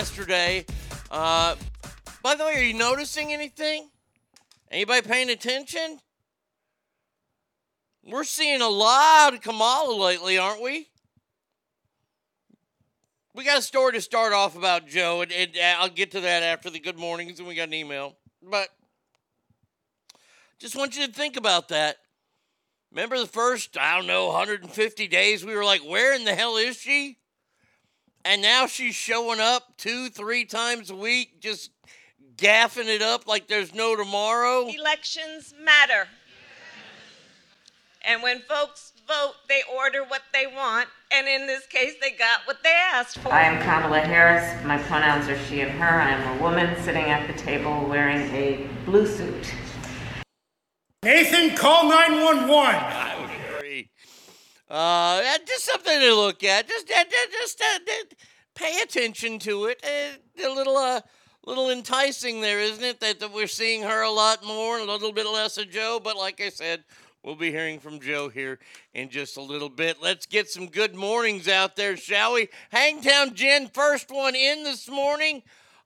yesterday. Uh, by the way, are you noticing anything? Anybody paying attention? We're seeing a lot of Kamala lately, aren't we? We got a story to start off about Joe, and, and uh, I'll get to that after the good mornings, and we got an email. But just want you to think about that. Remember the first, I don't know, 150 days, we were like, where in the hell is she? And now she's showing up two, three times a week, just gaffing it up like there's no tomorrow. Elections matter. And when folks vote, they order what they want, and in this case, they got what they asked for. I am Kamala Harris. My pronouns are she and her. I am a woman sitting at the table wearing a blue suit. Nathan, call 911. Uh, just something to look at. Just, uh, just uh, uh, pay attention to it. Uh, a little, uh, little enticing there, isn't it? That, that we're seeing her a lot more, a little bit less of Joe. But like I said, we'll be hearing from Joe here in just a little bit. Let's get some good mornings out there, shall we? Hangtown Jen, first one in this morning.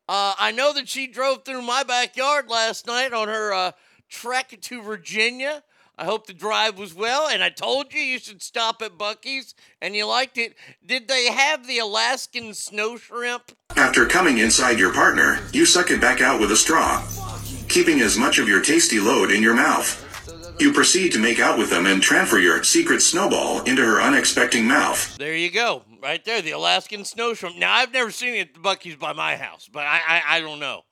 Uh, I know that she drove through my backyard last night on her uh, trek to Virginia. I hope the drive was well, and I told you you should stop at Buc-ee's, and you liked it. Did they have the Alaskan snow shrimp? After coming inside your partner, you suck it back out with a straw, keeping as much of your tasty load in your mouth. You proceed to make out with them and transfer your secret snowball into her unexpecting mouth. There you go, right there, the Alaskan snow shrimp. Now I've never seen it at the Buc-ee's by my house, but I I, I don't know.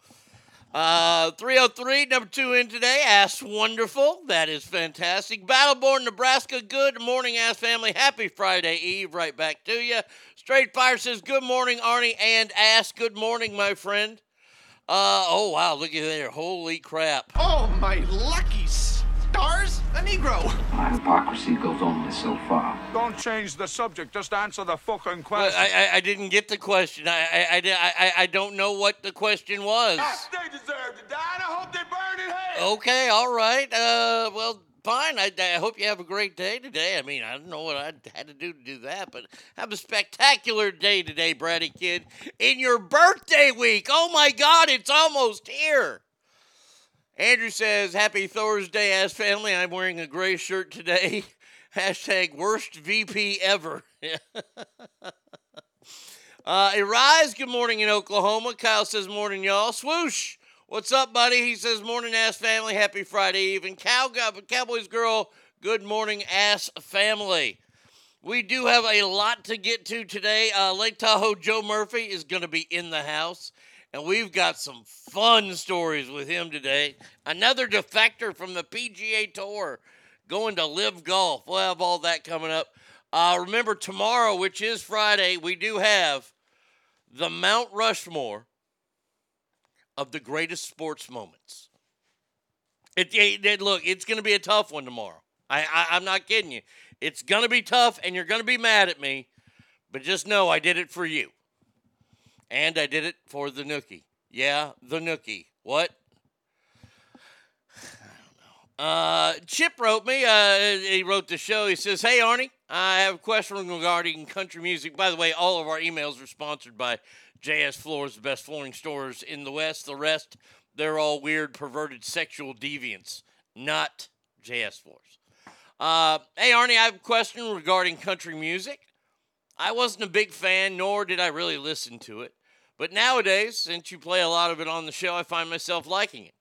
Uh, 303, number two in today. Ass Wonderful. That is fantastic. Battleborn, Nebraska. Good morning, Ass family. Happy Friday Eve. Right back to you. Straight Fire says, Good morning, Arnie and Ass. Good morning, my friend. Uh, oh, wow. Look at there. Holy crap. Oh, my lucky stars. A Negro. My hypocrisy goes only so far. Don't change the subject. Just answer the fucking But question. I, I, I didn't get the question. I, I, I, I, I- I don't know what the question was. They deserve to die, and I hope they burn in hell. Okay, all right. Uh, well, fine. I, I hope you have a great day today. I mean, I don't know what I had to do to do that, but have a spectacular day today, Bratty Kid. In your birthday week. Oh my God, it's almost here. Andrew says, Happy Thursday, ass family. I'm wearing a gray shirt today. Hashtag worst VP ever. uh, Arise, good morning in Oklahoma. Kyle says, Morning, y'all. Swoosh. What's up, buddy? He says, Morning, ass family. Happy Friday Eve. And Cow- Cowboys girl, good morning, ass family. We do have a lot to get to today. Uh, Lake Tahoe Joe Murphy is going to be in the house, and we've got some fun stories with him today. Another defector from the PGA Tour going to LIV golf. We'll have all that coming up. Uh, remember, tomorrow, which is Friday, we do have the Mount Rushmore of the greatest sports moments. It, it, it- look, it's going to be a tough one tomorrow. I, I I'm not kidding you. It's going to be tough, and you're going to be mad at me, but just know I did it for you, and I did it for the Nookie. Yeah, the Nookie. What? Uh, Chip wrote me. Uh, he wrote the show. He says, "Hey Arnie, I have a question regarding country music. By the way, all of our emails are sponsored by JS Floors, the best flooring stores in the West. The rest, they're all weird, perverted, sexual deviants, not JS Floors. Uh, hey Arnie, I have a question regarding country music. I wasn't a big fan, nor did I really listen to it. But nowadays, since you play a lot of it on the show, I find myself liking it.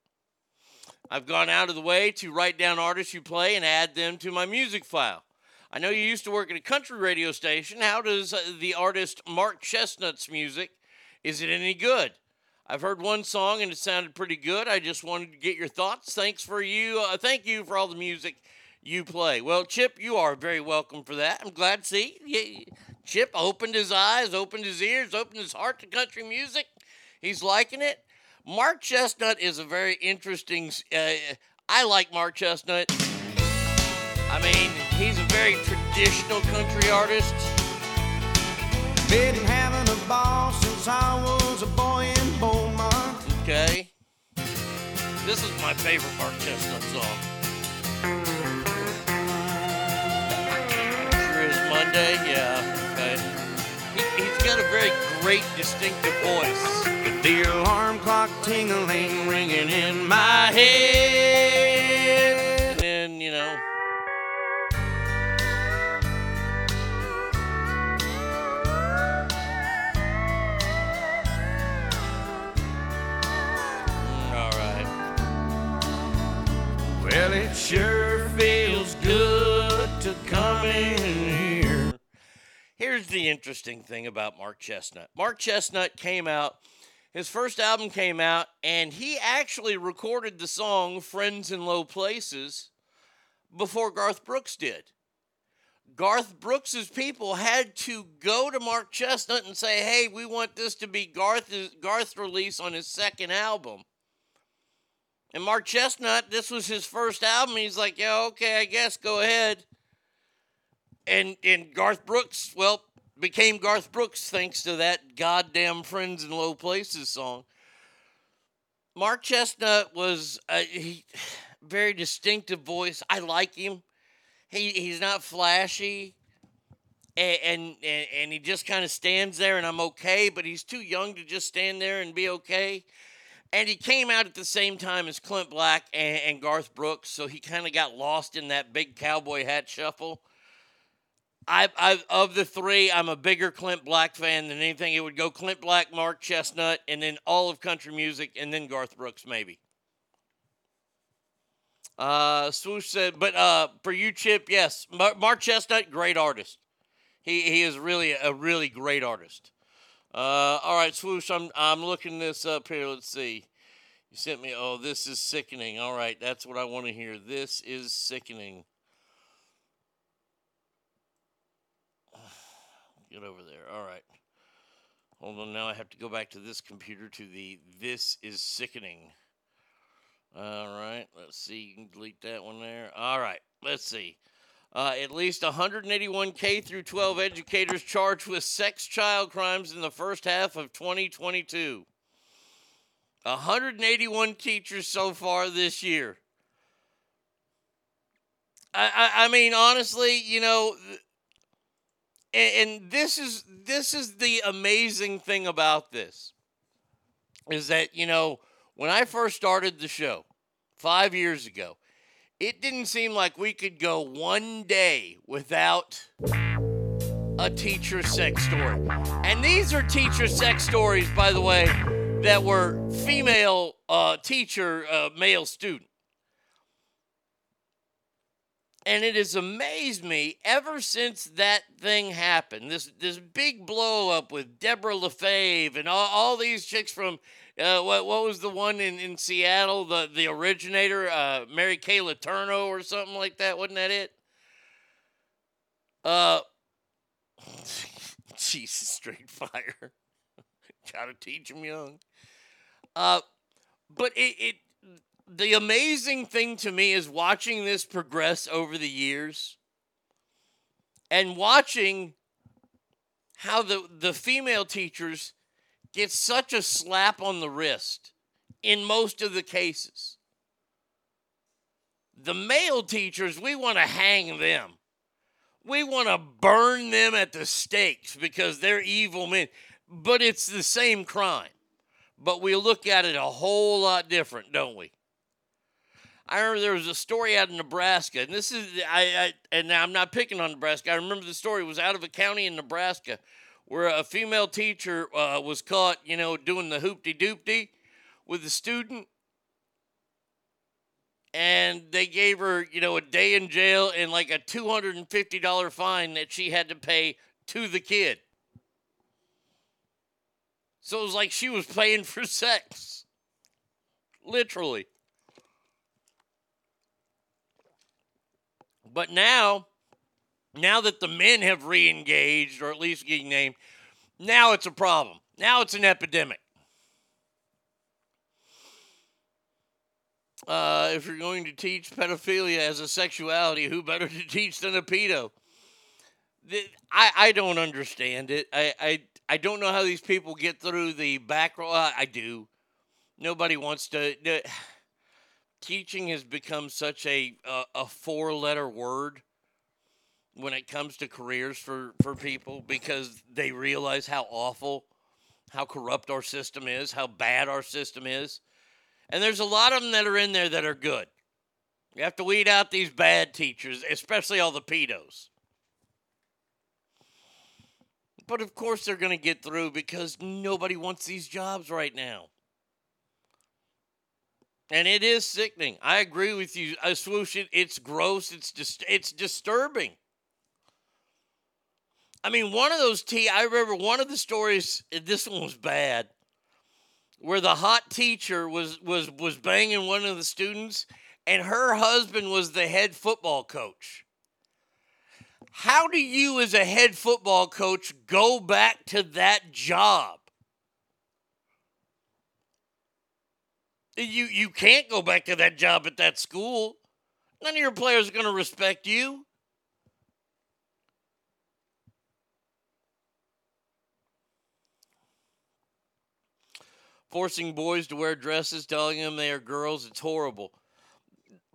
I've gone out of the way to write down artists you play and add them to my music file. I know you used to work at a country radio station. How does uh, the artist Mark Chesnutt's music? Is it any good? I've heard one song and it sounded pretty good. I just wanted to get your thoughts. Thanks for you. Uh, thank you for all the music you play. Well, Chip, you are very welcome for that. I'm glad to see you. Chip opened his eyes, opened his ears, opened his heart to country music. He's liking it. Mark Chesnutt is a very interesting. Uh, I like Mark Chesnutt. I mean, he's a very traditional country artist. Been having a ball since I was a boy in Beaumont. Okay. This is my favorite Mark Chesnutt song. Sure is Monday, yeah. Got a very great, distinctive voice. The alarm clock tingling, ringing in my head. And, then, you know. Mm, All right. Well, it sure Here's the interesting thing about Mark Chesnutt. Mark Chesnutt came out, his first album came out, and he actually recorded the song Friends in Low Places before Garth Brooks did. Garth Brooks's people had to go to Mark Chesnutt and say, "Hey, we want this to be Garth's Garth's release on his second album." And Mark Chesnutt, this was his first album. He's like, "Yeah, okay, I guess go ahead." And and Garth Brooks, well, became Garth Brooks thanks to that goddamn "Friends in Low Places" song. Mark Chesnutt was a he, very distinctive voice. I like him. He he's not flashy, and and, and, he just kind of stands there, and I'm okay. But he's too young to just stand there and be okay. And he came out at the same time as Clint Black and, and Garth Brooks, so he kind of got lost in that big cowboy hat shuffle. I, I of the three, I'm a bigger Clint Black fan than anything. It would go Clint Black, Mark Chesnutt, and then all of country music, and then Garth Brooks maybe. Uh, Swoosh said, but uh, for you, Chip, yes, Mar- Mark Chesnutt, great artist. He he is really a really great artist. Uh, all right, Swoosh, I'm I'm looking this up here. Let's see. You sent me. Oh, this is sickening. All right, that's what I want to hear. This is sickening. Get over there. All right. Hold on. Now I have to go back to this computer to the this is sickening. All right. Let's see. You can delete that one there. All right. Let's see. Uh, at least 181 K through 12 educators charged with sex child crimes in the first half of 2022. 181 teachers so far this year. I, I, I mean, honestly, you know, and, and this is this is the amazing thing about this is that you know when I first started the show five years ago, it didn't seem like we could go one day without a teacher sex story. And these are teacher sex stories, by the way, that were female uh, teacher, uh, male student. And it has amazed me ever since that thing happened. This this big blow up with Deborah LaFave and all, all these chicks from uh, what what was the one in, in Seattle, the the originator, uh, Mary Kay Letourneau or something like that? Wasn't that it? Uh, Jesus, straight fire. Gotta teach them young. Uh, but it, it the amazing thing to me is watching this progress over the years and watching how the, the female teachers get such a slap on the wrist in most of the cases. The male teachers, we want to hang them. We want to burn them at the stakes because they're evil men. But it's the same crime. But we look at it a whole lot different, don't we? I remember there was a story out in Nebraska, and this is I, I and I'm not picking on Nebraska. I remember the story was out of a county in Nebraska where a female teacher uh, was caught, you know, doing the hoopty doopty with a student, and they gave her, you know, a day in jail and like a $250 fine that she had to pay to the kid. So it was like she was paying for sex. Literally. But now, now that the men have re engaged, or at least getting named, now it's a problem. Now it's an epidemic. Uh, if you're going to teach pedophilia as a sexuality, who better to teach than a pedo? The, I, I don't understand it. I, I, I don't know how these people get through the back row. I, do. Nobody wants to. The, teaching has become such a, a, a four letter word when it comes to careers for, for people because they realize how awful, how corrupt our system is, how bad our system is. And there's a lot of them that are in there that are good. You have to weed out these bad teachers, especially all the pedos. But of course, they're going to get through because nobody wants these jobs right now. And it is sickening. I agree with you. I swoosh it. It's gross. It's just. It's disturbing. I mean, one of those tea. I remember one of the stories. This one was bad where the hot teacher was was was banging one of the students and her husband was the head football coach. How do you as a head football coach go back to that job? You you can't go back to that job at that school. None of your players are going to respect you. forcing boys to wear dresses, telling them they are girls. It's horrible.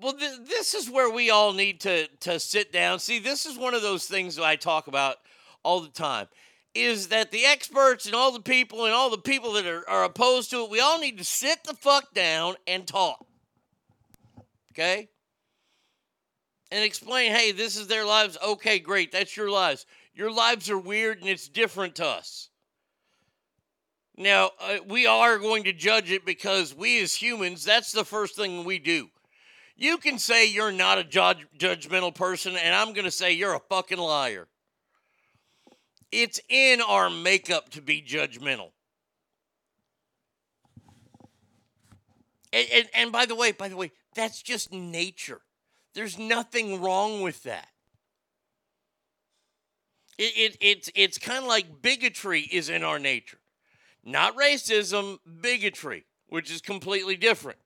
Well, th- this is where we all need to to sit down. See, this is one of those things that I talk about all the time. Is that the experts and all the people and all the people that are, are opposed to it, we all need to sit the fuck down and talk. Okay? And explain, hey, this is their lives. Okay, great. That's your lives. Your lives are weird and it's different to us. Now, uh, we are going to judge it because we as humans, that's the first thing we do. You can say you're not a judge, judgmental person, and I'm going to say you're a fucking liar. It's in our makeup to be judgmental. And, and, and by the way, by the way, that's just nature. There's nothing wrong with that. It, it, it's it's kind of like bigotry is in our nature. Not racism, bigotry, which is completely different.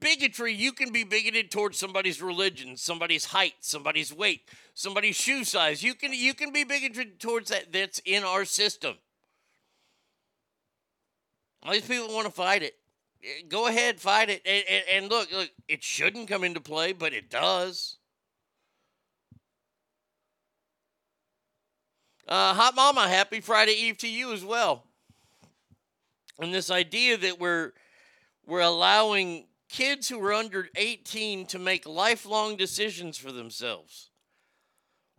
Bigotry, you can be bigoted towards somebody's religion, somebody's height, somebody's weight, somebody's shoe size. You can you can be bigoted towards that. That's in our system. All these people want to fight it. Eh, go ahead, fight it. And, and, and look, look, it shouldn't come into play, but it does. Uh, Hot Mama, happy Friday Eve to you as well. And this idea that we're we're allowing kids who are under 18 to make lifelong decisions for themselves.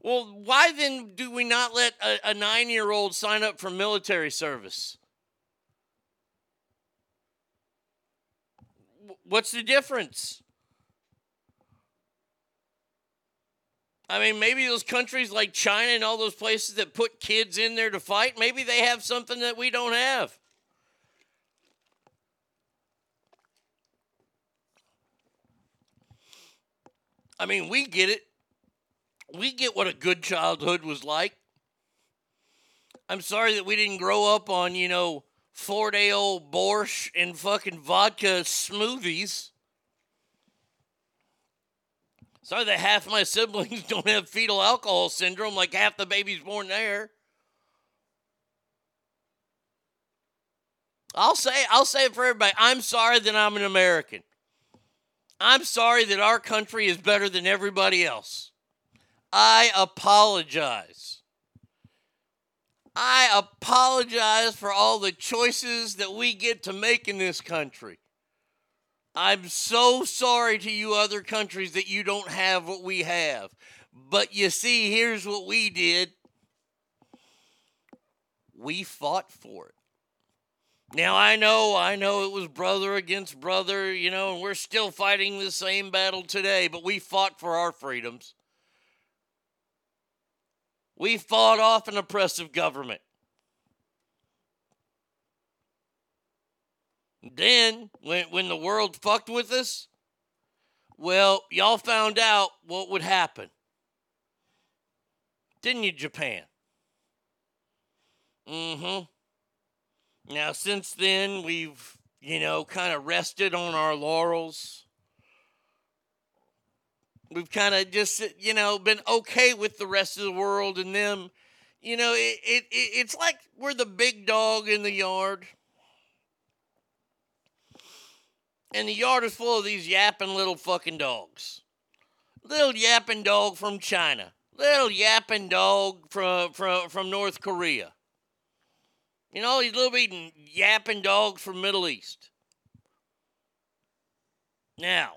Well, why then do we not let a, a nine year old sign up for military service? What's the difference? I mean, maybe those countries like China and all those places that put kids in there to fight, maybe they have something that we don't have. I mean, we get it. We get what a good childhood was like. I'm sorry that we didn't grow up on, you know, four day old borscht and fucking vodka smoothies. Sorry that half my siblings don't have fetal alcohol syndrome like half the babies born there. I'll say I'll say it for everybody. I'm sorry that I'm an American. I'm sorry that our country is better than everybody else. I apologize. I apologize for all the choices that we get to make in this country. I'm so sorry to you other countries that you don't have what we have. But you see, here's what we did we fought for it. Now I know, I know it was brother against brother, you know, and we're still fighting the same battle today, but we fought for our freedoms. We fought off an oppressive government. Then, when, when the world fucked with us, well, y'all found out what would happen. Didn't you, Japan? Mm hmm. Now, since then, we've, you know, kind of rested on our laurels. We've kind of just, you know, been okay with the rest of the world and them. You know, it, it, it it's like we're the big dog in the yard. And the yard is full of these yapping little fucking dogs. Little yapping dog from China. Little yapping dog from, from, from North Korea. You know, these little bitty yapping dogs from Middle East. Now,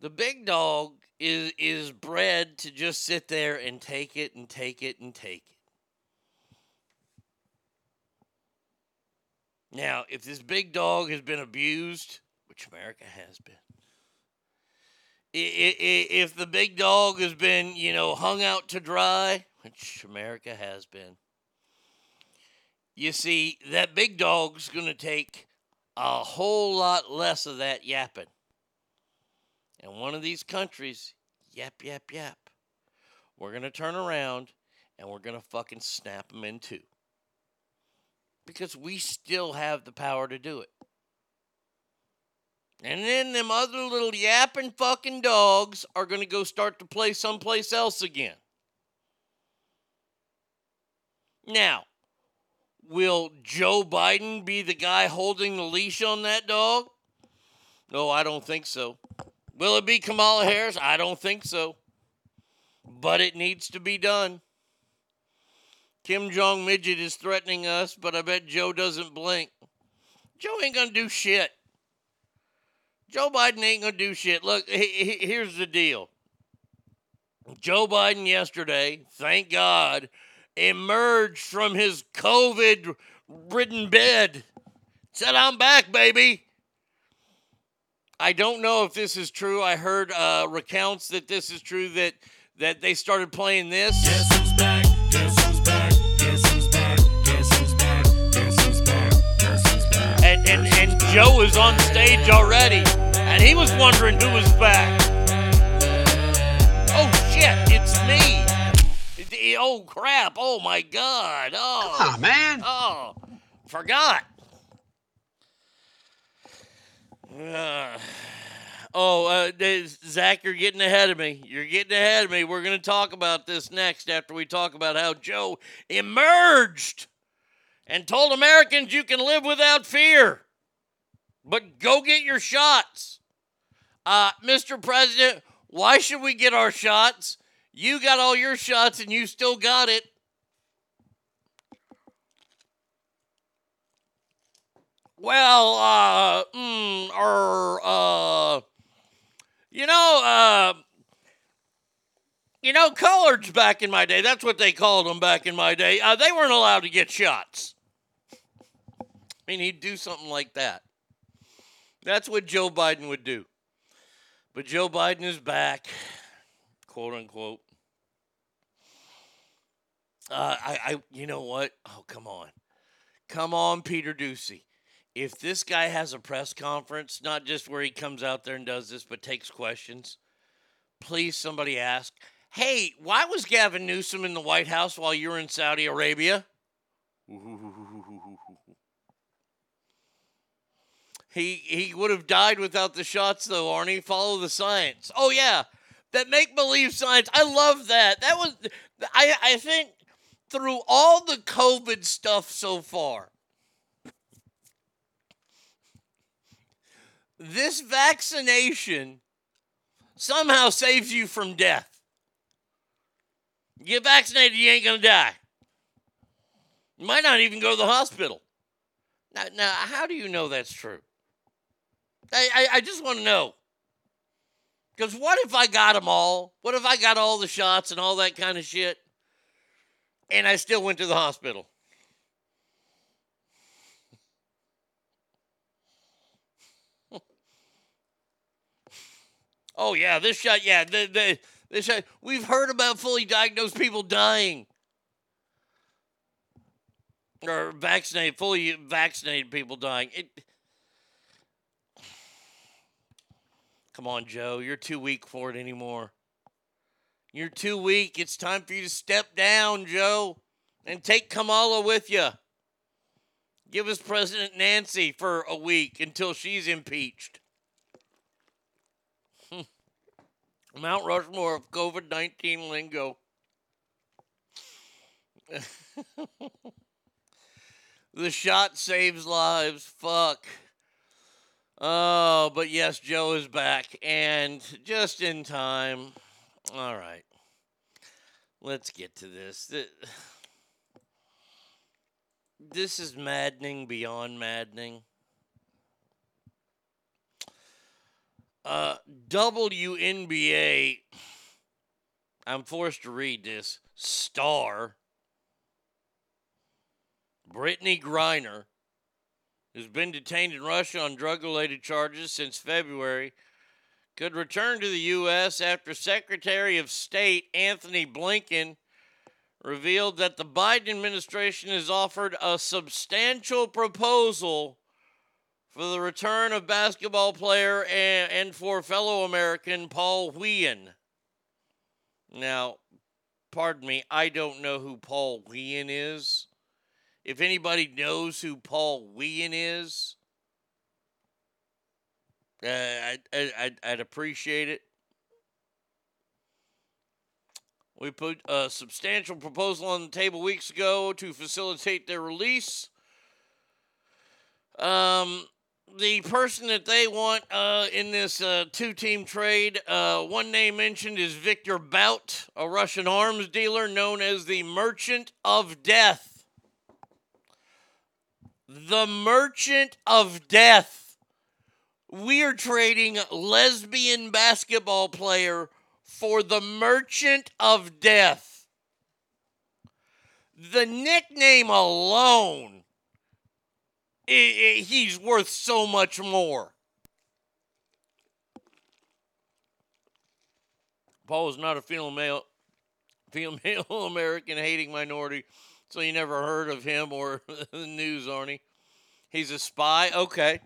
the big dog is is bred to just sit there and take it and take it and take it. Now, if this big dog has been abused, which America has been, if the big dog has been, you know, hung out to dry, which America has been, you see, that big dog's going to take a whole lot less of that yapping. And one of these countries, yap, yap, yap, we're going to turn around and we're going to fucking snap them in two. Because we still have the power to do it. And then them other little yapping fucking dogs are going to go start to play someplace else again. Now, will Joe Biden be the guy holding the leash on that dog? No, I don't think so. Will it be Kamala Harris? I don't think so. But it needs to be done. Kim Jong Midget is threatening us, but I bet Joe doesn't blink. Joe ain't gonna do shit. Joe Biden ain't gonna do shit. Look, he- he- here's the deal. Joe Biden yesterday, thank God, emerged from his COVID ridden bed. Said, I'm back, baby. I don't know if this is true. I heard uh, recounts that this is true that that they started playing this. Guess who's back? Guess who's back? Guess who's back? Guess who's back? Guess who's back? Guess who's back? And, and, and Joe is on stage already, and he was wondering who was back. Oh crap, oh my god. Oh, Come on, man. oh, forgot. Uh, oh, uh, Zach, you're getting ahead of me. You're getting ahead of me. We're going to talk about this next after we talk about how Joe emerged and told Americans you can live without fear. But go get your shots. Uh, Mr. President, why should we get our shots? You got all your shots and you still got it. Well, uh, mm, or, uh, you know, uh, you know, coloreds back in my day, that's what they called them back in my day, uh, they weren't allowed to get shots. I mean, he'd do something like that. That's what Joe Biden would do. But Joe Biden is back, quote unquote. Uh, I, I, you know what? Oh, come on, come on, Peter Doocy. If this guy has a press conference, not just where he comes out there and does this, but takes questions, please somebody ask, "Hey, why was Gavin Newsom in the White House while you were in Saudi Arabia?" He he would have died without the shots though, Arnie. Follow the science. Oh yeah. That make believe science. I love that. That was I I think through all the COVID stuff so far. This vaccination somehow saves you from death. Get vaccinated, you ain't gonna die. You might not even go to the hospital. Now, now how do you know that's true? I, I, I just want to know. Because what if I got them all? What if I got all the shots and all that kind of shit? and I still went to the hospital. oh yeah, this shot, yeah, the, the, this shot. We've heard about fully diagnosed people dying. Or vaccinated, fully vaccinated people dying. It, come on, Joe, you're too weak for it anymore. You're too weak. It's time for you to step down, Joe, and take Kamala with you. Give us President Nancy for a week until she's impeached. Mount Rushmore of COVID 19 lingo. the shot saves lives. Fuck. Oh, but yes, Joe is back and just in time. All right. Let's get to this. This is maddening beyond maddening. Uh, WNBA, I'm forced to read this, star Brittney Griner, who's been detained in Russia on drug related charges since February, could return to the U.S. after Secretary of State Antony Blinken revealed that the Biden administration has offered a substantial proposal for the return of basketball player and, and for fellow American Paul Whelan. Now, pardon me, I don't know who Paul Whelan is. If anybody knows who Paul Whelan is, uh, I'd, I'd, I'd appreciate it. We put a substantial proposal on the table weeks ago to facilitate their release. Um, the person that they want uh, in this uh, two team trade, uh, one name mentioned is Viktor Bout, a Russian arms dealer known as the Merchant of Death. The Merchant of Death. We are trading lesbian basketball player for the Merchant of Death. The nickname alone, i i he's worth so much more. Paul is not a female, female American hating minority, so you never heard of him or the news, Arnie. He's a spy. Okay.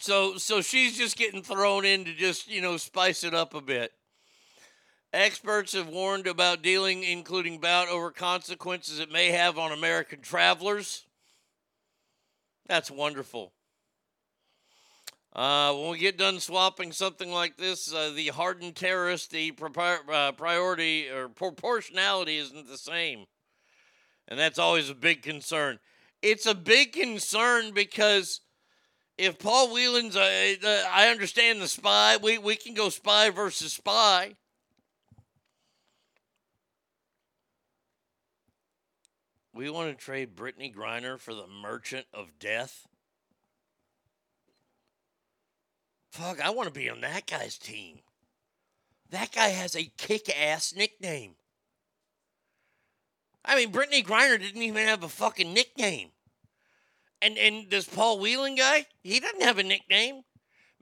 So so she's just getting thrown in to just, you know, spice it up a bit. Experts have warned about dealing, including Bout, over consequences it may have on American travelers. That's wonderful. Uh, when we get done swapping something like this, uh, the hardened terrorist, the uh, priority or proportionality isn't the same. And that's always a big concern. It's a big concern because if Paul Whelan's, uh, uh, I understand the spy. We we can go spy versus spy. We want to trade Brittney Griner for the Merchant of Death. Fuck, I want to be on that guy's team. That guy has a kick-ass nickname. I mean, Brittney Griner didn't even have a fucking nickname. And and this Paul Whelan guy, he doesn't have a nickname.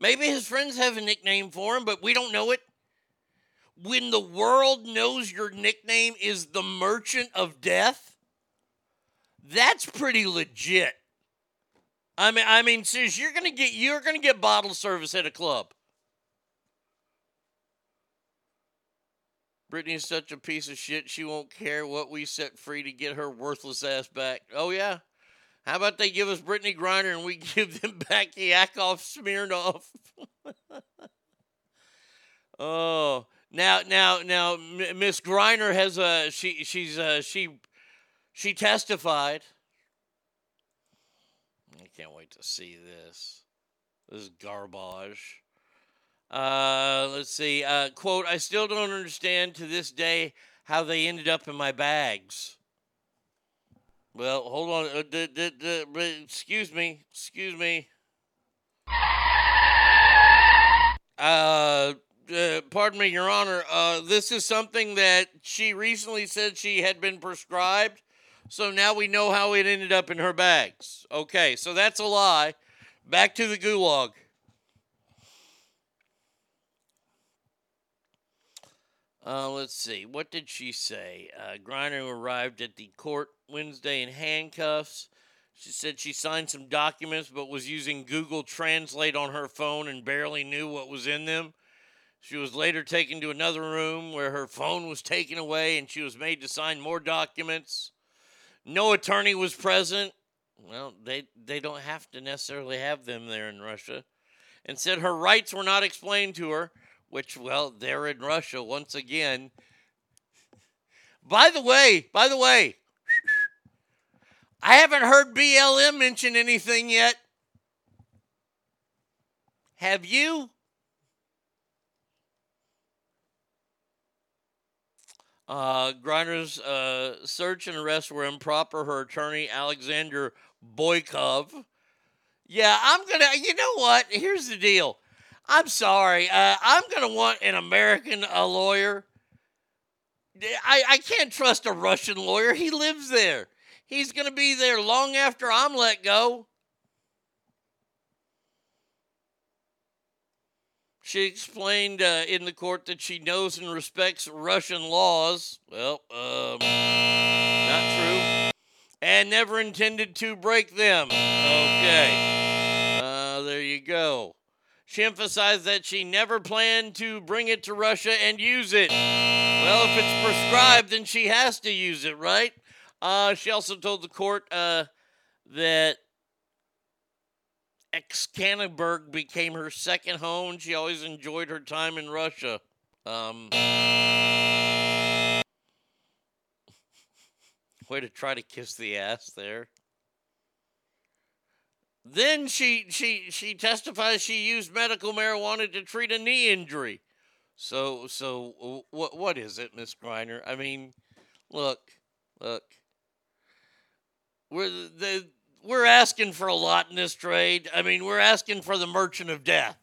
Maybe his friends have a nickname for him, but we don't know it. When the world knows your nickname is the Merchant of Death, that's pretty legit. I mean, I mean, sis, you're gonna get you're gonna get bottle service at a club. Brittney's such a piece of shit. She won't care what we set free to get her worthless ass back. Oh yeah. How about they give us Brittney Griner and we give them back Yakov Smirnoff? oh, now, now, now, Miss Griner has a she she's uh she she testified. I can't wait to see this. This is garbage. Uh, let's see. Uh, quote: I still don't understand to this day how they ended up in my bags. Well, hold on. Uh, d- d- d- excuse me. Excuse me. Uh, uh, pardon me, Your Honor. Uh, this is something that she recently said she had been prescribed. So now we know how it ended up in her bags. Okay, so that's a lie. Back to the gulag. Uh, let's see. What did she say? Uh, Griner arrived at the court Wednesday in handcuffs. She said she signed some documents but was using Google Translate on her phone and barely knew what was in them. She was later taken to another room where her phone was taken away and she was made to sign more documents. No attorney was present. Well, they, they don't have to necessarily have them there in Russia. And said her rights were not explained to her, which, well, they're in Russia once again. By the way, by the way, I haven't heard BLM mention anything yet. Have you? Uh, Griner's uh, search and arrest were improper. Her attorney, Alexander Boykov. Yeah, I'm going to, you know what? Here's the deal. I'm sorry. Uh, I'm going to want an American a lawyer. I, I can't trust a Russian lawyer. He lives there. He's going to be there long after I'm let go. She explained uh, in the court that she knows and respects Russian laws. Well, um, not true. And never intended to break them. Okay. Uh, there you go. She emphasized that she never planned to bring it to Russia and use it. Well, if it's prescribed, then she has to use it, right? Uh, she also told the court uh, that Ekaterinburg became her second home. She always enjoyed her time in Russia. Um, way to try to kiss the ass there. Then she she she testifies she used medical marijuana to treat a knee injury. So so what what is it, Miss Griner? I mean, look, look. We're the we're asking for a lot in this trade. I mean, we're asking for the merchant of death.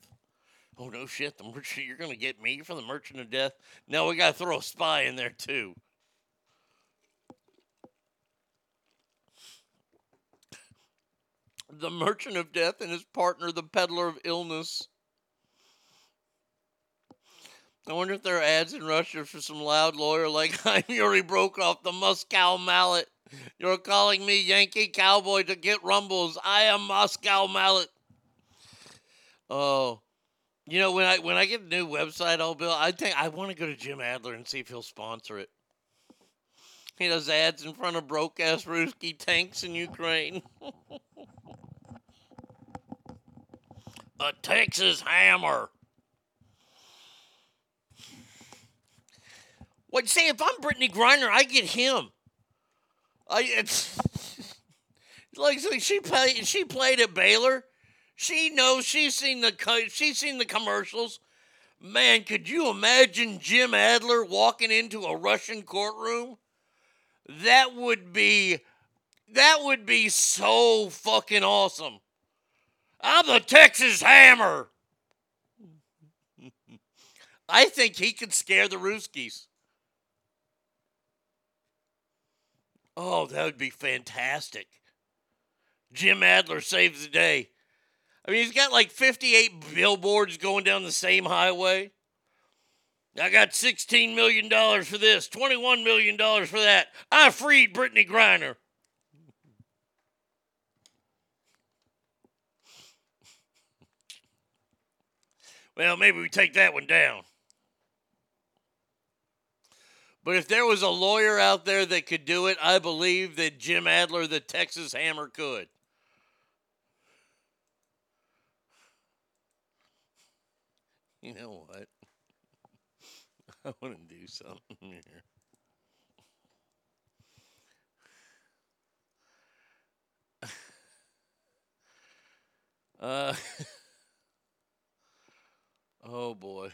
Oh no shit, the merchant you're gonna get me for the merchant of death? No, we gotta throw a spy in there too. The merchant of death and his partner, the peddler of illness. I wonder if there are ads in Russia for some loud lawyer like I'm Yuri Brokoff, the Moscow mallet. You're calling me Yankee Cowboy to get rumbles. I am Moscow Mallet. Oh, you know when I when I get a new website, I'll build. I think I want to go to Jim Adler and see if he'll sponsor it. He does ads in front of broke ass Ruski tanks in Ukraine. a Texas hammer. What say if I'm Brittney Griner, I get him. I it's like so she played she played at Baylor. She knows she's seen the she's seen the commercials. Man, could you imagine Jim Adler walking into a Russian courtroom? That would be that would be so fucking awesome. I'm the Texas Hammer. I think he could scare the Ruskies. Oh, that would be fantastic. Jim Adler saves the day. I mean, he's got like 58 billboards going down the same highway. I got $16 million for this, $21 million for that. I freed Brittney Griner. Well, maybe we take that one down. But if there was a lawyer out there that could do it, I believe that Jim Adler, the Texas Hammer, could. You know what? I want to do something here. Uh, oh boy.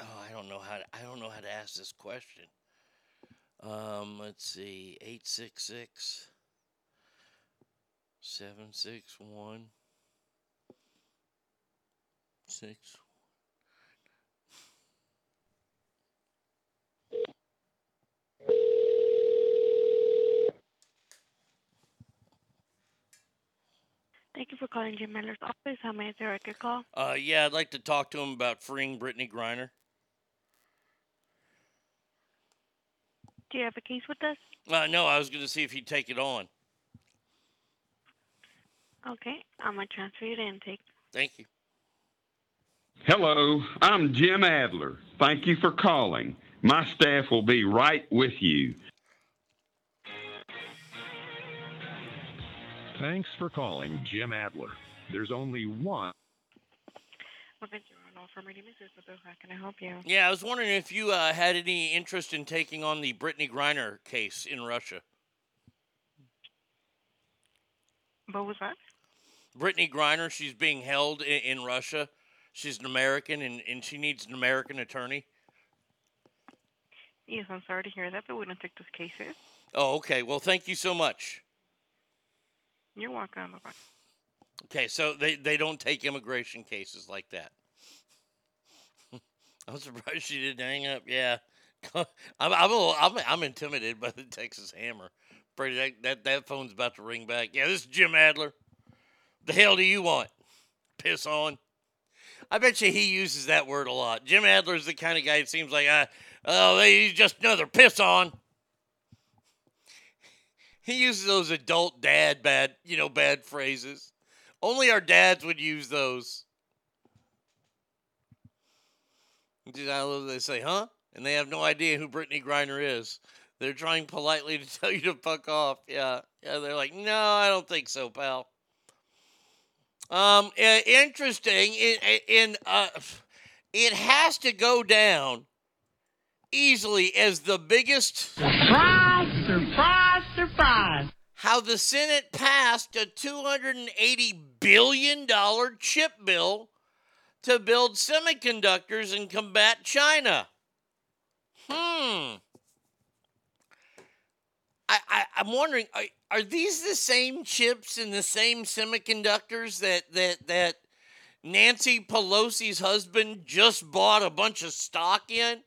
Oh, I don't know how to, I don't know how to ask this question. Um, let's see, 866 761 6 you for calling Jim Miller's office. How may I direct your call? Uh, yeah, I'd like to talk to him about freeing Brittney Griner. Do you have a case with us? Uh, no, I was going to see if he'd take it on. Okay, I'm gonna transfer you to intake. Thank you. Hello, I'm Jim Adler. Thank you for calling. My staff will be right with you. Thanks for calling Jim Adler. There's only one. Welcome to Ronald from Ready Mrs. Isabel. How can I help you? Yeah, I was wondering if you uh, had any interest in taking on the Brittney Griner case in Russia. What was that? Brittney Griner, she's being held in, in Russia. She's an American, and, and she needs an American attorney. Yes, I'm sorry to hear that, but we don't take those cases. Oh, okay. Well, thank you so much. You're welcome. Bye-bye. Okay, so they, they don't take immigration cases like that. I'm surprised she didn't hang up. Yeah, I'm I'm, little, I'm I'm intimidated by the Texas Hammer. Brady, that, that that phone's about to ring back. Yeah, this is Jim Adler. The hell do you want? Piss on. I bet you he uses that word a lot. Jim Adler's the kind of guy it seems like, uh, oh, he's just another piss on. He uses those adult dad bad, you know, bad phrases. Only our dads would use those. They say, huh? And they have no idea who Brittney Griner is. They're trying politely to tell you to fuck off. Yeah. Yeah, they're like, no, I don't think so, pal. Um, interesting. In, in uh, it has to go down easily as the biggest Surprise, how the Senate passed a $280 billion chip bill to build semiconductors and combat China. Hmm. I, I, I'm wondering, are, are these the same chips and the same semiconductors that, that, that Nancy Pelosi's husband just bought a bunch of stock in?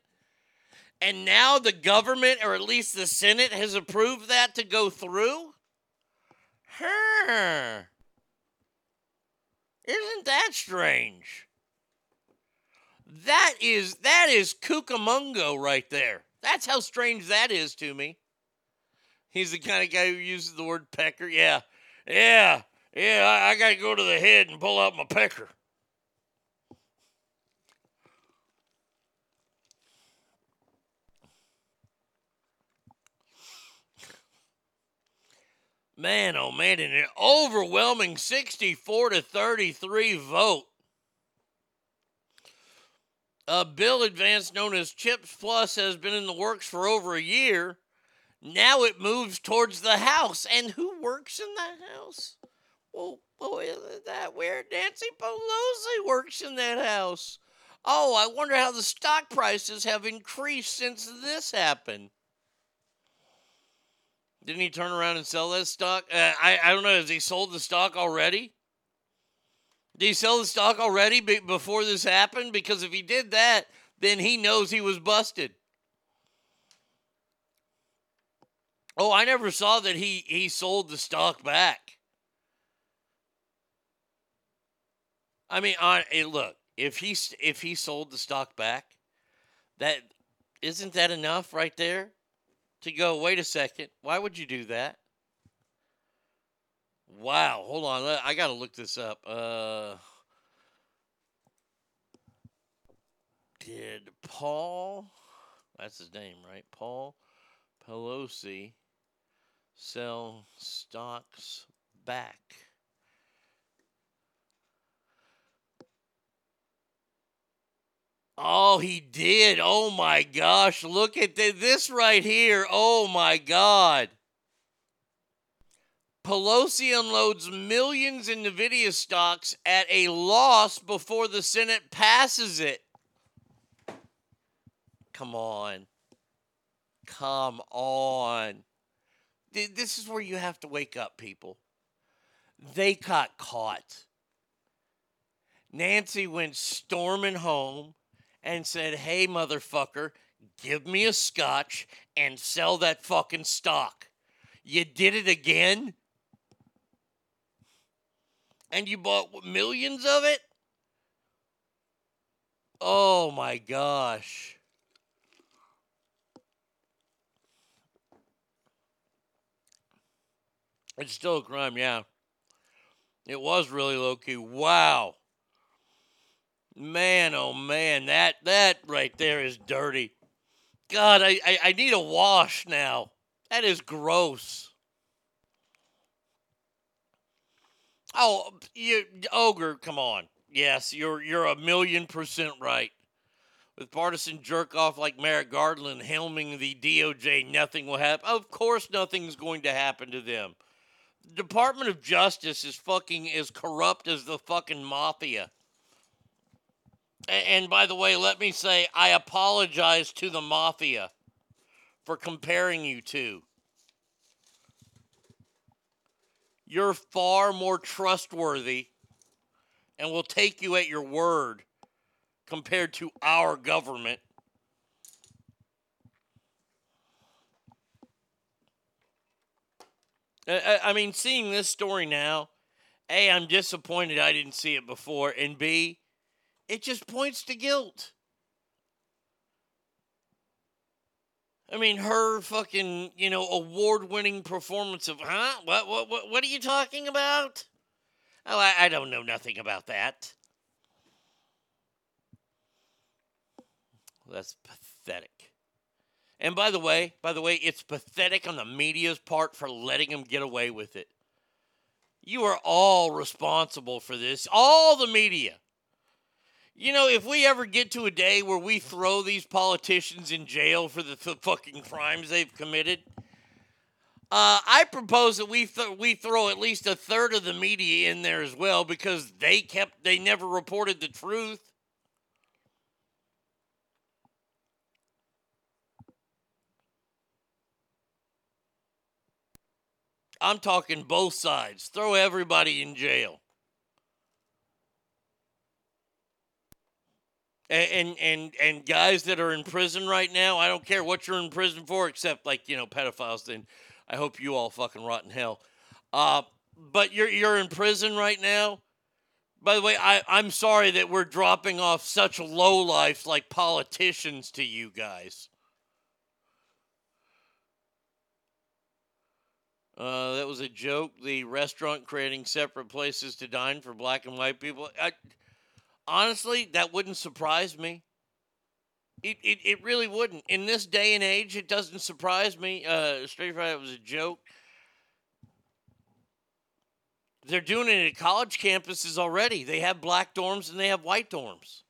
And now the government, or at least the Senate, has approved that to go through? Huh. Isn't that strange? That is that is Cucamongo right there. That's how strange that is to me. He's the kind of guy who uses the word pecker. Yeah. Yeah. Yeah, I, I gotta go to the head and pull out my pecker. Man, oh man, in an overwhelming 64 to 33 vote. A bill advance known as CHIPS Plus has been in the works for over a year. Now it moves towards the House. And who works in the House? Well, boy, isn't that weird? Nancy Pelosi works in that House. Oh, I wonder how the stock prices have increased since this happened. Didn't he turn around and sell that stock? Uh, I, I don't know. Has he sold the stock already? Did he sell the stock already be- before this happened? Because if he did that, then he knows he was busted. Oh, I never saw that he, he sold the stock back. I mean, on eh, look, if he if he sold the stock back, that isn't that enough right there to go. Wait a second, why would you do that? Wow, hold on, I got to look this up. Uh, did Paul? That's his name, right? Paul Pelosi sell stocks back? Oh, he did. Oh my gosh. Look at thi- this right here. Oh my God. Pelosi unloads millions in Nvidia stocks at a loss before the Senate passes it. Come on. Come on. This is where you have to wake up, people. They got caught. Nancy went storming home and said, Hey, motherfucker, give me a scotch and sell that fucking stock. You did it again? And you bought millions of it? Oh my gosh. It's still a crime, yeah. It was really low key. Wow. Man, oh man, that that right there is dirty. God, I, I, I need a wash now. That is gross. Oh, you ogre, come on. Yes, you're you're a million percent right. With partisan jerk off like Merrick Garland helming the DOJ, nothing will happen. Of course, nothing's going to happen to them. The Department of Justice is fucking as corrupt as the fucking mafia. And by the way, let me say I apologize to the mafia for comparing you two. You're far more trustworthy and will take you at your word compared to our government. I- I mean, seeing this story now, A, I'm disappointed I didn't see it before, and B, it just points to guilt. I mean, her fucking, you know, award-winning performance of, huh? What, what, what, what are you talking about? Oh, I, I don't know nothing about that. That's pathetic. And by the way, by the way, it's pathetic on the media's part for letting him get away with it. You are all responsible for this, all the media. You know, if we ever get to a day where we throw these politicians in jail for the th- fucking crimes they've committed, uh, I propose that we th- we throw at least a third of the media in there as well because they kept they never reported the truth. I'm talking both sides. Throw everybody in jail. And, and and guys that are in prison right now, I don't care what you're in prison for, except like you know pedophiles. Then I hope you all fucking rot in hell. Uh, but you're you're in prison right now. By the way, I I'm sorry that we're dropping off such low life like politicians to you guys. Uh, that was a joke. The restaurant creating separate places to dine for black and white people. I, honestly, that wouldn't surprise me. It, it, it really wouldn't. In this day and age, it doesn't surprise me. Uh, Straight Friday was a joke. They're doing it at college campuses already. They have black dorms and they have white dorms.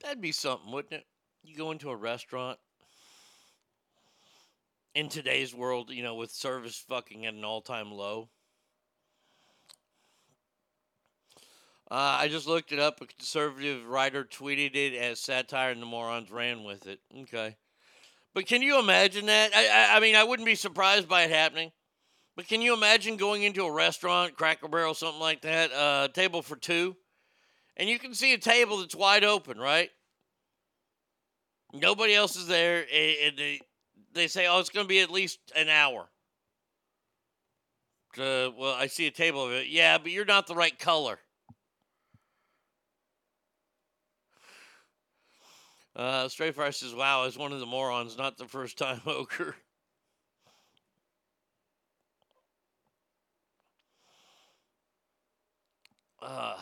That'd be something, wouldn't it? You go into a restaurant in today's world, you know, with service fucking at an all time low. Uh, I just looked it up. A conservative writer tweeted it as satire, and the morons ran with it. Okay. But can you imagine that? I, I, I mean, I wouldn't be surprised by it happening. But can you imagine going into a restaurant, Cracker Barrel, something like that, uh, table for two, and you can see a table that's wide open, right? Nobody else is there, and they, they say, oh, it's going to be at least an hour. Uh, well, I see a table of it. Yeah, but you're not the right color. Uh, Straight Fire says, wow, as one of the morons, not the first time ogre. Uh,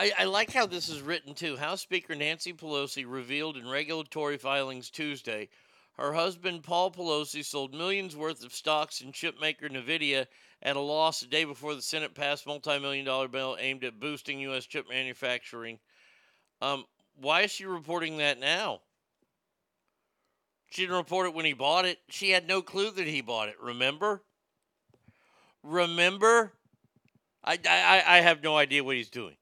I, I like how this is written too. House Speaker Nancy Pelosi revealed in regulatory filings Tuesday her husband Paul Pelosi sold millions worth of stocks in chipmaker Nvidia at a loss the day before the Senate passed multi-million dollar bill aimed at boosting U.S. chip manufacturing. Um, why is she reporting that now? She didn't report it when he bought it. She had no clue that he bought it. Remember? Remember? I, I, I have no idea what he's doing.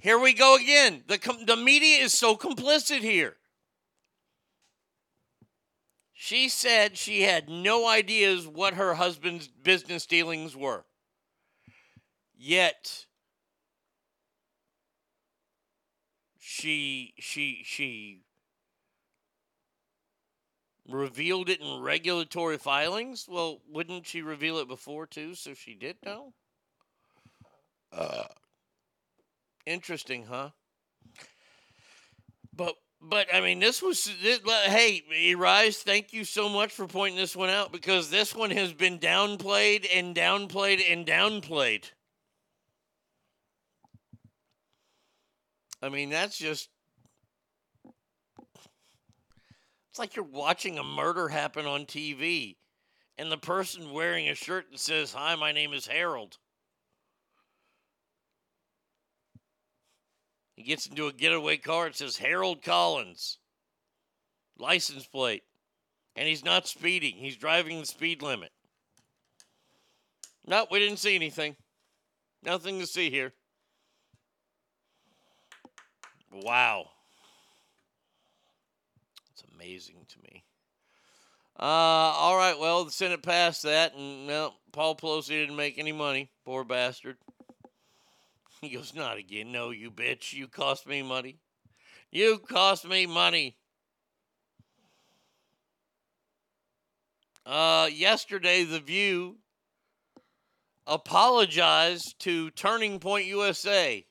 Here we go again. The, com- the media is so complicit here. She said she had no ideas what her husband's business dealings were. Yet, she she she revealed it in regulatory filings. Well, wouldn't she reveal it before too? So she did know. Uh, interesting, huh? But but I mean, this was this, hey, Rise, thank you so much for pointing this one out because this one has been downplayed and downplayed and downplayed. I mean, that's just it's like you're watching a murder happen on TV and the person wearing a shirt that says, "Hi, my name is Harold." He gets into a getaway car. It says Harold Collins, license plate. And he's not speeding, he's driving the speed limit. No, we didn't see anything. Nothing to see here. Wow. It's amazing to me. Uh, all right, well, the Senate passed that, and well, Paul Pelosi didn't make any money. Poor bastard. He goes, Not again. No, you bitch. You cost me money. You cost me money. Uh, yesterday, The View apologized to Turning Point USA.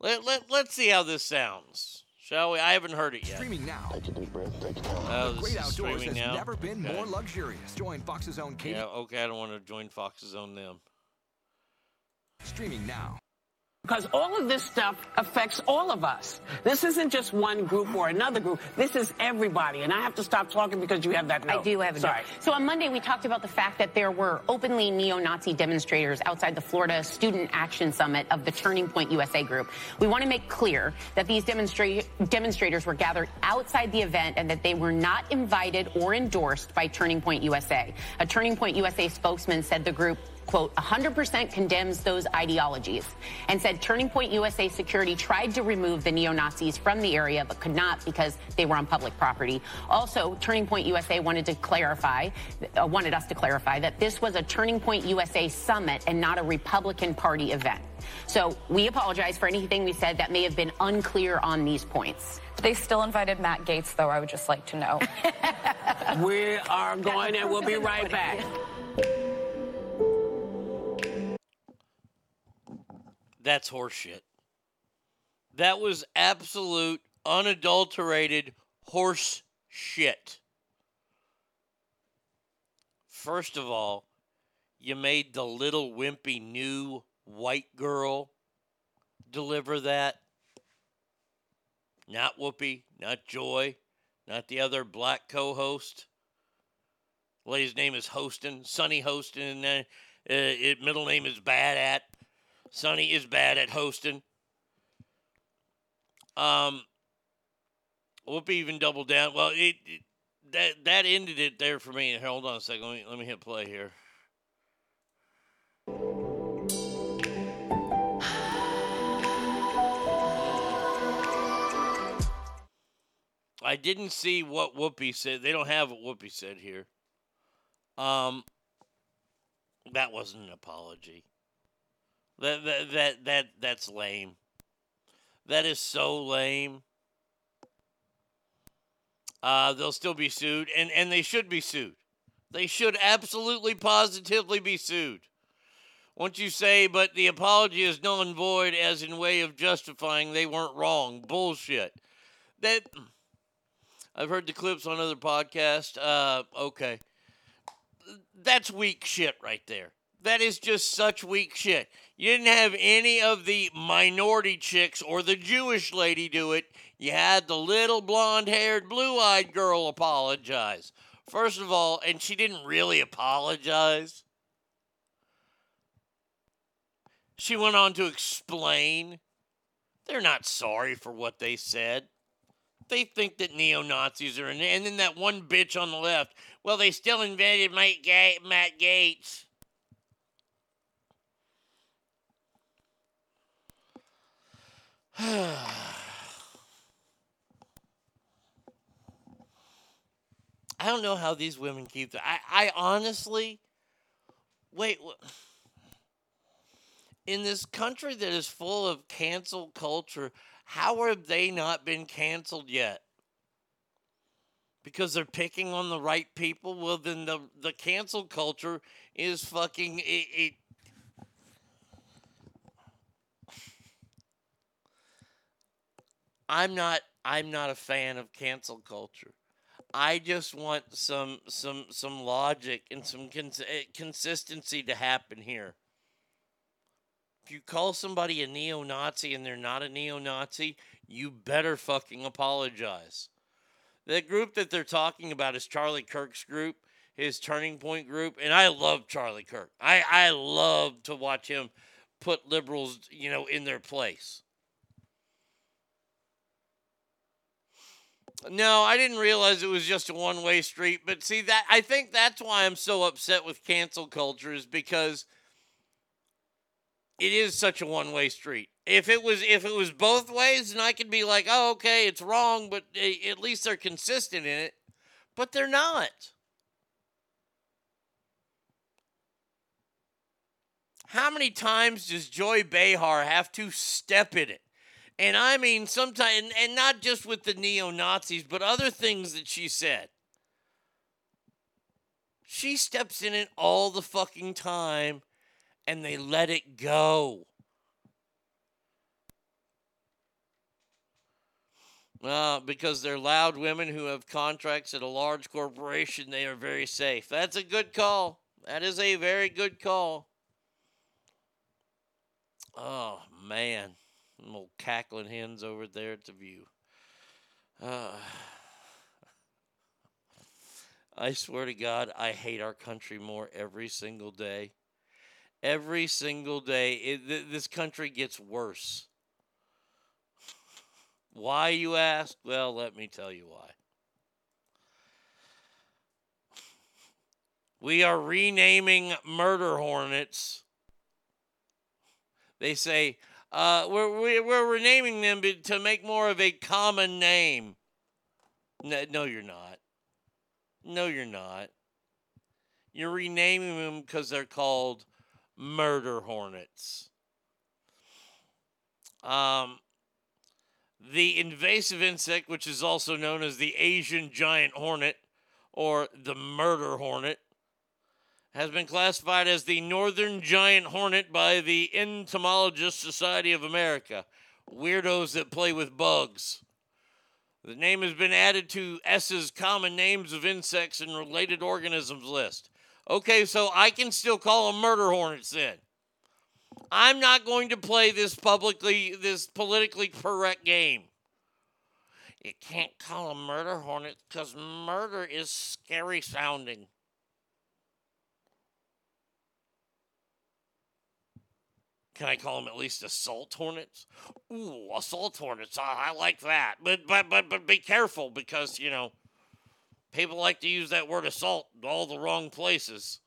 Let, let, let's see how this sounds, shall we? I haven't heard it yet. Streaming now. Take a deep breath. Take time. Oh, the great outdoors has now? never been Okay. more luxurious. Join Fox's own Katie. Yeah, okay, I don't want to join Fox's own them. Streaming now. Because all of this stuff affects all of us. This isn't just one group or another group. This is everybody. And I have to stop talking because you have that note. I do have a Sorry. note. So on Monday, we talked about the fact that there were openly neo-Nazi demonstrators outside the Florida Student Action Summit of the Turning Point USA group. We want to make clear that these demonstra- demonstrators were gathered outside the event and that they were not invited or endorsed by Turning Point USA. A Turning Point USA spokesman said the group quote, 100% condemns those ideologies and said Turning Point USA security tried to remove the neo-Nazis from the area but could not because they were on public property. Also, Turning Point USA wanted to clarify, uh, wanted us to clarify that this was a Turning Point USA summit and not a Republican Party event. So we apologize for anything we said that may have been unclear on these points. They still invited Matt Gaetz, though, I would just like to know. we are going and we'll be right back. That's horseshit. That was absolute, unadulterated horse shit. First of all, you made the little wimpy new white girl deliver that. Not Whoopi, not Joy, not the other black co host. Lady's name is Hostin, Sonny Hostin, and uh, middle name is Bad at. Sonny is bad at hosting. Um, Whoopi even doubled down. Well, it, it that that ended it there for me. Hold on a second. Let me, let me hit play here. I didn't see what Whoopi said. They don't have what Whoopi said here. Um, that wasn't an apology. That that that, that that's lame. That is so lame. Uh, they'll still be sued, and and they should be sued. They should absolutely, positively be sued. Once you say, but the apology is null and void, as in way of justifying they weren't wrong. Bullshit. That I've heard the clips on other podcasts. Uh, okay, that's weak shit right there. That is just such weak shit. You didn't have any of the minority chicks or the Jewish lady do it. You had the little blonde haired, blue eyed girl apologize. First of all, and she didn't really apologize. She went on to explain they're not sorry for what they said. They think that neo Nazis are in. And then that one bitch on the left, well, they still Ga- Matt Gaetz. I don't know how these women keep. The, I I honestly, wait. In this country that is full of cancel culture, How have they not been canceled yet? Because they're picking on the right people? Well, then the, the cancel culture is fucking. It, it I'm not I'm not a fan of cancel culture. I just want some some some logic and some cons- eh, consistency to happen here. If you call somebody a neo-Nazi and they're not a neo-Nazi, you better fucking apologize. The group that they're talking about is Charlie Kirk's group, his Turning Point group, and I love Charlie Kirk. I I love to watch him put liberals, you know, in their place. No, I didn't realize it was just a one-way street. But see that I think that's why I'm so upset with cancel culture is because it is such a one-way street. If it was if it was both ways, then I could be like, oh, okay, it's wrong, but at least they're consistent in it. But they're not. How many times does Joy Behar have to step in it? And I mean, sometimes, and, and not just with the neo Nazis, but other things that she said. She steps in it all the fucking time and they let it go. Uh, because they're loud women who have contracts at a large corporation, they are very safe. That's a good call. That is a very good call. Oh, man. Old cackling hens over there at the view. Uh, I swear to God, I hate our country more every single day. Every single day, it, th- this country gets worse. Why, you ask? Well, let me tell you why. We are renaming murder hornets. They say, uh, we're, we're, renaming them to make more of a common name. No, no, you're not. No, you're not. You're renaming them because they're called murder hornets. Um, the invasive insect, which is also known as the Asian giant hornet or the murder hornet, has been classified as the northern giant hornet by the Entomologist Society of America. Weirdos that play with bugs. The name has been added to S's common names of insects and related organisms list. Okay, so I can still call them murder hornets then. I'm not going to play this publicly, this politically correct game. You can't call them murder hornets because murder is scary sounding. Can I call them at least assault hornets? Ooh, assault hornets. I, I like that. But but but but be careful because you know people like to use that word assault in all the wrong places.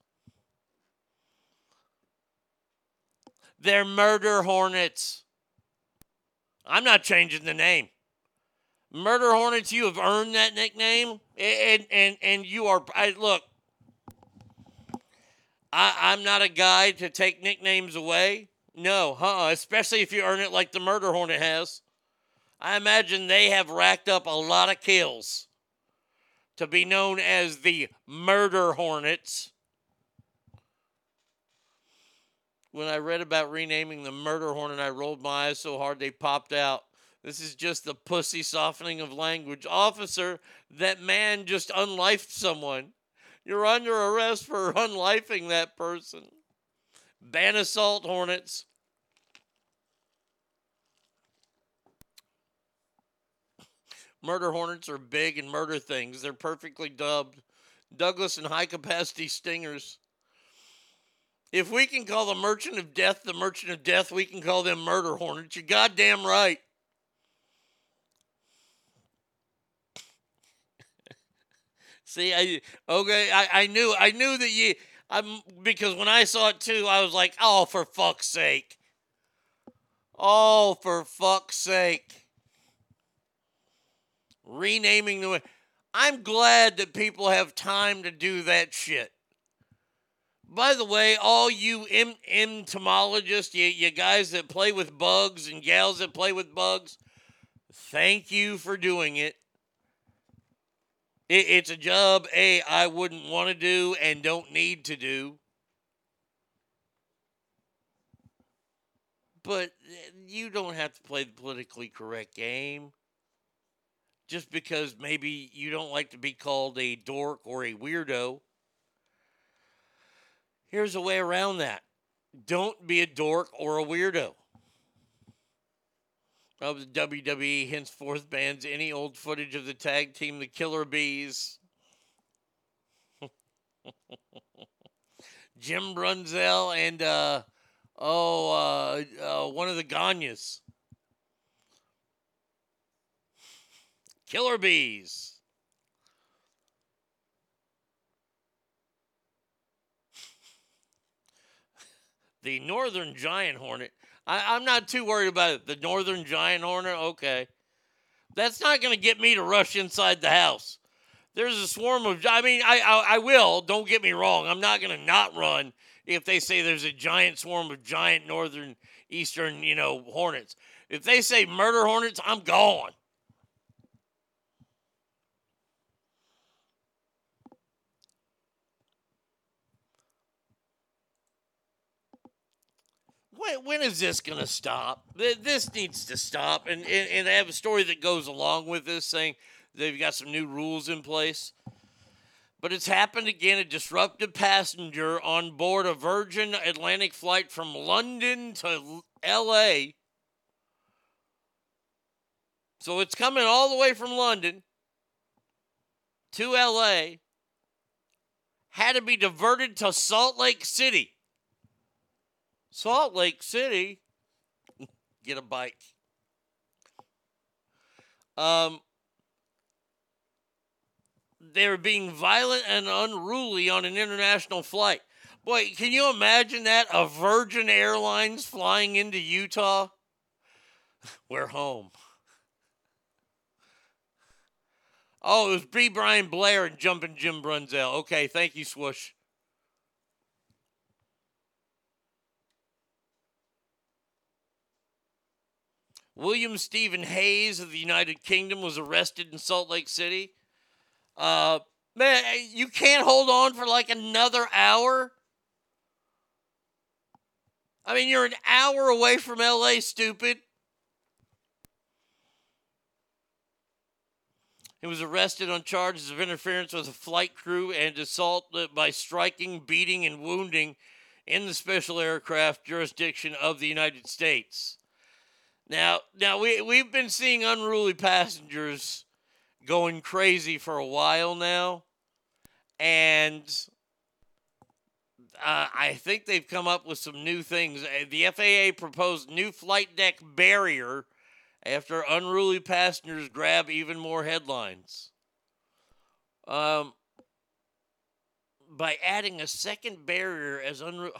They're murder hornets. I'm not changing the name. Murder hornets, you have earned that nickname, and and and you are. I look. I, I'm not a guy to take nicknames away. No, huh? Especially if you earn it like the murder hornet has. I imagine they have racked up a lot of kills to be known as the murder hornets. When I read about renaming the murder hornet, I rolled my eyes so hard they popped out. This is just the pussy softening of language. Officer, that man just unlifed someone. You're under arrest for unlifing that person. Ban assault hornets. Murder hornets are big and murder things. They're perfectly dubbed Douglas and high capacity stingers. If we can call the merchant of death the merchant of death, we can call them murder hornets. You're goddamn right. See, I okay, I, I knew I knew that you I'm because when I saw it too, I was like, oh for fuck's sake. Oh for fuck's sake. Renaming the I'm glad that people have time to do that shit. By the way, all you em- entomologists, you, you guys that play with bugs and gals that play with bugs, Thank you for doing it. It it's a job, A, I wouldn't want to do and don't need to do. But eh, you don't have to play the politically correct game just because maybe you don't like to be called a dork or a weirdo. Here's a way around that don't be a dork or a weirdo. The WWE henceforth bans any old footage of the tag team, the Killer Bees. Jim Brunzell and uh, oh, uh, uh, one of the Gagnes. Killer Bees. the Northern Giant Hornet. I, I'm not too worried about it. The Northern Giant Hornet, okay. That's not going to get me to rush inside the house. There's a swarm of. I mean, I I, I will. Don't get me wrong. I'm not going to not run if they say there's a giant swarm of giant northern eastern, you know, hornets. If they say murder hornets, I'm gone. When, when is this going to stop? This needs to stop. And, and, and I have a story that goes along with this saying they've got some new rules in place. But it's happened again. A disruptive passenger on board a Virgin Atlantic flight from London to LA. So it's coming all the way from London to LA. Had to be diverted to Salt Lake City. Salt Lake City, get a bike. Um, they were being violent and unruly on an international flight. Boy, can you imagine that? A Virgin Airlines flying into Utah? We're home. Oh, it was B. Brian Blair and Jumping Jim Brunzell. Okay, thank you, Swoosh. William Stephen Hayes of the United Kingdom was arrested in Salt Lake City. Uh, man, you can't hold on for like another hour. I mean, you're an hour away from LA, stupid. He was arrested on charges of interference with a flight crew and assault by striking, beating, and wounding in the special aircraft jurisdiction of the United States. Now, now we we've been seeing unruly passengers going crazy for a while now, and uh, I think they've come up with some new things. Uh, the FAA proposed new flight deck barrier after unruly passengers grab even more headlines. Um, by adding a second barrier as unruly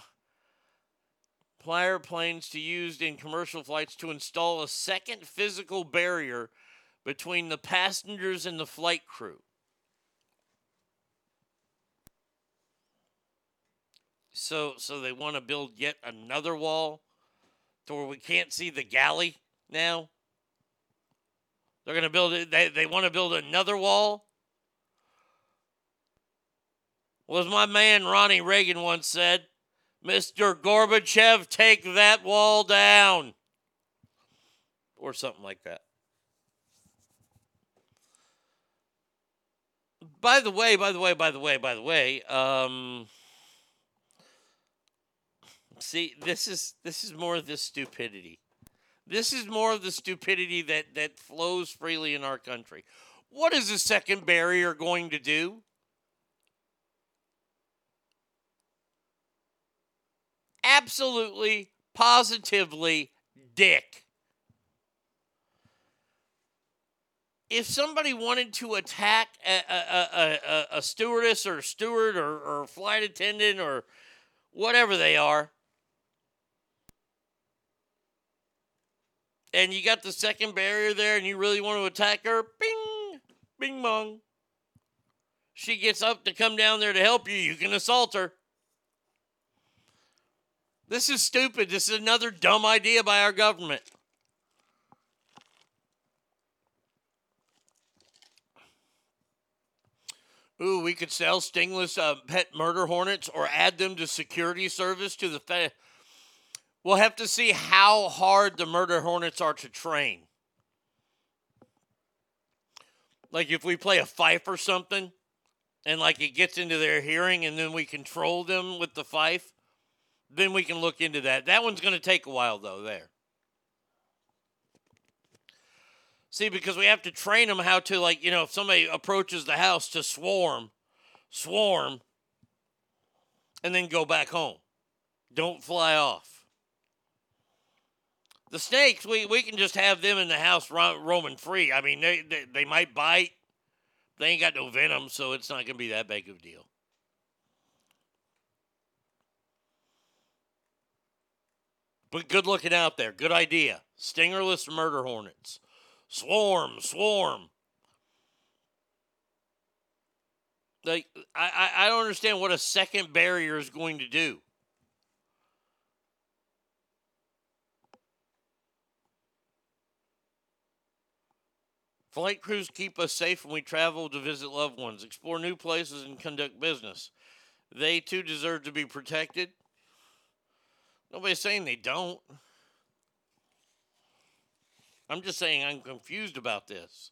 Plier plans to use in commercial flights to install a second physical barrier between the passengers and the flight crew. So, so they want to build yet another wall to where we can't see the galley now. They're going to build it. They, they want to build another wall. Was my man Ronnie Reagan once said, Mr. Gorbachev, take that wall down. Or something like that. By the way, by the way, by the way, by the way, um, see, this is this is more of the stupidity. This is more of the stupidity that that flows freely in our country. What is the second barrier going to do? Absolutely, positively dick. If somebody wanted to attack a, a, a, a stewardess or steward or, or flight attendant or whatever they are, and you got the second barrier there and you really want to attack her, bing, bing bong. She gets up to come down there to help you, you can assault her. This is stupid. This is another dumb idea by our government. Ooh, we could sell stingless uh, pet murder hornets or add them to security service to the Fed. We'll have to see how hard the murder hornets are to train. Like if we play a fife or something, and like it gets into their hearing, and then we control them with the fife then we can look into that. That one's going to take a while though. There. See, because we have to train them how to, like, you know, if somebody approaches the house to swarm, swarm, and then go back home. Don't fly off. The snakes, we, we can just have them in the house ro- roaming free. I mean, they, they, they might bite. They ain't got no venom, so it's not going to be that big of a deal. But good looking out there. Good idea. Stingerless murder hornets. Swarm, swarm. Like I, I, I don't understand what a second barrier is going to do. Flight crews keep us safe when we travel to visit loved ones, explore new places, and conduct business. They too deserve to be protected. Nobody's saying they don't. I'm just saying I'm confused about this.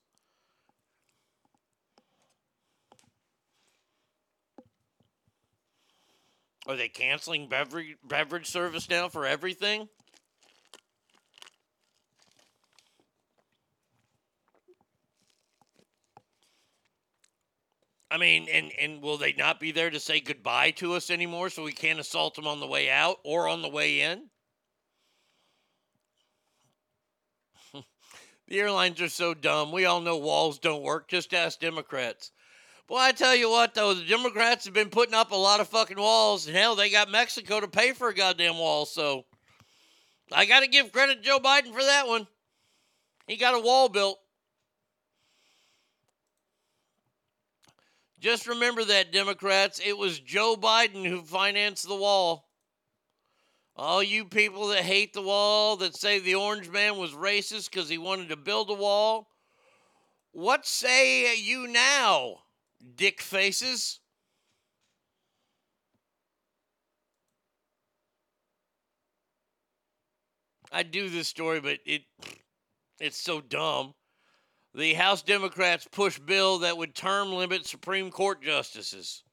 Are they canceling beverage beverage service now for everything? I mean, and and will they not be there to say goodbye to us anymore so we can't assault them on the way out or on the way in? The airlines are so dumb. We all know walls don't work. Just ask Democrats. Boy, I tell you what, though, the Democrats have been putting up a lot of fucking walls. And hell, they got Mexico to pay for a goddamn wall. So I got to give credit to Joe Biden for that one. He got a wall built. Just remember that, Democrats. It was Joe Biden who financed the wall. All you people that hate the wall, that say the orange man was racist because he wanted to build a wall, what say you now, dick faces? I do this story, but it it's so dumb. The House Democrats push bill that would term limit Supreme Court justices.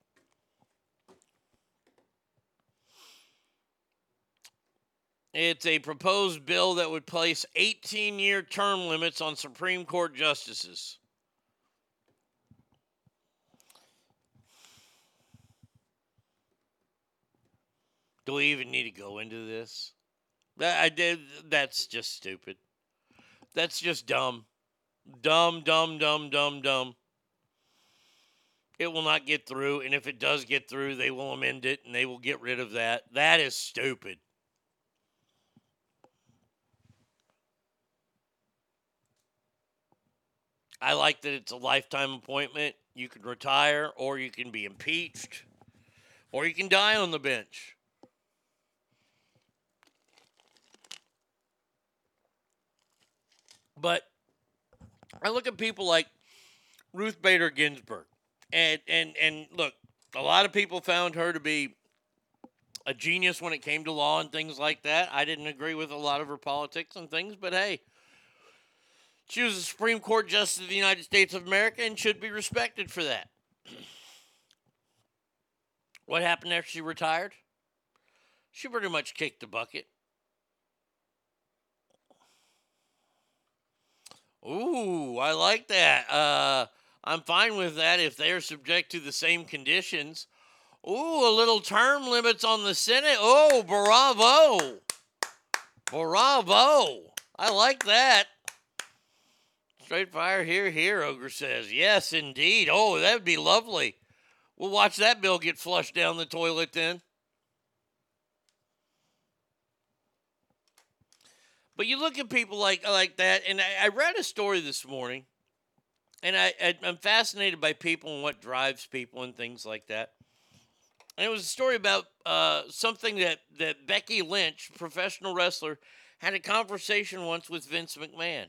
It's a proposed bill that would place 18 year term limits on Supreme Court justices. Do we even need to go into this? I did that's just stupid. That's just dumb. Dumb, dumb, dumb, dumb, dumb. It will not get through, and if it does get through, they will amend it and they will get rid of that. That is stupid. I like that it's a lifetime appointment. You can retire, or you can be impeached, or you can die on the bench. But I look at people like Ruth Bader Ginsburg, and and and look, a lot of people found her to be a genius when it came to law and things like that. I didn't agree with a lot of her politics and things, but hey, she was a Supreme Court Justice of the United States of America and should be respected for that. what happened after she retired? She pretty much kicked the bucket. Ooh, I like that. Uh, I'm fine with that if they're subject to the same conditions. Ooh, a little term limits on the Senate. Oh, bravo. Bravo. I like that. Straight fire here, here, Ogre says. Yes, indeed. Oh, that would be lovely. We'll watch that bill get flushed down the toilet then. But you look at people like like that, and I, I read a story this morning, and I, I I'm fascinated by people and what drives people and things like that. And it was a story about uh, something that that Becky Lynch, professional wrestler, had a conversation once with Vince McMahon.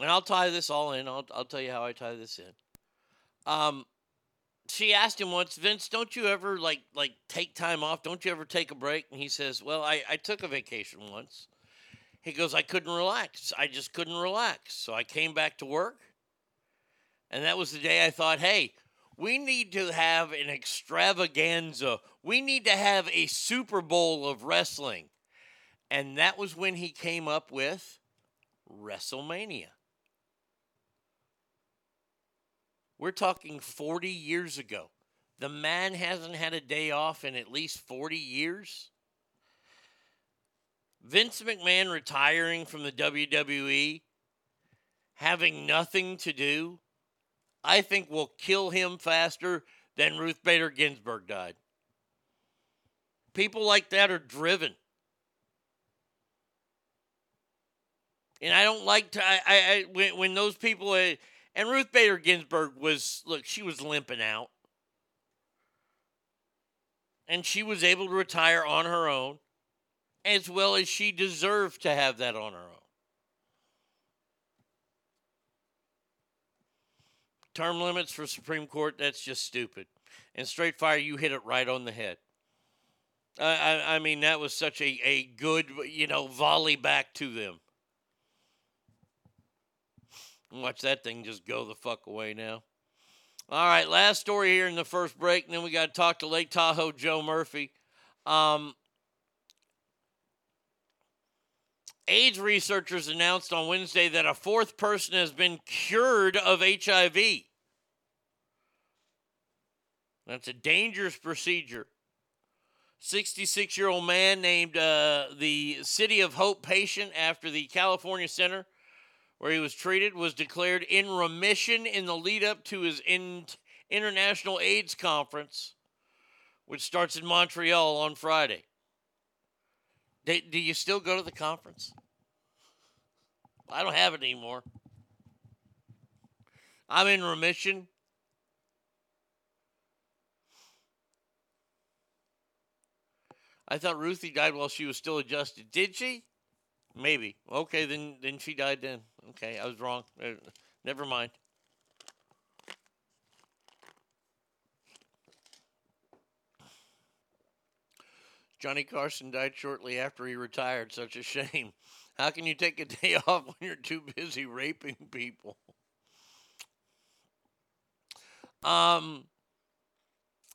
and I'll tie this all in. I'll I'll tell you how I tie this in. Um, she asked him once, Vince, don't you ever like like take time off? Don't you ever take a break? And he says, Well, I, I took a vacation once. He goes, I couldn't relax. I just couldn't relax. So I came back to work. And that was the day I thought, hey, we need to have an extravaganza. We need to have a Super Bowl of wrestling. And that was when he came up with WrestleMania. We're talking 40 years ago. The man hasn't had a day off in at least 40 years. Vince McMahon retiring from the WWE, having nothing to do, I think will kill him faster than Ruth Bader Ginsburg died. People like that are driven. And I don't like to. I, I, I when, when those people uh, and Ruth Bader Ginsburg was look, she was limping out, and she was able to retire on her own, as well as she deserved to have that on her own. Term limits for Supreme Court, that's just stupid. And straight fire, you hit it right on the head. I, I, I mean, that was such a, a good, you know, volley back to them. Watch that thing just go the fuck away now. All right, last story here in the first break, and then we got to talk to Lake Tahoe Joe Murphy. Um, AIDS researchers announced on Wednesday that a fourth person has been cured of HIV. That's a dangerous procedure. 66 year old man named uh, the City of Hope patient after the California Center where he was treated was declared in remission in the lead up to his in- International AIDS Conference, which starts in Montreal on Friday. Do, do you still go to the conference? I don't have it anymore. I'm in remission. I thought Ruthie died while she was still adjusted. Did she? Maybe. Okay, then then she died then. Okay, I was wrong. Uh, never mind. Johnny Carson died shortly after he retired. Such a shame. How can you take a day off when you're too busy raping people? Um,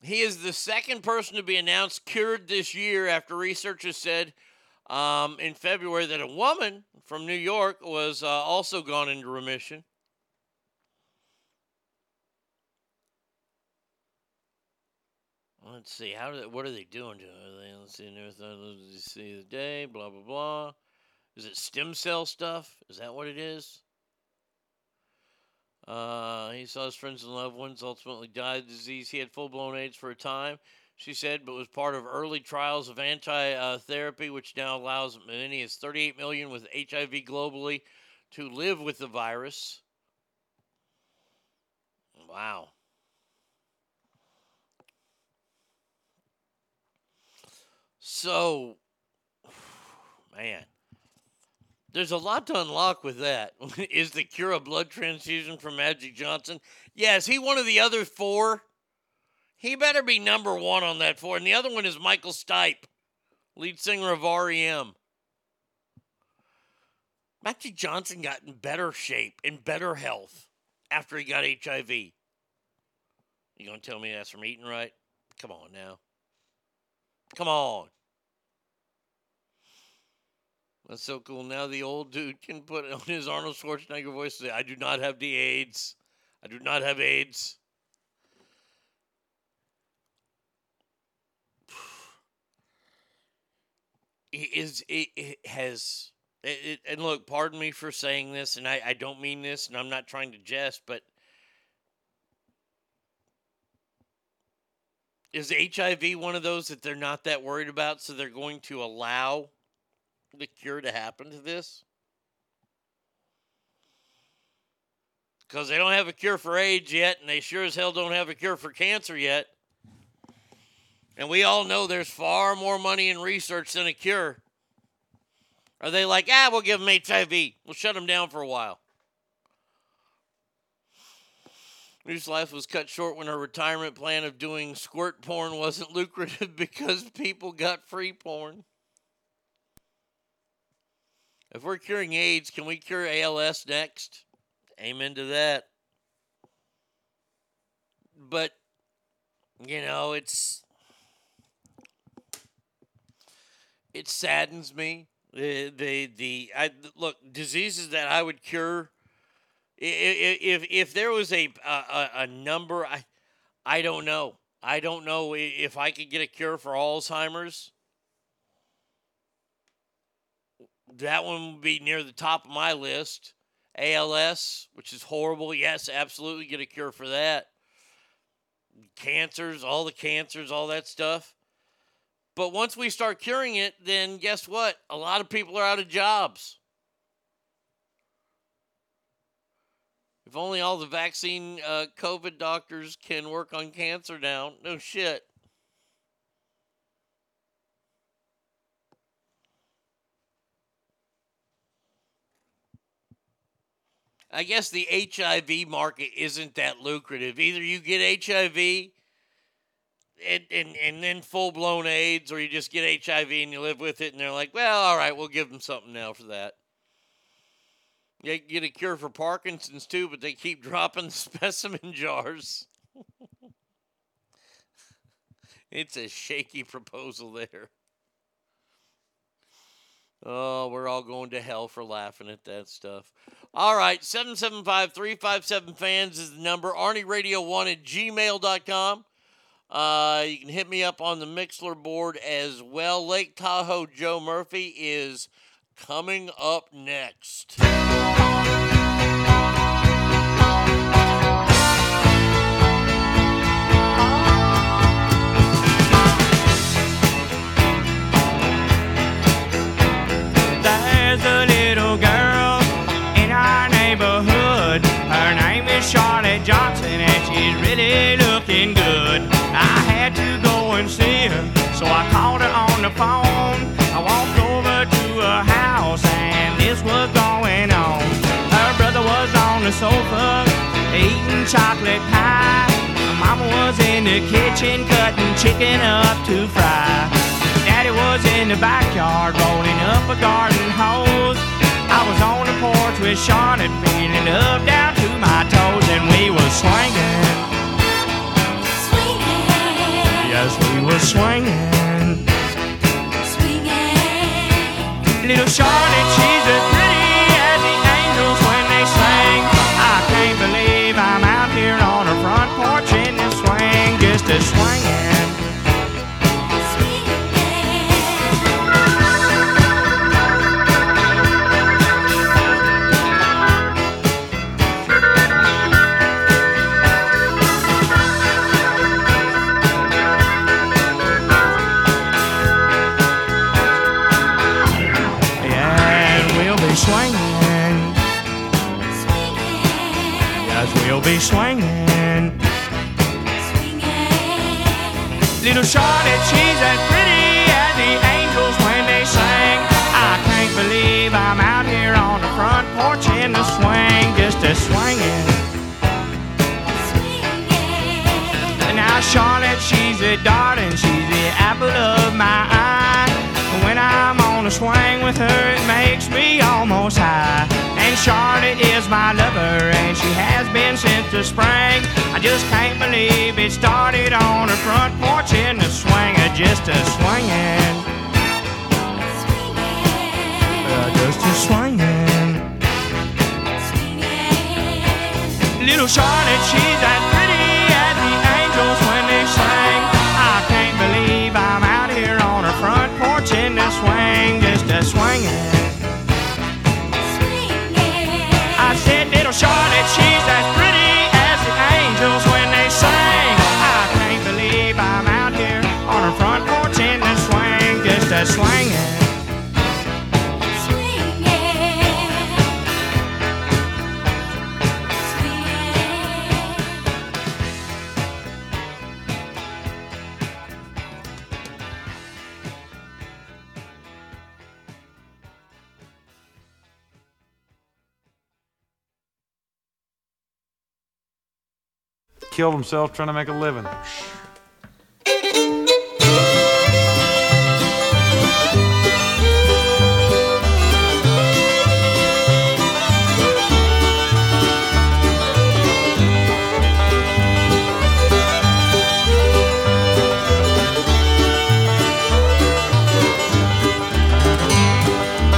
he is the second person to be announced cured this year after researchers said um, in February that a woman from New York was uh, also gone into remission. Let's see. How do they, what are they doing to her? Let's see. Let's see the day. Blah blah blah. Is it stem cell stuff? Is that what it is? Uh, he saw his friends and loved ones ultimately die of disease. He had full blown AIDS for a time, she said, but was part of early trials of anti uh, therapy, which now allows many as 38 million with HIV globally to live with the virus. Wow. So, man, there's a lot to unlock with that. Is the cure a blood transfusion from Magic Johnson? Yeah, is he one of the other four? He better be number one on that four. And the other one is Michael Stipe, lead singer of REM. Magic Johnson got in better shape, in better health after he got HIV. You gonna tell me that's from eating right? Come on now. Come on. That's so cool. Now the old dude can put on his Arnold Schwarzenegger voice and say, I do not have the AIDS. I do not have AIDS. Is it, it has it, and look, pardon me for saying this, and I, I don't mean this, and I'm not trying to jest, but is HIV one of those that they're not that worried about, so they're going to allow the cure to happen to this? Because they don't have a cure for AIDS yet, and they sure as hell don't have a cure for cancer yet. And we all know there's far more money in research than a cure. Are they like, ah, we'll give them HIV. We'll shut them down for a while. whose life was cut short when her retirement plan of doing squirt porn wasn't lucrative because people got free porn. If we're curing AIDS, can we cure ALS next? Amen to that. But, you know, it's. It saddens me. The, the, the, I, look, diseases that I would cure if if there was a a, a number i i don't know. I don't know if i could get a cure for alzheimer's. That one would be near the top of my list. Als which is horrible. Yes absolutely get a cure for that. Cancers all the cancers all that stuff but once we start curing it then guess what a lot of people are out of jobs If only all the vaccine uh, COVID doctors can work on cancer now. No shit. I guess the HIV market isn't that lucrative. Either you get HIV and, and, and then full blown AIDS, or you just get HIV and you live with it, and they're like, well, all right, we'll give them something now for that. They get a cure for Parkinson's too, but they keep dropping specimen jars. it's a shaky proposal there. Oh, we're all going to hell for laughing at that stuff. All right, 775 357 fans is the number. ArnieRadio1 at gmail.com. Uh, you can hit me up on the Mixlr board as well. Lake Tahoe Joe Murphy is coming up next. There's a little girl in our neighborhood. Her name is Charlotte Johnson, and she's really looking good. See her, so I called her on the phone. I walked over to her house, and this was going on. Her brother was on the sofa eating chocolate pie. Mama was in the kitchen cutting chicken up to fry. Daddy was in the backyard rolling up a garden hose. I was on the porch with Charlotte feeling up down to my toes, and we were swinging. Yes, we were swinging. Swinging. Little Charlotte, she's as be swinging. Little Charlotte, she's as pretty as the angels when they sing. I can't believe I'm out here on the front porch in the swing, just a swinging. Now Charlotte, she's a darling, she's the apple of my eye. When I'm on a swing with her, it makes me almost high. Charlotte is my lover, and she has been since the spring. I just can't believe it started on her front porch in the swing, just a swinging. Uh, just a swinging. Little Charlotte, she's as kill themselves trying to make a living.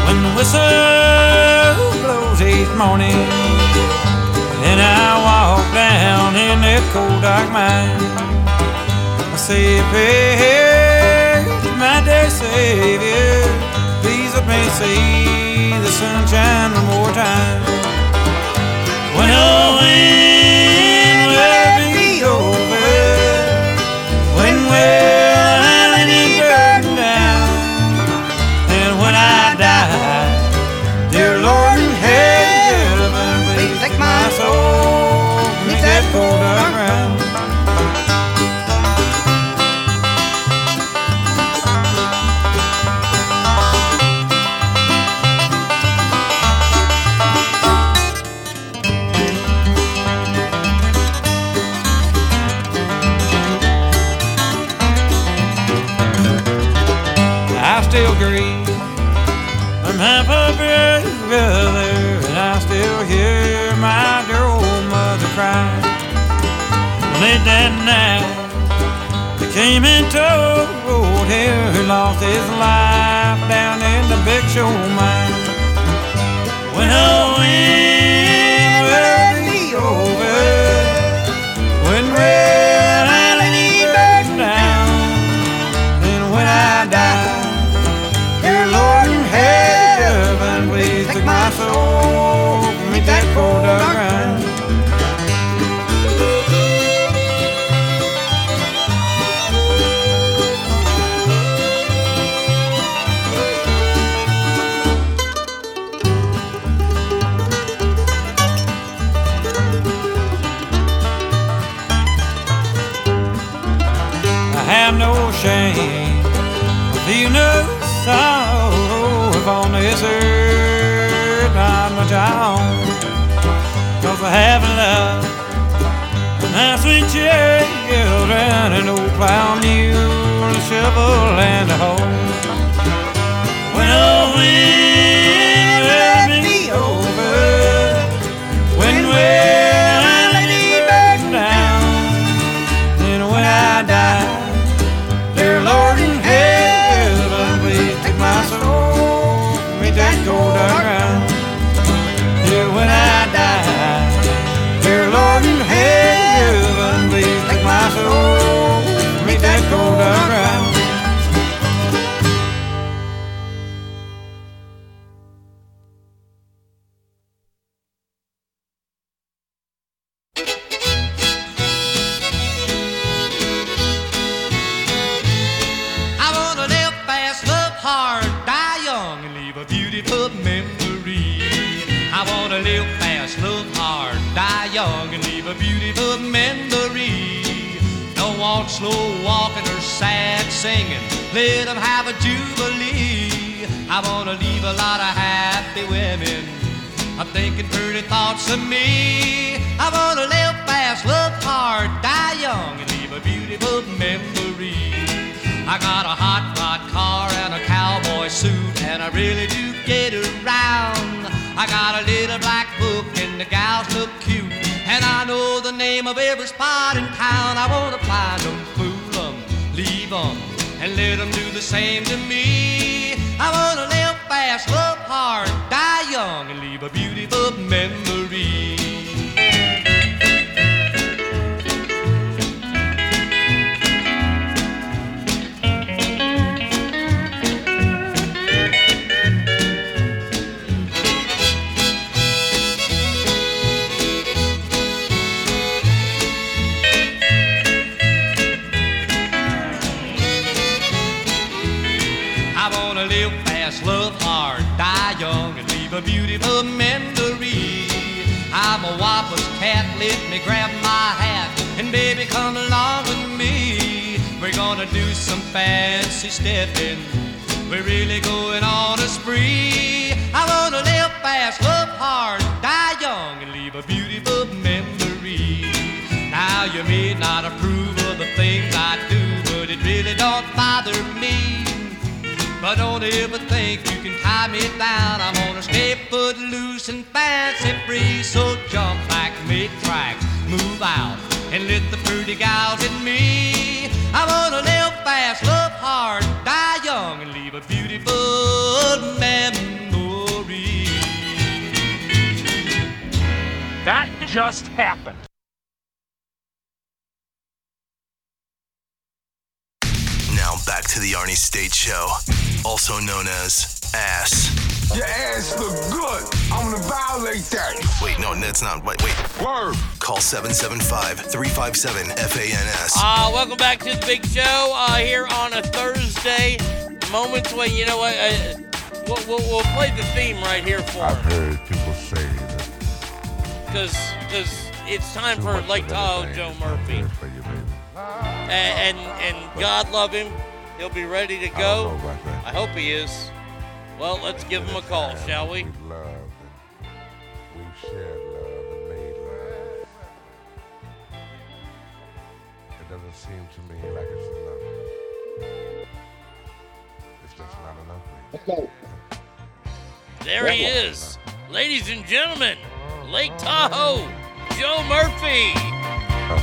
When the whistle blows each morning in that cold dark mine, I say prayer to my dear Savior. Please let me see the sunshine one more time. When the wind Night, they came and told him he lost his life down in the big show mine. When the wind will be over, when we're I have love, my sweet children, an old plow mule, a shovel, and a hoe. When the wind slow walking or sad singing. Let 'em have a jubilee. I wanna leave a lot of happy women. I'm thinking pretty thoughts of me. I wanna live fast, love hard, die young, and leave a beautiful memory. I got a hot rod car and a cowboy suit, and I really do get around. I got a little black book, and the gals look cute, and I know the name of every spot in town. I wanna find 'em, fool 'em, leave 'em, and let 'em do the same to me. I wanna live fast, love hard, die young, and leave a beautiful memory. A Wapa's cat, let me grab my hat, and baby, come along with me. We're gonna do some fancy stepping. We're really going on a spree. I wanna live fast, love hard, die young, and leave a beautiful memory. Now you may not approve of the things I do, but it really don't bother me. But don't ever think you can tie me down. I'm gonna stay foot loose and fancy free. So jump back, make tracks, move out, and let the pretty gals in me. I wanna live fast, love hard, die young, and leave a beautiful memory. That just happened. Back to the Arnie State Show, also known as Ass. Your ass look good. I'm gonna violate that. Wait, no, that's not. Wait, wait. Word. Call 775-357-FANS. Uh, welcome back to the big show uh, here on a Thursday. Moments when, you know what, uh, we'll, we'll, we'll play the theme right here for you. I've him. heard people say that Because it's time too for much Lake Tahoe Joe is not Murphy. for you, baby. And, and, and God love him. He'll be ready to I don't go. know about that. I hope he is. Well, let's give him a call, shall we? We've and we've shared love and made love. It doesn't seem to me like it's enough. It's just not enough. baby. There he is. Ladies and gentlemen, Lake Tahoe, Joe Murphy. All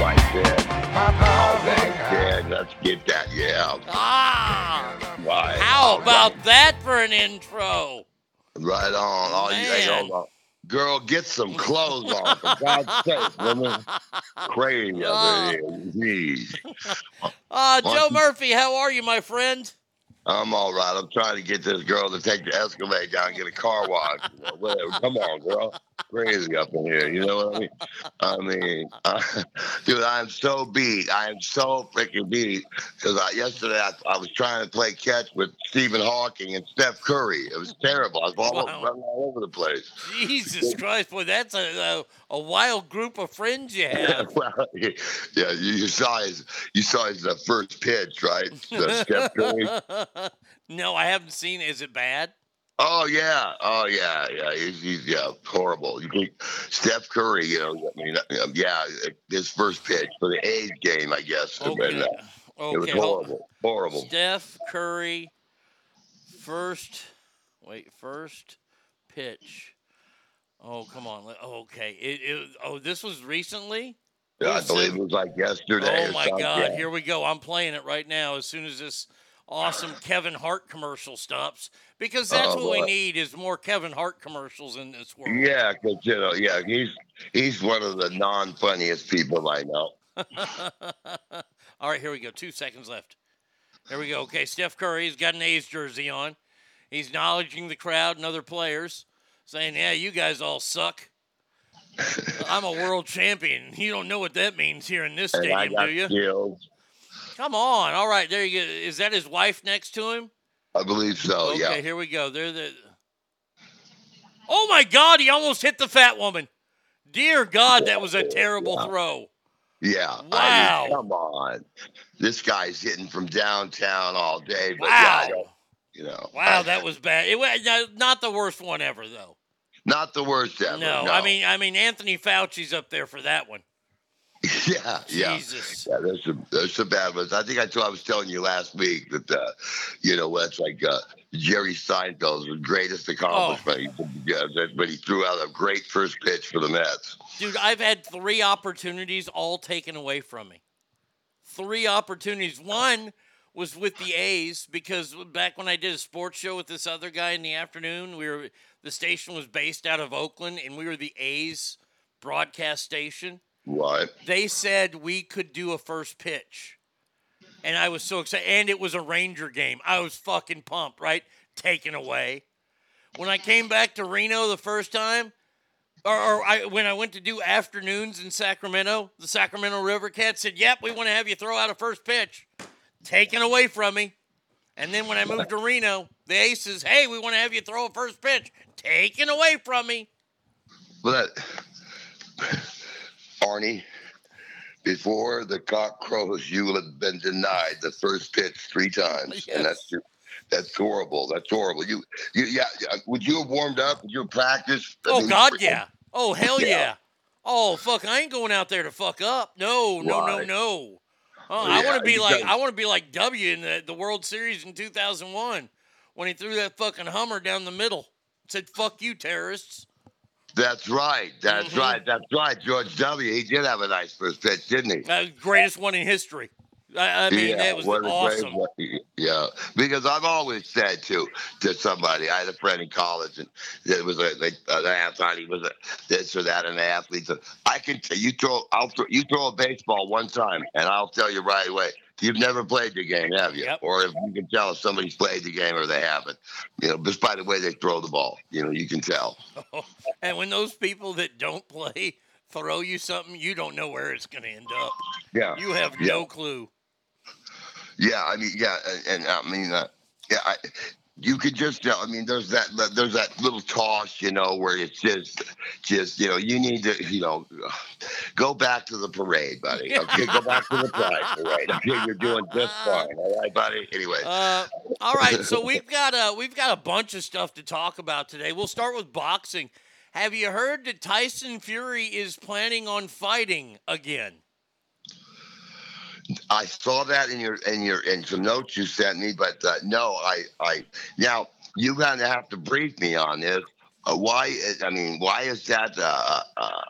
right, Dad. All right, Dad. Let's get that. Yeah. Ah, Right. how all about that for an intro? Right on. All you, hey, Man. hold on. Girl, get some clothes on, for God's sake, woman. Crazy Oh. up here. Jeez. Uh, Joe you- Murphy, how are you, my friend? I'm all right. I'm trying to get this girl to take the Escalade down and get a car wash. You know, whatever. Come on, girl. Crazy up in here. You know what I mean? I mean, uh, dude, I'm so beat. I am so freaking beat because I, yesterday I, I was trying to play catch with Stephen Hawking and Steph Curry. It was terrible. I was all, Wow. running all over the place. Jesus Christ, boy, that's a, a, a wild group of friends you have. well, yeah, you, you saw his you saw his uh, first pitch, right? Steph Curry. no, I haven't seen. Is it bad? Oh yeah, oh yeah, yeah. He's, he's yeah horrible. You think Steph Curry? You know, I mean, uh, yeah, his first pitch for the A's game, I guess. Okay. And, uh, it was Okay, horrible, horrible. Steph Curry, first, wait, first pitch. Oh, come on. Okay. It, it, oh, this was recently? Yeah, I believe it? it was like yesterday. Oh, my God. yeah. Here we go. I'm playing it right now as soon as this awesome Kevin Hart commercial stops because that's Oh, what we need is more Kevin Hart commercials in this world. Yeah, because you know, yeah, he's he's one of the non-funniest people I know. All right, here we go. Two seconds left. There we go. Okay, Steph Curry's got an A's jersey on. He's acknowledging the crowd and other players, saying, Yeah, you guys all suck. I'm a world champion. You don't know what that means here in this stadium, do you? skills. Come on. All right, there you go. Is that his wife next to him? I believe so. Yeah. Okay, yeah. here we go. They're the. Oh my God! He almost hit the fat woman. Dear God, that was a terrible Yeah. throw. Yeah. I Wow. mean, come on. This guy's hitting from downtown all day. But Wow. yeah, I you know. Wow, that was bad. It was not the worst one ever, though. Not the worst ever. No, No, I mean, I mean, Anthony Fauci's up there for that one. yeah, yeah. Jesus. Yeah, there's some there's some bad ones. I think I, told, I was telling you last week that uh, you know that's like uh, Jerry Seinfeld's greatest accomplishment. Oh. Yeah, but he threw out a great first pitch for the Mets. Dude, I've had three opportunities all taken away from me. Three opportunities. One was with the A's because back when I did a sports show with this other guy in the afternoon, we were the station was based out of Oakland and we were the A's broadcast station. Right. They said we could do a first pitch. And I was so excited. And it was a Ranger game. I was fucking pumped, right? Taken away. When I came back to Reno the first time, or, or I, when I went to do afternoons in Sacramento, the Sacramento River Cats said, Yep, we want to have you throw out a first pitch. Taken away from me. And then when I moved to Reno, the Aces, hey, we want to have you throw a first pitch. Taken away from me. Well, that Arnie, before the cock crows, you will have been denied the first pitch three times, and that's that's horrible. That's horrible. You, you, yeah. yeah, Would you have warmed up? Would you have practiced? I Oh mean, God, yeah. Oh hell Yeah. yeah. Oh fuck! I ain't going out there to fuck up. No, no, no, Why? no. Oh, I want to be like I want to be like W in the, the World Series in 2001 when he threw that fucking Hummer down the middle. Said "fuck you, terrorists." That's right. That's Mhm. right. That's right. George W. He did have a nice first pitch, didn't he? Uh, greatest one in history. I, I mean, that was great awesome. one. Yeah, because I've always said to to somebody, I had a friend in college, and it was a, they, uh, they thought he was a this or that, an athlete. So I can tell you throw, I'll throw, you throw a baseball one time, and I'll tell you right away. You've never played the game, have you? Or if you can tell if somebody's played the game or they haven't, you know, just by the way they throw the ball, you know, you can tell. And when those people that don't play throw you something, you don't know where it's going to end up. Yeah, You have yeah. no clue. Yeah, I mean, yeah, and, and I mean, uh, yeah, I, you could just tell. I mean, there's that there's that little toss, you know, where it's just, just you know, you need to, you know, go back to the parade, buddy. Okay, go back to the pride parade. Okay, you're doing just fine. All right, buddy. Anyway. Uh, all right, so we've got a we've got a bunch of stuff to talk about today. We'll start with boxing. Have you heard that Tyson Fury is planning on fighting again? I saw that in your in your in some notes you sent me, but uh, no, I I now you're gonna have to brief me on this. Uh, why? I mean, why is that? Uh, uh,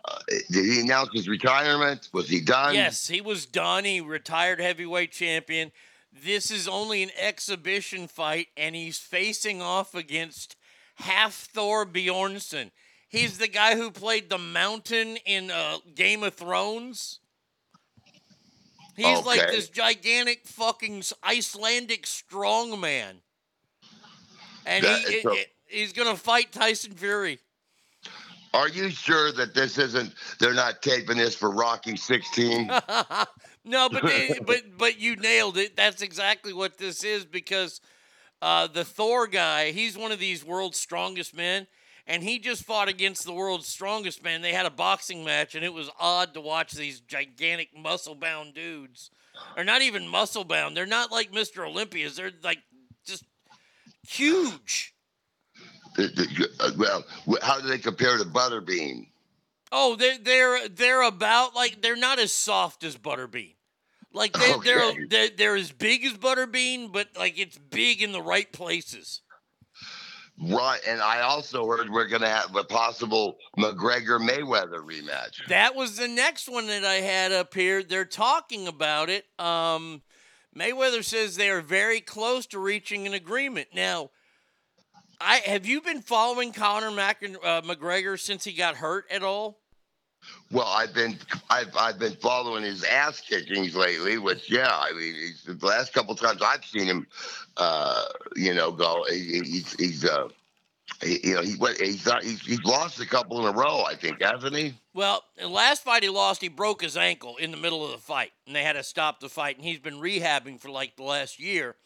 did he announce his retirement? Was he done? Yes, he was done. He retired heavyweight champion. This is only an exhibition fight, and he's facing off against Hafthor Bjornsson. He's the guy who played the Mountain in uh, Game of Thrones. He's like this gigantic fucking Icelandic strongman, and That- he, so- he's gonna fight Tyson Fury. Are you sure that this isn't? They're not taping this for Rocky 16. no, but they- but but you nailed it. That's exactly what this is because uh, the Thor guy, he's one of these world's strongest men, and he just fought against the world's strongest man. They had a boxing match, and it was odd to watch these gigantic muscle bound dudes. Or not even muscle bound. They're not like Mr. Olympias. They're like just huge. Uh, well, how do they compare to Butterbean? Oh, they're they're they're about like they're not as soft as Butterbean. Like they, they're, Okay. they're they're as big as Butterbean, but like it's big in the right places. And I also heard we're going to have a possible McGregor Mayweather rematch. That was the next one that I had up here. They're talking about it. Um, Mayweather says they are very close to reaching an agreement. Now, I have you been following Conor Mac- uh, McGregor since he got hurt at all? Well, I've been I've I've been following his ass kickings lately, which yeah, I mean, he's, the last couple times I've seen him, uh, you know, go he, he's he's uh, he, you know he he's not he's, he's lost a couple in a row, I think, hasn't he? Well, the last fight he lost, he broke his ankle in the middle of the fight, and they had to stop the fight. And he's been rehabbing for like the last year,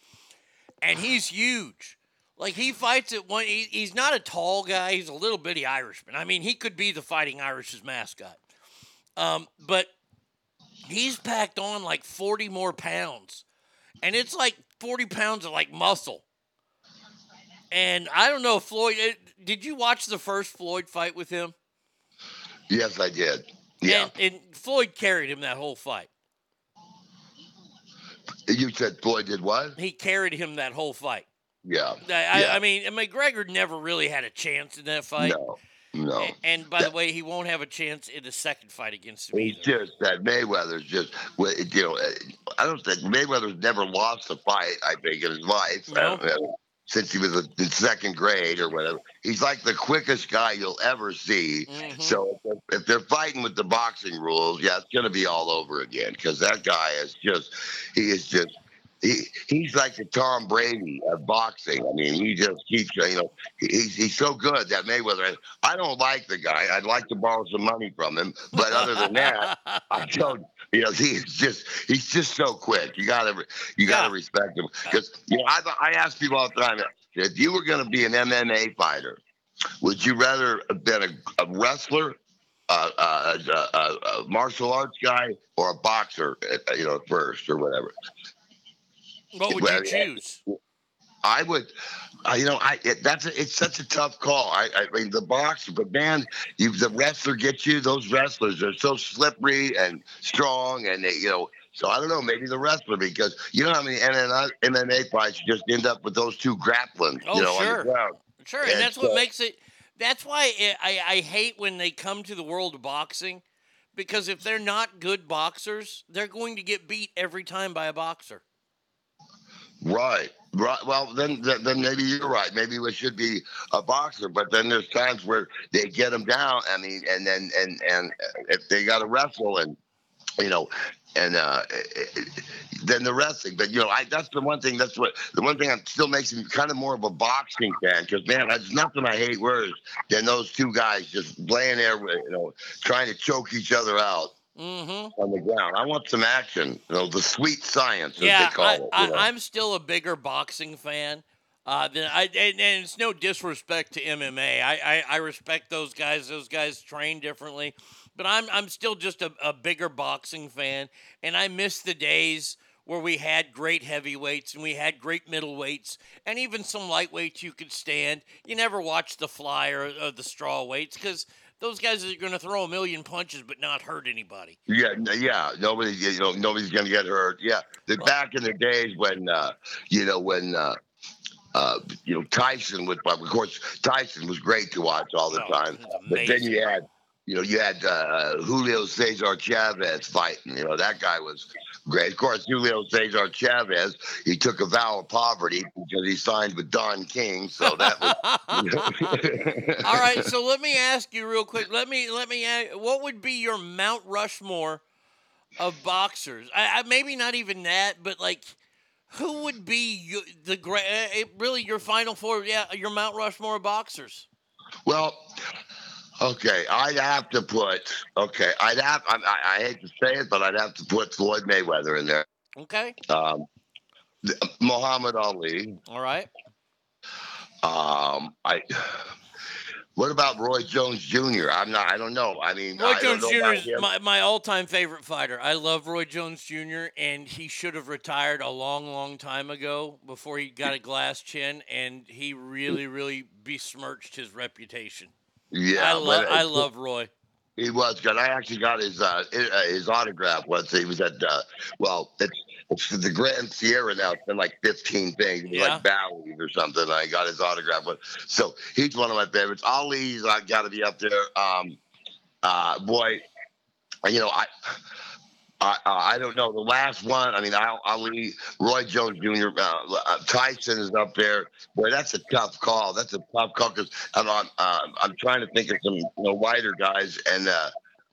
and he's huge. Like he fights at one. He, he's not a tall guy. He's a little bitty Irishman. I mean, he could be the Fighting Irish's mascot. Um, but he's packed on like forty more pounds, and it's like forty pounds of like muscle. And I don't know, Floyd. Did you watch the first Floyd fight with him? Yes, I did. Yeah, And, and Floyd carried him that whole fight. you said Floyd did what? He carried him that whole fight. Yeah, I, yeah. I mean, McGregor never really had a chance in that fight. no, no. And by the way, he won't have a chance in the second fight against him He's just that Mayweather's just, you know, uh, I don't think Mayweather's never lost a fight. I think in his life No. uh, since he was a- in second grade or whatever. He's like the quickest guy you'll ever see. Mm-hmm. So if, if they're fighting with the boxing rules, yeah, it's going to be all over again because that guy is just, he is just. He, he's like the Tom Brady of boxing. I mean, he just keeps, you know, he's, he's so good that Mayweather. I don't like the guy. I'd like to borrow some money from him, but other than that, I don't. You know, he's just he's just so quick. You gotta you gotta respect him because you know I I ask people all the time if you were going to be an MMA fighter, would you rather have been a, a wrestler, uh, uh, a, a, a martial arts guy, or a boxer? uh, You know, first or whatever. What would you choose? I would, uh, you know, I it, that's a, it's such a tough call. I, I mean, the boxer, but man, you the wrestler gets you. Those wrestlers are so slippery and strong, and they, you know. So I don't know, maybe the wrestler because you know how many MMA, MMA fights you just end up with those two grappling, Oh, you know, on sure. the ground. Sure, and And that's what makes it. That's why I, I hate when they come to the world of boxing, because if they're not good boxers, they're going to get beat every time by a boxer. Right. Right. Well, then, then, maybe you're right. Maybe we should be a boxer. But then there's times where they get them down. I mean, and then and and uh, if they got to wrestle and you know, and uh, eh, eh, then the wrestling. But you know, I that's the one thing. That's what the one thing that still makes me kind of more of a boxing fan. Because man, there's nothing I hate worse than those two guys just laying there, you know, trying to choke each other out. Mm-hmm. On the ground, I want some action. You know, the sweet science, as Yeah, they call I, it. I. I'm still a bigger boxing fan. Uh, than I and, and it's no disrespect to MMA. I, I, I respect those guys. Those guys train differently, but I'm I'm still just a, a bigger boxing fan, and I miss the days where we had great heavyweights and we had great middleweights and even some lightweights you could stand. You never watched the fly or, or the straw weights because those guys are going to throw a million punches but not hurt anybody. Yeah, yeah. Nobody, you know, nobody's gonna get hurt. Yeah, the, back in the days when, uh, you know, when, uh, uh, you know, Tyson would, of course, Tyson was great to watch all the Oh, time. But then you had, you know, you had uh, Julio Cesar Chavez fighting. You know, that guy was. Of course, Julio Cesar Chavez, he took a vow of poverty because he signed with Don King. So that was. All right, so let me ask you real quick. Let me let me ask, what would be your Mount Rushmore of boxers? I, I maybe not even that, but like who would be you, the great uh, really your final four, yeah, your Mount Rushmore of boxers? Well, okay, I'd have to put. Okay, I'd have. I, I, I hate to say it, but I'd have to put Floyd Mayweather in there. Okay. Um, Muhammad Ali. All right. Um, I. What about Roy Jones Jr.? I'm not. I don't know. I mean, Roy I Jones Jr. is my, my all time favorite fighter. I love Roy Jones Jr. and he should have retired a long, long time ago before he got a glass chin and he really, really besmirched his reputation. Yeah, I love I love Roy. He was good. I actually got his uh, uh, his autograph once. He was at uh, well, it's it's the Grand Sierra now. It's been like 15 things. Yeah. like Bally's or something. I got his autograph. But so he's one of my favorites. Ali's I got to be up there. Um, uh, boy, you know I. I, I don't know the last one. I mean, Al- Ali, Roy Jones Jr., uh, uh, Tyson is up there. Boy, that's a tough call. That's a tough call because I'm I'm, uh, I'm trying to think of some you know wider guys, and uh,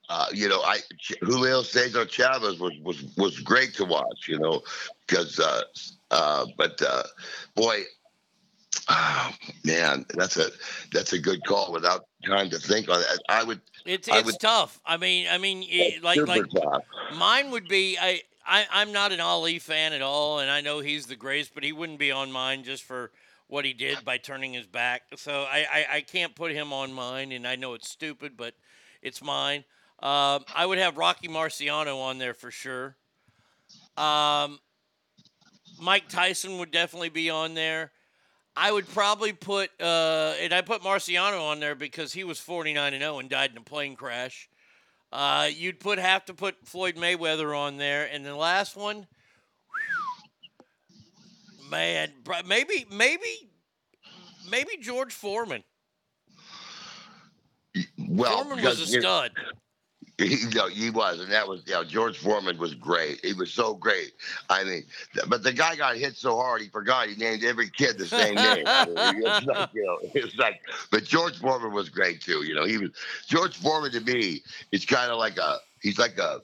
uh, you know, I Julio Cesar Chavez was was was great to watch. You know, because uh, uh, but uh, boy, oh, man, that's a that's a good call. Without time to think on it, I would. It's I it's would- tough. I mean, I mean, it, like like tough. mine would be. I, I I'm not an Ali fan at all, and I know he's the greatest, but he wouldn't be on mine just for what he did by turning his back. So I I, I can't put him on mine, and I know it's stupid, but it's mine. Um, I would have Rocky Marciano on there for sure. Um, Mike Tyson would definitely be on there. I would probably put, uh, and I put Marciano on there because he was 49 and 0 and died in a plane crash. Uh, you'd put have to put Floyd Mayweather on there, and the last one, man, maybe, maybe, maybe George Foreman. Well, Foreman was a because, you know, stud. He, you know, he was, and that was, you know, George Foreman was great. He was so great. I mean, but the guy got hit so hard he forgot he named every kid the same name. I mean, it's like, you know, it's like, but George Foreman was great too. You know, he was George Foreman to me. It's kind of like a, he's like a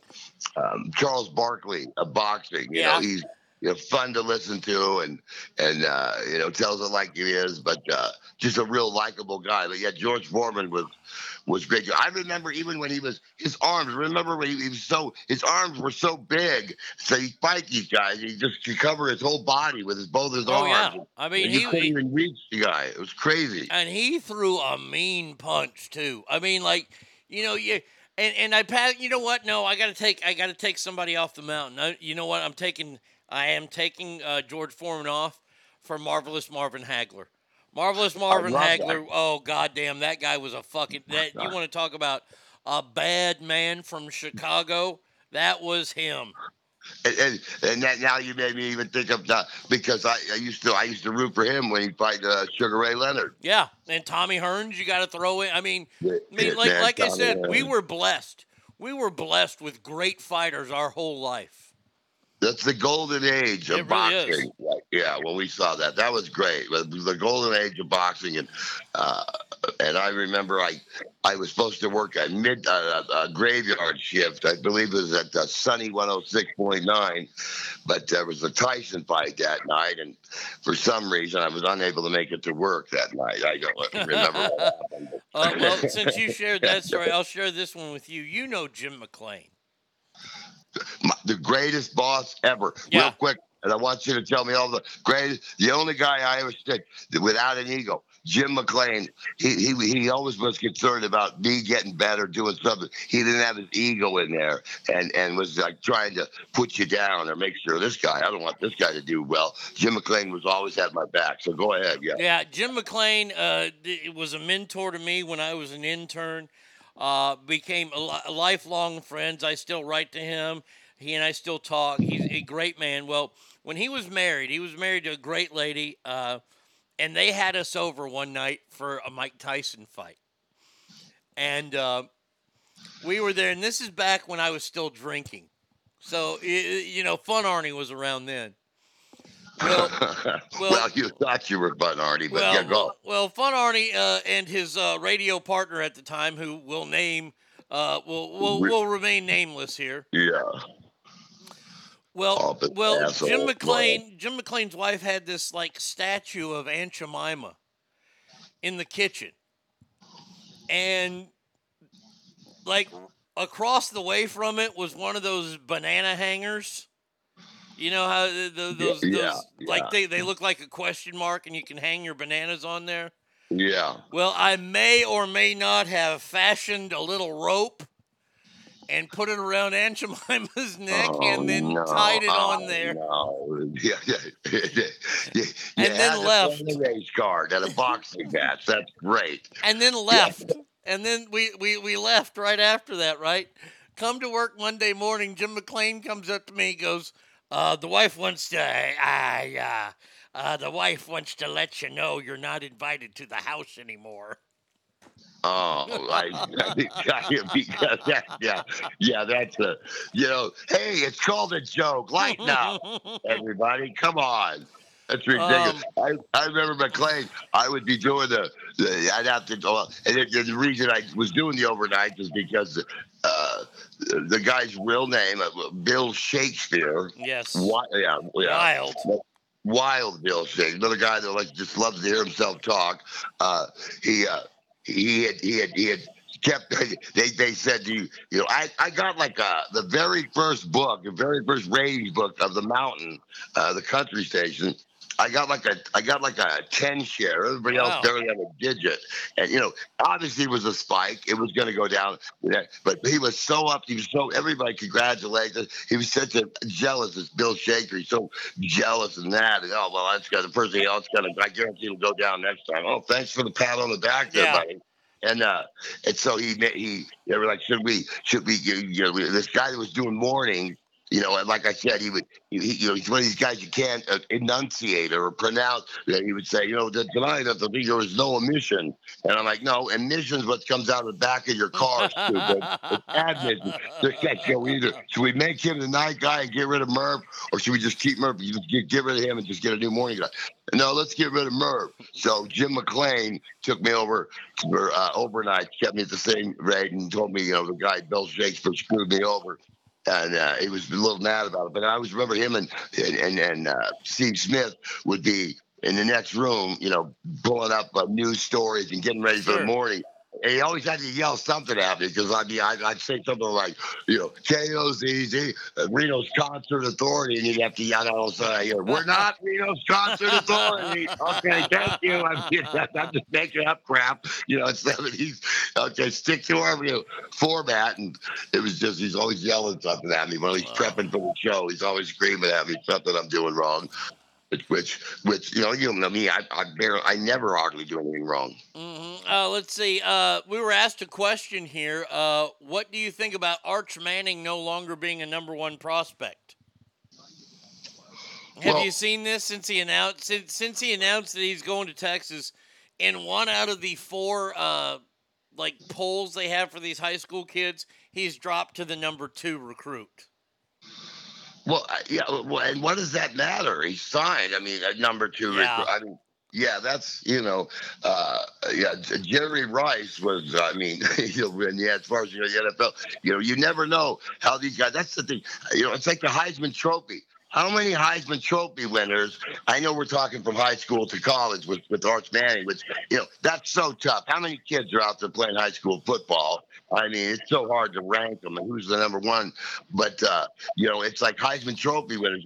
um, Charles Barkley of boxing. You Yeah. know, he's you know fun to listen to and and uh, you know tells it like it is, but uh, just a real likable guy. But yeah, George Foreman was was great. I remember even when he was his arms. Remember when he, he was so his arms were so big, so he fight these guys. He just could cover his whole body with his both his Oh, yeah. arms. I mean, he- couldn't even reach the guy. It was crazy. and he threw a mean punch too. I mean, like you know, you and and I pat. You know what? No, I got to take I got to take somebody off the mountain. I, you know what? I'm taking I am taking uh, George Foreman off for Marvelous Marvin Hagler. Marvelous Marvin love that. Hagler. Oh goddamn, that guy was a fucking. That you want to talk about a bad man from Chicago? That was him. And, and, and that now you made me even think of that because I, I used to I used to root for him when he fight uh, Sugar Ray Leonard. Yeah, and Tommy Hearns, you got to throw in. I mean, I mean, like man, like I Tommy said, we were blessed. We were blessed with great fighters our whole life. That's the golden age of really boxing. Like, yeah, when we saw that, that was great. It was the golden age of boxing, and uh, and I remember I I was supposed to work a mid uh, a graveyard shift. I believe it was at uh, Sunny 106.9, but there was a Tyson fight that night, and for some reason I was unable to make it to work that night. I don't remember. what happened. Uh, well, since you shared that story, I'll share this one with you. You know Jim McLean. My- the greatest boss ever. Yeah. Real quick, and I want you to tell me all the greatest. The only guy I ever stood without an ego, Jim McLean. He he he always was concerned about me getting better, doing something. He didn't have his ego in there, and and was like trying to put you down or make sure this guy. I don't want this guy to do well. Jim McLean was always at my back. So go ahead, yeah. Yeah, Jim McLean uh, was a mentor to me when I was an intern. Uh, became lifelong friends. I still write to him. He and I still talk. He's a great man. Well, when he was married, he was married to a great lady, uh, and they had us over one night for a Mike Tyson fight. And uh, we were there, and this is back when I was still drinking. So, you know, Fun Arnie was around then. Well, well, you thought you were Fun Arnie, but well, yeah, go. Well, Fun Arnie uh, and his uh, radio partner at the time, who will name, uh, will will will remain nameless here. Yeah. Well, Oh, well, Jim McLean, Jim McLean's wife had this like statue of Aunt Jemima in the kitchen, and like across the way from it was one of those banana hangers. You know how the, the, those, yeah, those like they, they look like a question mark, and you can hang your bananas on there. Yeah. Well, I may or may not have fashioned a little rope and put it around Aunt Jemima's neck oh, and then Oh, no. tied it on Oh, there. No. Yeah, yeah, yeah, yeah. And You then left. the race card and a boxing match. That's great. And then left. And then we, we, we left right after that, right? Come to work Monday morning. Jim McLean comes up to me and goes, uh, the wife wants to, I, uh, uh, the wife wants to let you know you're not invited to the house anymore. Oh, I, I, because that, yeah, yeah, that's a, you know, hey, it's called a joke. Lighten up, everybody. Come on. That's ridiculous. Um, I, I remember McLean. I would be doing the, the I'd have to go, and it, the reason I was doing the overnight is because uh, the guy's real name, uh, Bill Shakespeare. Yes. Wi- yeah, yeah. Wild. Wild Bill Shakespeare, another guy that like just loves to hear himself talk. Uh, he uh, he had he had he had kept they they said to you you know I I got like uh the very first book the very first ratings book of the mountain uh the country station I got like a I got like a ten share. Everybody Wow. else barely had a digit, and you know, obviously it was a spike. It was going to go down, but he was so up. He was so everybody congratulated. He was such a jealous as Bill Shaker. He's so jealous and that. And, oh well, that's got the first thing else. Got to. I guarantee it'll go down next time. Oh, thanks for the pat on the back, there, Yeah. buddy. And uh, and so he he they were like, should we should we you know we- this guy that was doing morning. You know, and like I said, he would, he, you know, he's one of these guys you can't uh, enunciate or pronounce. That he would say, you know, that tonight at the there was no emission, and I'm like, no, emission's what comes out of the back of your car, stupid. It's admission. So we either should we make him the night guy and get rid of Merv, or should we just keep Merv? You get, get rid of him and just get a new morning guy. No, let's get rid of Merv. So Jim McLean took me over for uh, overnight, kept me at the same rate, and told me, you know, the guy Bill Shakespeare screwed me over and uh, he was a little mad about it. But I always remember him and and and, uh, Steve Smith would be in the next room, you know, pulling up uh, news stories and getting ready for the morning. And he always had to yell something at me because I'd be, I'd, I'd say something like, you know, KOZZ, uh, Reno's Concert Authority, and he'd have to yell out also, I hear, we're not Reno's Concert Authority. okay, thank you. I'm, I'm just making up crap. You know, it's 70s. Okay, stick to our you know, format. And it was just, he's always yelling something at me when he's prepping for the show. He's always screaming at me something I'm doing wrong. Which which which you know you know me I I barely I never hardly do anything wrong. hmm Uh, let's see. Uh, we were asked a question here. Uh, what do you think about Arch Manning no longer being a number one prospect? Have Well- you seen this since he announced since, since he announced that he's going to Texas? In one out of the four uh, like polls they have for these high school kids, he's dropped to the number two recruit. Well, uh, yeah, uh, well, and what does that matter? He signed. I mean, at number two. Yeah. I mean, yeah, that's you know, uh, yeah. Jerry Rice was. I mean, know, and yeah, as far as you know, the NFL, you know, you never know how these guys. That's the thing. You know, it's like the Heisman Trophy. How many Heisman Trophy winners? I know we're talking from high school to college with with Arch Manning, which you know that's so tough. How many kids are out there playing high school football? I mean, it's so hard to rank them and who's the number one. But uh, you know, it's like Heisman Trophy winners.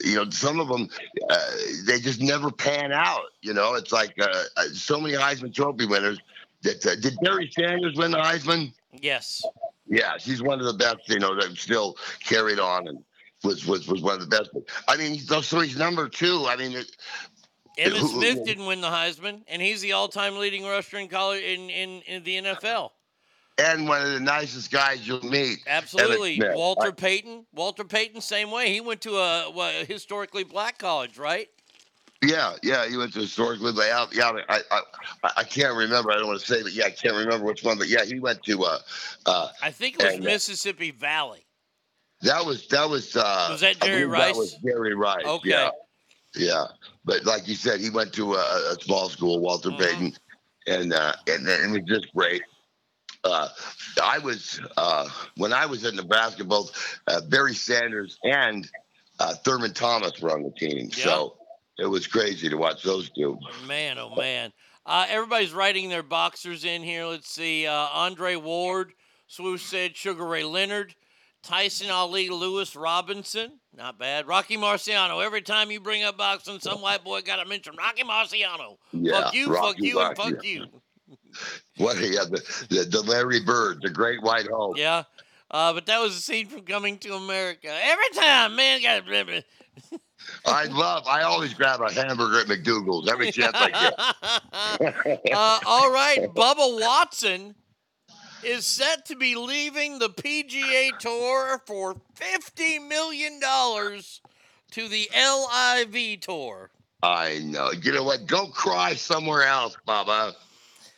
You know, some of them uh, they just never pan out. You know, it's like uh, uh, so many Heisman Trophy winners. That uh, did Barry Sanders win the Heisman? Yes. Yeah, she's one of the best. You know, that still carried on and was was was one of the best. I mean, so he's number two. I mean, it, Emmitt Smith didn't win the Heisman, and he's the all-time leading rusher in college in, in, in the NFL. And one of the nicest guys you'll meet. Absolutely. Walter I- Payton. Walter Payton, same way. He went to a, a historically black college, right? Yeah, yeah, he went to historically out. Yeah, I, I, I, can't remember. I don't want to say, but yeah, I can't remember which one. But yeah, he went to. Uh, uh, I think it was And, uh, Mississippi Valley. that was that was. Uh, Was that Jerry Rice? That was Jerry Rice. Okay. Yeah, yeah. But like you said, he went to a, a small school, Walter Mm-hmm. Payton, and uh, and then it was just great. Uh, I was uh, when I was at Nebraska, both uh, Barry Sanders and uh, Thurman Thomas were on the team, so it was crazy to watch those two. Man, oh man. Uh, everybody's writing their boxers in here. Let's see. Uh, Andre Ward, Swoosh said Sugar Ray Leonard, Tyson Ali, Lewis Robinson. Not bad. Rocky Marciano. Every time you bring up boxing, some white boy got to mention Rocky Marciano. Yeah, fuck you, fuck Rocky you, and Rocky. fuck you. What? Yeah, the, the, the Larry Bird, the Great White Hope. Yeah. Uh, but that was a scene from Coming to America. Every time, man, got I love. I always grab a hamburger at McDougal's every chance I get. uh, all right, Bubba Watson is set to be leaving the PGA Tour for fifty million dollars to the LIV Tour. I know. You know what? Go cry somewhere else, Bubba.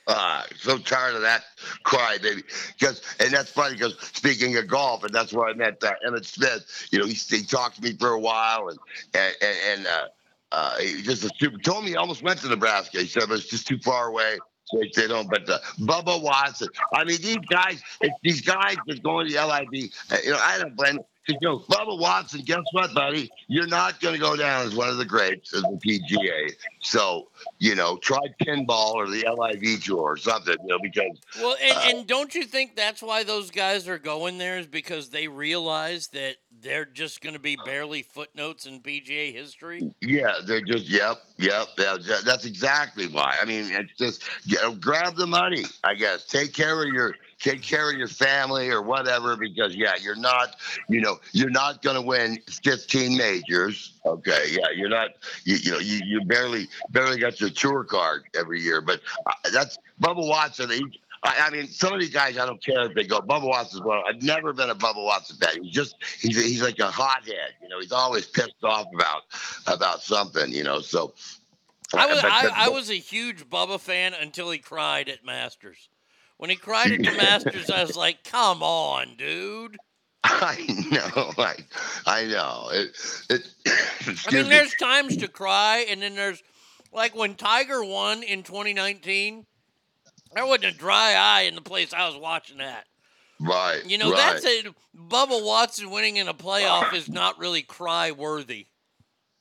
Ah, so tired of that cry, baby. Because and that's funny because speaking of golf, and that's where I met uh, Emmitt Smith. You know, he, he talked to me for a while, and and and, uh, uh, he just super, told me he almost went to Nebraska. He said, but it's just too far away. He "Don't." But uh, Bubba Watson. I mean, these guys. These guys that's going to the LIV. Uh, you know, I don't blame. Because you know, Bubba Watson. Guess what, buddy? You're not going to go down as one of the greats of the PGA. So you know, try pinball or the LIV tour or something. You know, because Well, and, Uh, and don't you think that's why those guys are going there is because they realize that they're just going to be barely footnotes in PGA history? Yeah, they're just yep, yep. That's, that's exactly why. I mean, it's just you know, grab the money. I guess take care of your take care of your family or whatever. Because yeah, you're not you know you're not going to win 15 majors. Okay, yeah, you're not. You, you know you, you barely barely got your tour card every year. But uh, that's Bubba Watson. He, I, I mean, some of these guys, I don't care if they go. Bubba Watson's one. I've never been a Bubba Watson fan. He's just he's he's like a hothead. You know, he's always pissed off about about something. You know, so. I was I, I was a huge Bubba fan until he cried at Masters. When he cried at the Masters, I was like, "Come on, dude." I know, I, I know. It, it, I mean, me. there's times to cry, and then there's like when Tiger won in 2019. There wasn't a dry eye in the place I was watching that. right. You know, right. that's a Bubba Watson winning in a playoff is not really cry worthy.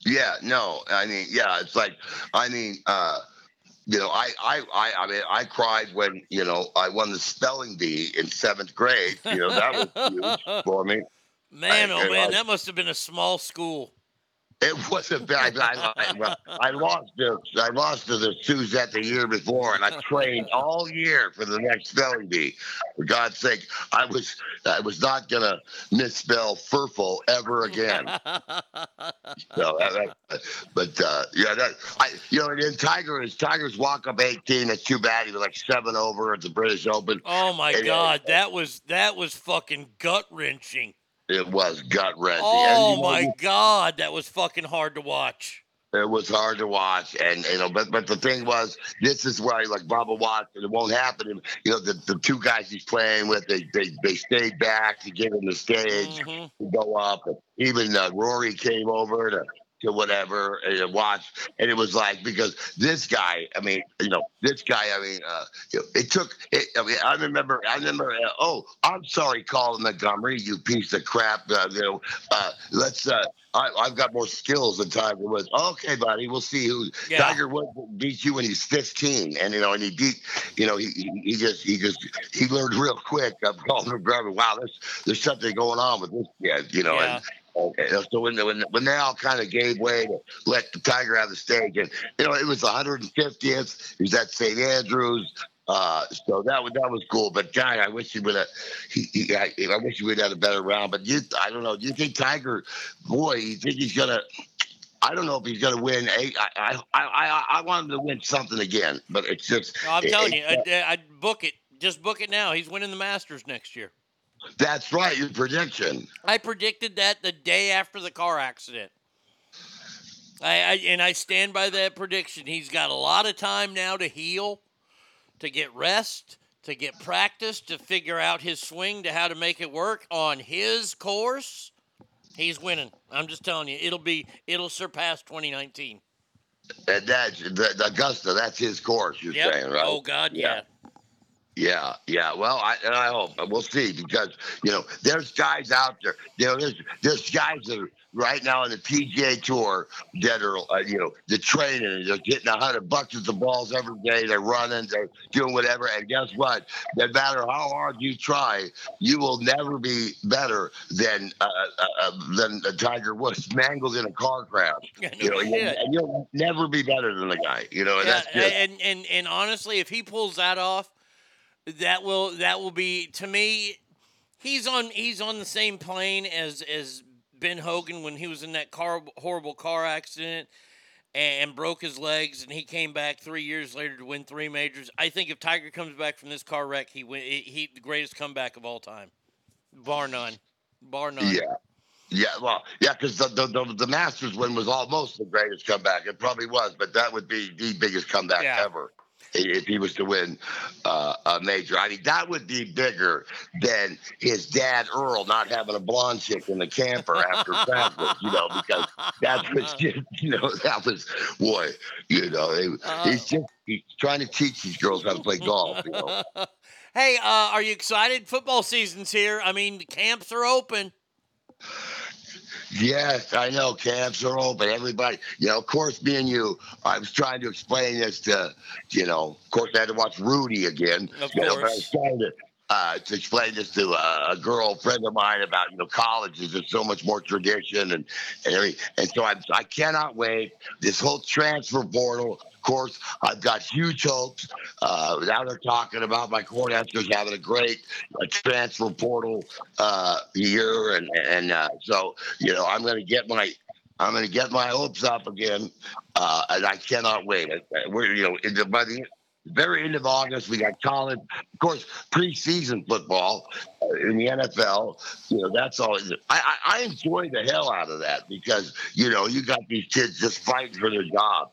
Yeah, no, I mean, yeah, it's like, I mean, uh, you know, I, I, I, I mean, I cried when you know I won the spelling bee in seventh grade. You know, that was huge for me. Man, I- oh man, I- that must have been a small school. It wasn't bad. I, I, I lost to I lost to the Suzette the year before, and I trained all year for the next spelling bee. For God's sake, I was I was not gonna misspell furful ever again. so, that, but uh, yeah, that I you know, and then Tiger is Tiger's walk up 18. That's too bad. He was like seven over at the British Open. Oh my And, uh, God, that was that was fucking gut wrenching. It was gut wrenching. Oh my God, that was fucking hard to watch. It was hard to watch, and you know, but but the thing was, this is why like Bubba Watson, it won't happen. And, You know, the, the two guys he's playing with, they they, they stayed back to give him the stage Mm-hmm. to go up. And Even uh, Rory came over to to whatever and watch, and it was like because this guy, I mean, you know, this guy, I mean, uh, it took. It, I mean, I remember, I remember. Uh, oh, I'm sorry, Colin Montgomerie, you piece of crap. Uh, you know, uh, let's. Uh, I, I've got more skills than Tiger Woods. Okay, buddy, we'll see who Yeah. Tiger Woods beat you when he's 15, and you know, and he beat, you know, he, he, just he just he learned real quick. I'm calling him. Wow, there's there's something going on with this kid, you know. Yeah. And, Okay, so when when when they all kind of gave way to let the Tiger have the stage, and you know it was the 150th. He was at St. Andrews, uh, so that was that was cool. But guy, I wish he would have. He, he, I, I wish he would have had a better round. But you, I don't know. Do you think Tiger, boy, you think he's gonna? I don't know if he's gonna win. Eight. I I I I, I want him to win something again, but it's just. No, I'm it- telling you, it- I'd, I'd book it. Just book it now. He's winning the Masters next year. That's right. Your prediction. I predicted that the day after the car accident. I, I and I stand by that prediction. He's got a lot of time now to heal, to get rest, to get practice, to figure out his swing, to how to make it work on his course. He's winning. I'm just telling you, it'll be it'll surpass 2019. And that's the, Augusta. That's his course. You're Yep. saying, right? Oh God, yeah. Yeah, yeah. Yeah. Well, I and I hope we'll see because you know there's guys out there. You know, there's there's guys that are right now on the PGA Tour that are uh, you know they're training. They're getting a hundred bucks of the balls every day. They're running. They're doing whatever. And guess what? No matter how hard you try, you will never be better than uh, uh, uh, than uh, Tiger Woods mangled in a car crash. Yeah, no you know, shit. and you'll never be better than the guy. You know, and Yeah, that's just, and, and and honestly, if he pulls that off, that will that will be to me. He's on he's on the same plane as as Ben Hogan when he was in that car horrible car accident and broke his legs, and he came back three years later to win three majors. I think if Tiger comes back from this car wreck, he win he the greatest comeback of all time, bar none, bar none. Yeah. Yeah, well, yeah, because the, the, the the Masters win was almost the greatest comeback. It probably was, but that would be the biggest comeback Yeah. ever if he was to win uh, a major. I mean, that would be bigger than his dad Earl not having a blonde chick in the camper after practice. You know, because that was just, you know, that was boy, you know, Uh-huh. he's just he's trying to teach these girls how to play golf. You know. hey, uh, are you excited? Football season's here. I mean, the camps are open. Yes, I know camps are open. Everybody, you know, of course, me and you. I was trying to explain this to, you know, of course, I had to watch Rudy again. Of you know, but I course. was trying to. Uh, to explain this to a, a girl friend of mine about you know colleges there's so much more tradition and and every, and so I, I cannot wait this whole transfer portal course I've got huge hopes uh, now they're talking about my Cornhuskers having a great uh, transfer portal uh, year and and uh, so you know I'm going to get my I'm going to get my hopes up again, uh, and I cannot wait. We're you know in the, by the very end of August we got college, of course, preseason football uh, in the NFL. You know that's. I, I I enjoy the hell out of that because you know you got these kids just fighting for their job.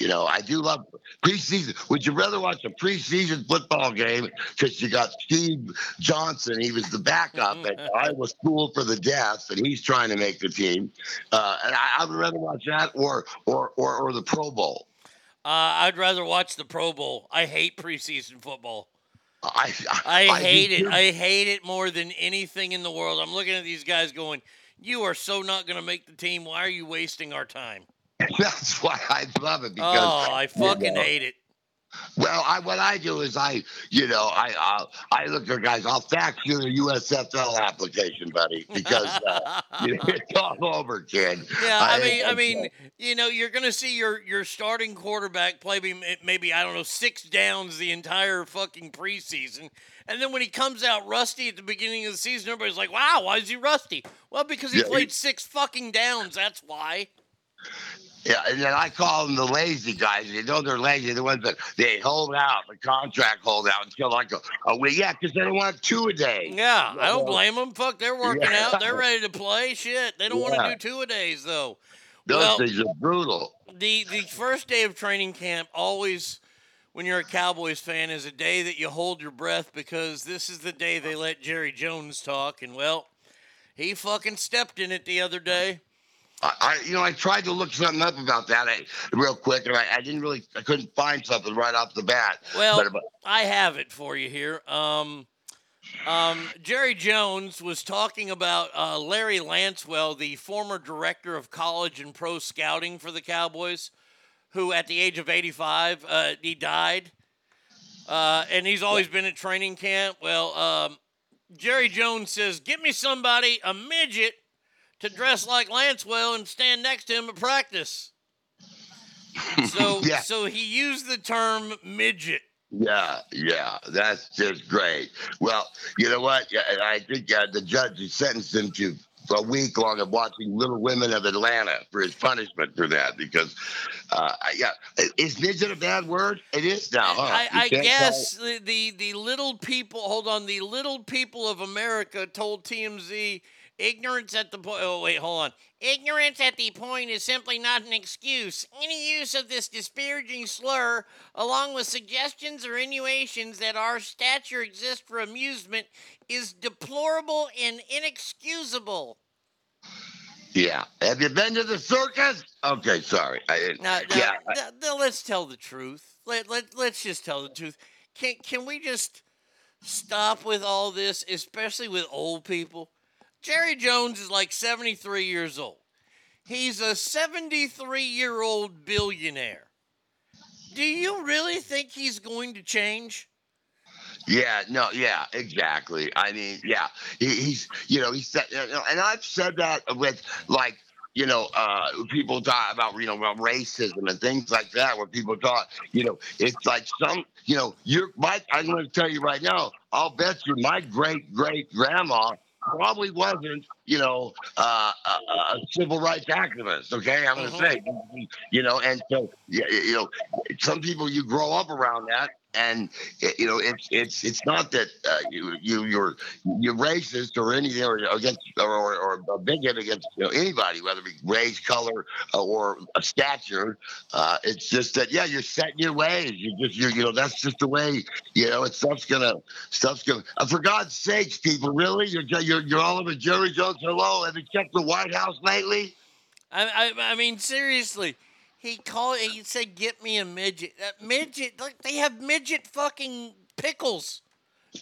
You know, I do love preseason. Would you rather watch a preseason football game because you got Steve Johnson? He was the backup at Iowa School for the Deaf, and he's trying to make the team. Uh, and I, I would rather watch that or or or, or the Pro Bowl. Uh, I'd rather watch the Pro Bowl. I hate preseason football. I I, I hate it. too. I hate it more than anything in the world. I'm looking at these guys going, "You are so not going to make the team. Why are you wasting our time?" That's why I love it because Oh, I you fucking know, hate it. Well, I what I do is I, you know, I uh, I look for guys. I'll fax you the USFL application, buddy, because uh, you know, it's all over, kid. Yeah, I mean, I mean, you know, you're going to see your your starting quarterback play maybe I don't know six downs the entire fucking preseason, and then when he comes out rusty at the beginning of the season, everybody's like, "Wow, why is he rusty?" Well, because he Yeah, he- played six fucking downs. That's why. Yeah, and then I call them the lazy guys. You know they're lazy. The ones that they hold out, the contract hold out until like a, a week. Yeah, because they don't want two a day. Yeah, I don't blame them. Fuck, they're working Yeah. out. They're ready to play. Shit, they don't want to do two a days though. Those well, things are brutal. the the first day of training camp always when you're a Cowboys fan is a day that you hold your breath because this is the day they let Jerry Jones talk and well he fucking stepped in it the other day. I, you know, I tried to look something up about that I, real quick, and I, I didn't really, I couldn't find something right off the bat. Well, but, but I have it for you here. Um, um, Jerry Jones was talking about uh, Larry Lacewell, the former director of college and pro scouting for the Cowboys, who at the age of 85, uh, he died. Uh, and he's always been at training camp. Well, um, Jerry Jones says, Get me somebody, a midget, to dress like Lacewell and stand next to him at practice. So, Yeah. so he used the term midget. yeah, yeah, that's just great. Well, you know what? Yeah, I think uh, the judge sentenced him to a week long of watching Little Women of Atlanta for his punishment for that because, uh, yeah, is midget a bad word? It is now, huh? I, I guess the, the the little people. Hold on, the little people of America told TMZ ignorance at the point. Oh wait, hold on. Ignorance at the point is simply not an excuse. Any use of this disparaging slur, along with suggestions or innuations that our stature exists for amusement, is deplorable and inexcusable. Yeah. Have you been to the circus? Okay, sorry. I didn't. Now, now, yeah. Th- let's tell the truth. Let, let, let's just tell the truth. Can, can we just stop with all this, especially with old people? Jerry Jones is like 73 years old. He's a 73 year old billionaire. Do you really think he's going to change? Yeah, no, yeah, exactly. I mean, yeah, he, he's, you know, he said, and I've said that with like, you know, uh, people talk about, you know, about racism and things like that, where people talk, you know, it's like some, you know, you're, my, I'm going to tell you right now, I'll bet you my great great grandma probably wasn't, you know, uh, a, a civil rights activist. Okay, I'm going to mm-hmm. say, you know, and so, yeah, you know, some people you grow up around that, and you know, it's it's it's not that uh, you you you're you're racist or anything or against or, or, a bigot against you know anybody, whether it be race, color, uh, or a stature. Uh, it's just that yeah, you're set in your ways. You just you you know that's just the way you know. It's stuff's gonna stuff's gonna. Uh, for God's sakes, people, really, you're you're you're all over Jerry Jones. Hello, have you checked the White House lately? I, I, I mean, seriously. He called. He said, "Get me a midget." Uh, midget. Like they have midget fucking pickles.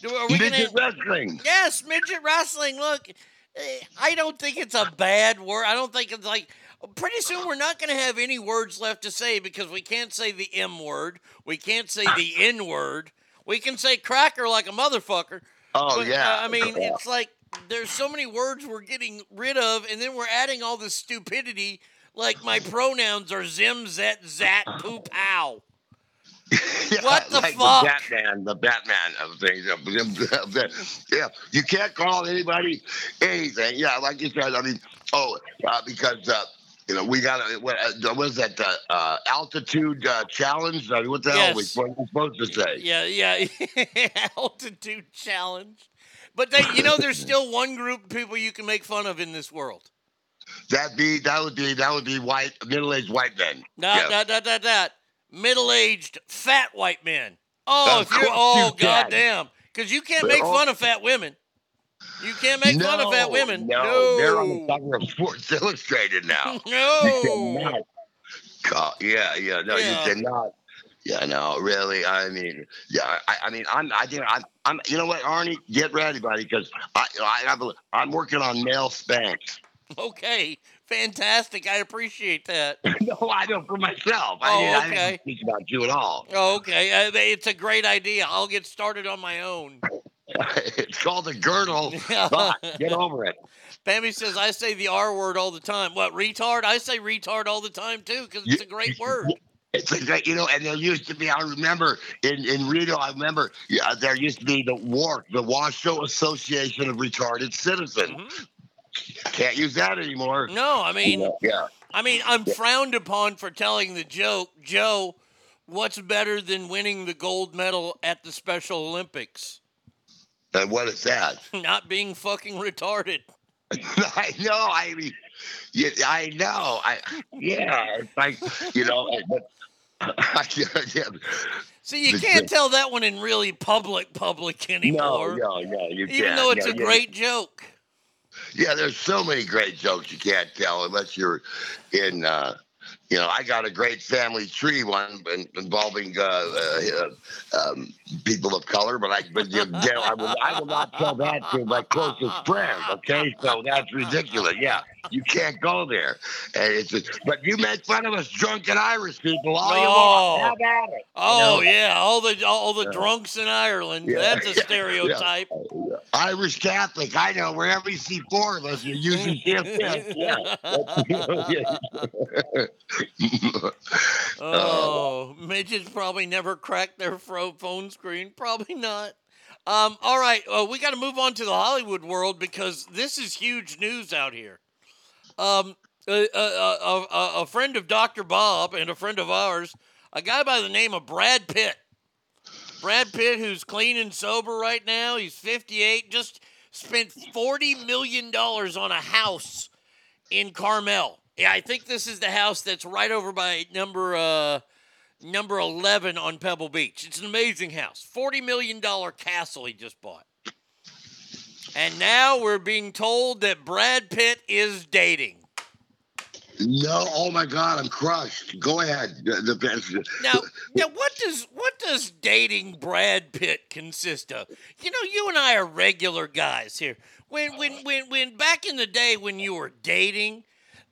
Are we Midget gonna, wrestling. Yes, midget wrestling. Look, eh, I don't think it's a bad word. I don't think it's like. Pretty soon we're not going to have any words left to say because we can't say the M word. We can't say the N word. We can say cracker like a motherfucker. Oh But, yeah. uh, I mean, it's like there's so many words we're getting rid of, and then we're adding all this stupidity. Like my pronouns are zim, zet, zat, poop, ow. Yeah, What the like fuck? The Batman, the Batman of things. yeah, you can't call anybody anything. Yeah, like you said. I mean, oh, uh, because uh, you know we got a what, uh, what is that uh, uh, altitude uh, challenge? I mean, what the hell are we Yes. supposed we supposed to say? Yeah, yeah, altitude challenge. But they, you know, there's still one group of people you can make fun of in this world. That be that would be that would be white middle aged white men. That, Yeah. that, that, that, that. Middle-aged fat white men. Oh, if you're, oh, you goddamn. Because you can't make fun of fat women. You can't make fun of fat women. No, they're on the cover of Sports Illustrated now. No. Ca- Yeah, yeah, no, Yeah. you cannot. Yeah, no, really. I mean, yeah, I, I mean, I'm, I think I'm, I'm. You know what, Arnie, get ready, buddy, because I, I, have a, I'm working on male Spanx. Okay. Fantastic. I appreciate that. no, I know for myself. I, Oh, I okay. didn't speak about you at all. Oh, okay. Uh, it's a great idea. I'll get started on my own. it's called a girdle. get over it. Pammy says I say the R word all the time. What retard? I say retard all the time too because it's a great word. It's a great, you know, and there used to be. I remember in in Reno. I remember yeah, there used to be the WARC, the Washoe Association of Retarded Citizens. Can't use that anymore. No, I mean, yeah. I mean, I'm frowned upon for telling the joke. Joe, what's better than winning the gold medal at the Special Olympics? And what is that? Not being fucking retarded. I know. I mean, yeah, I know. I yeah. It's like you know, but yeah, See, you can't tell that one in really public public anymore. no, no, no. you even though it's No, a you- great joke. Yeah, there's so many great jokes you can't tell unless you're in. Uh, you know, I got a great family tree one involving uh, uh, um, people of color, but I, but you know, I will, I will not tell that to my closest friend. Okay, so that's ridiculous. Yeah, you can't go there. And it's just, but you make fun of us drunken Irish people all you want. Oh. Have at it. Oh You know? yeah, all the all the drunks in Ireland. Yeah, That's a yeah, stereotype. Irish Catholic. I know. Wherever you see four of us, you're using fifth. Yeah. Oh, midgets probably never cracked their fro- phone screen. Probably not. Um, all right, uh, we got to move on to the Hollywood world because this is huge news out here. Um, a, a, a, a, friend of Dr. Bob and a friend of ours, a guy by the name of Brad Pitt. Brad Pitt, who's clean and sober right now, he's 58, just spent $40 million on a house in Carmel. Yeah, I think this is the house that's right over by number uh, number 11 on Pebble Beach. It's an amazing house. $40 million castle he just bought. And now we're being told that Brad Pitt is dating. No, oh my God, I'm crushed. Go ahead. Now, now what does what does dating Brad Pitt consist of? You know, you and I are regular guys here. When when when when back in the day when you were dating,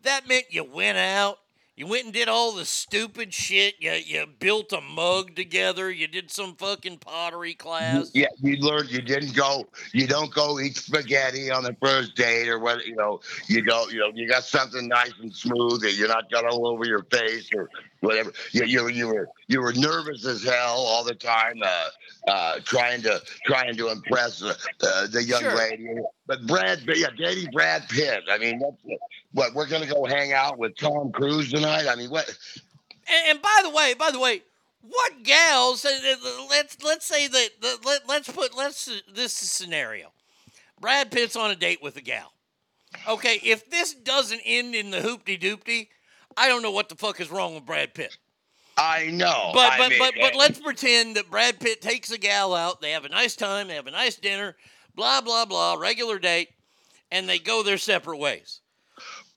that meant you went out, you went and did all the stupid shit. You you built a mug together. You did some fucking pottery class. Yeah, you learned you didn't go. You don't go eat spaghetti on the first date, or what? You know, you go. You know, you got something nice and smooth that you're not got all over your face or whatever. You you, you were you were nervous as hell all the time, uh, uh, trying to trying to impress uh, uh, the young Sure. lady. But Brad, yeah, dating Brad Pitt. I mean, what we're gonna go hang out with Tom Cruise tonight. I mean, what? And, and by the way, by the way, what gals? uh, uh, Let's let's say that let, let's put let's this scenario. Brad Pitt's on a date with a gal. Okay, if this doesn't end in the hoopty doopty, I don't know what the fuck is wrong with Brad Pitt. I know. But I but mean, but but let's pretend that Brad Pitt takes a gal out. They have a nice time. They have a nice dinner. Blah blah blah. Regular date, and they go their separate ways.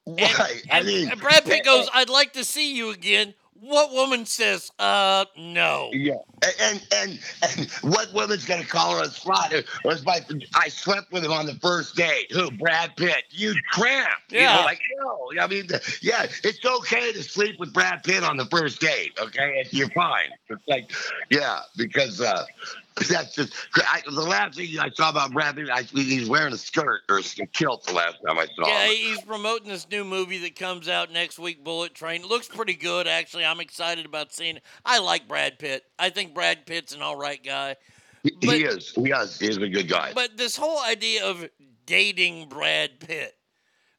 Right. I mean, And Brad Pitt goes, "I'd like to see you again." What woman says, "Uh, no"? Yeah, and and and what woman's gonna call her a slut? It was my I slept with him on the first date. Who? Brad Pitt. You tramp. You Yeah. know, like no. I mean, yeah, it's okay to sleep with Brad Pitt on the first date. Okay, And you're fine. It's like, yeah, because uh, that's just I, the last thing I saw about Brad Pitt. I, he's wearing a skirt or a kilt the last time I saw Yeah, him. he's promoting this new movie that comes out next week, Bullet Train. Looks pretty good, actually. I'm excited about seeing it. I like Brad Pitt. I think Brad Pitt's an all right guy. He, he is. He is. He's a good guy. But this whole idea of dating Brad Pitt,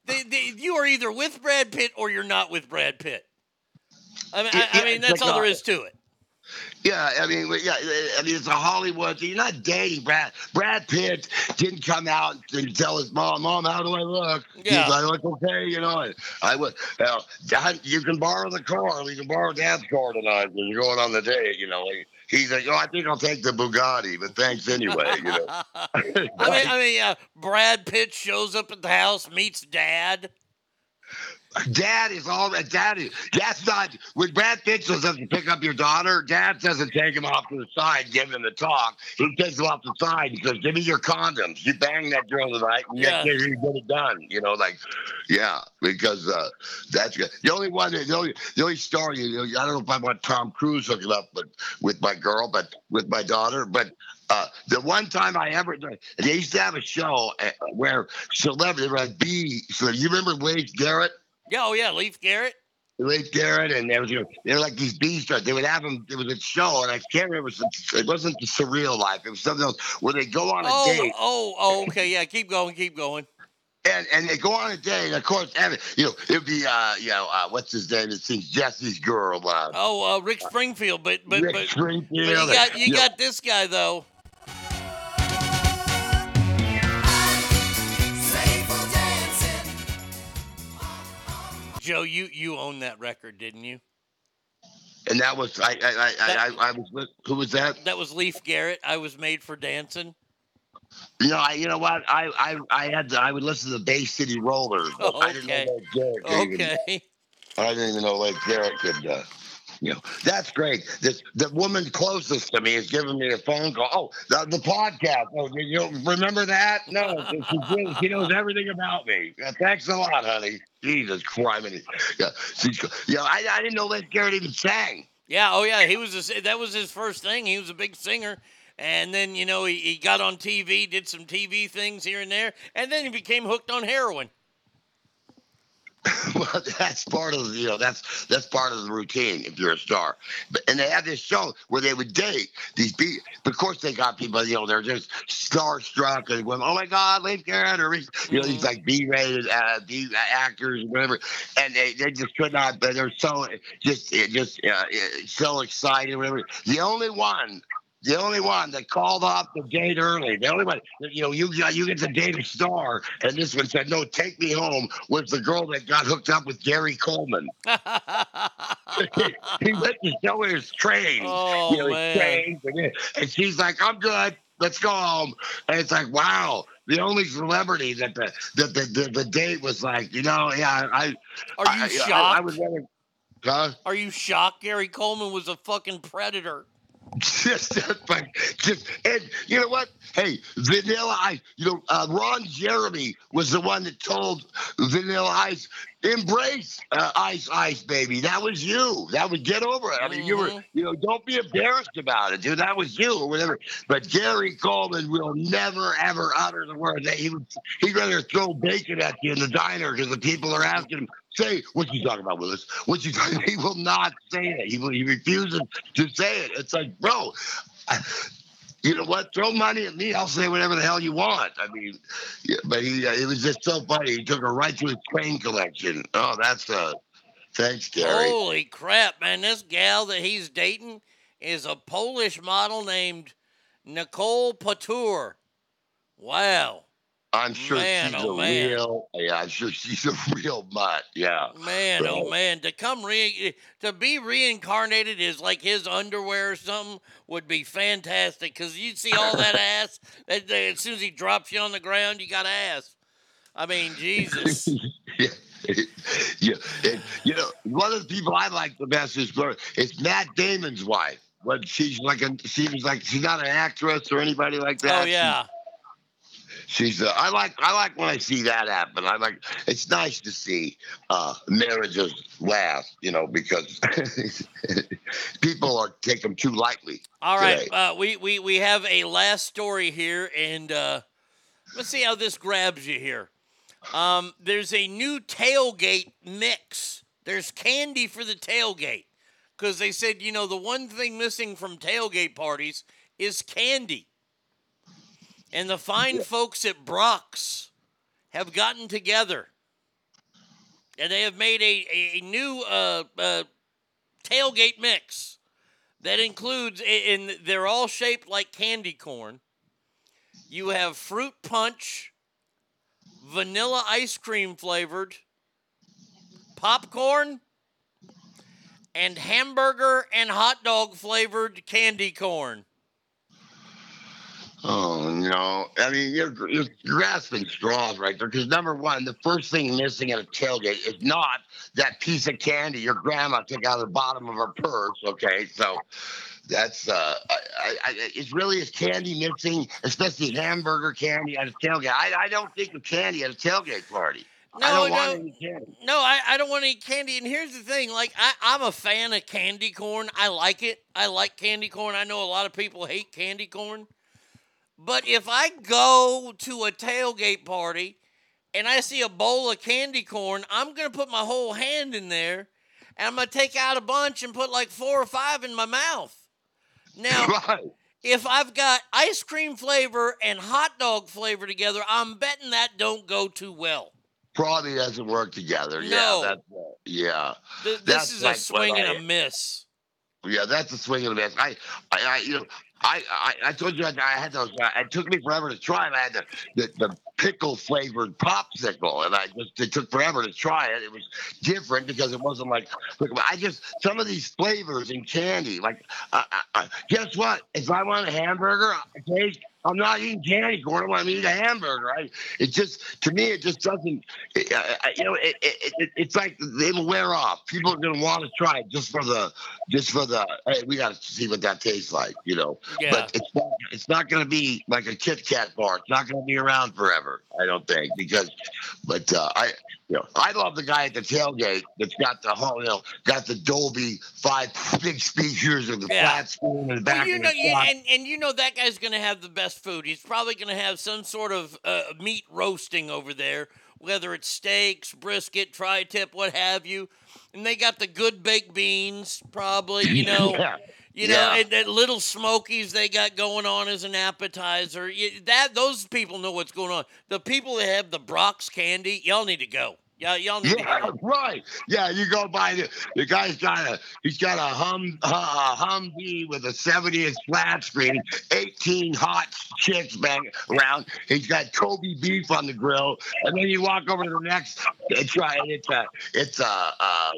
they, they, you are either with Brad Pitt or you're not with Brad Pitt. I mean, I, I mean that's all uh, there is to it. Yeah, I mean, yeah, I mean, it's a Hollywood. You're not dating Brad. Brad Pitt didn't come out and tell his mom, "Mom, how do I look?" Yeah. He's like, "Look okay," you know. I would. Dad, you can borrow the car. You can borrow Dad's car tonight when you're going on the date. You know. Like, He's like, "Oh, I think I'll take the Bugatti, but thanks anyway." You know. I mean, I mean, uh, Brad Pitt shows up at the house, meets Dad. Dad is all dad is that's not when Brad says to pick up your daughter, dad doesn't take him off to the side, give him the talk. He takes him off the side and says, Give me your condoms. You bang that girl tonight and Yeah. you get it done. You know, like yeah, because uh that's good. The only one the only the only story, you know, I don't know if I want Tom Cruise hooking up but with my girl, but with my daughter, but uh, the one time I ever, they used to have a show uh, where celebrity, like B, so you remember Wade Garrett? Yeah, oh yeah, Leif Garrett. Leif Garrett, and there was you know they were like these B stars. They would have them. There was a show, and I can't remember. It, was, it wasn't the surreal life. It was something else where they go on a Oh, date. oh, oh, okay, yeah. Keep going, keep going. And, and they go on a date, and of course, Evan, you know, it'd be, uh, you know, uh, what's his name? It sings Jesse's Girl. Uh, Oh, uh, Rick Springfield, but but Rick but, Springfield, but you got you yeah. got this guy though. Joe, you you own that record, didn't you? and that was I, I, I, I, I, I was who was that? That was Leif Garrett. I was made for dancing. You know, I, you know what? I, I, I had to, I would listen to the Bay City Rollers. but I didn't know Okay. that Garrett could even- Okay. I didn't even know like Garrett could. Uh, you that's great. This the woman closest to me is giving me a phone call. Oh, the, the podcast. Oh, you, remember that? No, she, she knows everything about me. Thanks a lot, honey. Jesus Christ. Yeah, she's, yeah, I, I didn't know that Garrett even sang. Yeah, oh yeah, he was a, that was his first thing. He was a big singer, and then you know he, he got on TV, did some TV things here and there, and then he became hooked on heroin. well, that's part of the, you know that's that's part of the routine if you're a star. But, and they had this show where they would date these people. Of course, they got people. You know, they're just starstruck and going, "Oh my God, Leif Garrett," or you know, these like B-rated uh, B actors, or whatever. And they, they just could not. But they're so just just uh, so excited, whatever. The only one. The only one that called off the date early, the only one, you know, you got you get the date star, and this one said, "No, take me home." Was the girl that got hooked up with Gary Coleman? he went to show his train. Oh, you know, his trains, and, and she's like, "I'm good. Let's go home." And it's like, wow, the only celebrity that the that the, the, the date was like, you know, yeah, I. Are you I- shocked? I, I rather. Huh? Are you shocked? Gary Coleman was a fucking predator. just, but just, and you know what? Hey, Vanilla Ice. You know, uh, Ron Jeremy was the one that told Vanilla Ice embrace uh, Ice Ice, baby. That was you. That was get over it. I mean, you were, you know, don't be embarrassed about it, dude. That was you or whatever. But Gary Coleman will never ever utter the word that he would. He'd rather throw bacon at you in the diner because the people are asking him. Say what you talking about, Willis? What you talking? He will not say it. He will, he refuses to say it. It's like, bro, I- you know what? Throw money at me. I'll say whatever the hell you want. I mean, yeah, but he uh, it was just so funny. He took her right to his train collection. Oh, that's uh, thanks, Gary. Holy crap, man! This gal that he's dating is a Polish model named Nicole Patur. Wow. I'm sure Man, she's oh, a man. real. Yeah, I'm sure she's a real mutt. Yeah. Man, oh man, to come re to be reincarnated is like his underwear or something would be fantastic. Cause you'd see all that ass. That, that- as soon as he drops you on the ground, you got ass. I mean, Jesus. yeah. yeah. And, you know, one of the people I like the best is it's Matt Damon's wife. But she's like a she was like she's not an actress or anybody like oh, that. Oh yeah. She's uh, I like I like when I see that happen. I like it's nice to see uh, marriages last, you know, because people are take them too lightly. All right, today. uh, we, we we have a last story here, and uh, let's see how this grabs you here. Um, there's a new tailgate mix. There's candy for the tailgate because they said you know the one thing missing from tailgate parties is candy, and the fine folks at Brach's have gotten together, and they have made a a new uh, uh, tailgate mix that includes and they're all shaped like candy corn. You have fruit punch, vanilla ice cream flavored, popcorn, and hamburger and hot dog flavored candy corn. Oh no! know, I mean, you're, you're grasping straws right there. Because number one, the first thing missing at a tailgate is not that piece of candy your grandma took out of the bottom of her purse. Okay, so that's uh, I, I, it's really is candy missing, especially hamburger candy at a tailgate. I, I don't think of candy at a tailgate party. I No, don't no, want any candy. no. I, I don't want to eat candy. And here's the thing: like I, I'm a fan of candy corn. I like it. I like candy corn. I know a lot of people hate candy corn, but if I go to a tailgate party and I see a bowl of candy corn, I'm gonna put my whole hand in there, and I'm gonna take out a bunch and put like four or five in my mouth. Now, if I've got ice cream flavor and hot dog flavor together, I'm betting that don't go too well. Probably doesn't work together. No. Yeah, that's, uh, yeah. Th- this That's is like a swing and I- a miss. Yeah, that's a swing and a miss. I, I, I you know, I, I, I told you I, had those. Uh, it took me forever to try them. I had the, the, the pickle flavored popsicle, and I just it took forever to try it. It was different because it wasn't like. Look, I just some of these flavors in candy. Like, uh, uh, uh, guess what? If I want a hamburger, I taste. I'm not eating candy corn. when I eat a hamburger. I, it just to me, it just doesn't. It, I, you know, it, it, it, it's like it'll wear off. People are gonna want to try it just for the, just for the. Hey, we got to see what that tastes like, you know. Yeah. But it's not. It's not gonna be like a Kit Kat bar. It's not gonna be around forever. I don't think because, but uh, I. You know, I love the guy at the tailgate that's got the whole, you know, got the Dolby five big speakers and the Yeah. flat screen in the back Well, you of know, the you, and and you know that guy's gonna have the best food. He's probably gonna have some sort of uh, meat roasting over there, whether it's steaks, brisket, tri-tip, what have you. And they got the good baked beans, probably. You know, Yeah. You know, Yeah. and that little smokies they got going on as an appetizer. You- That those people know what's going on. The people that have the Brach's candy, y'all need to go. Yeah, y'all need to Yeah, go. right. Yeah, you go by the the guy's got a he's got a hum uh, Humvee with a 70 inch flat screen, 18 hot chicks bang around. He's got Kobe beef on the grill, and then you walk over to the next. It's right. It's a it's a. Uh,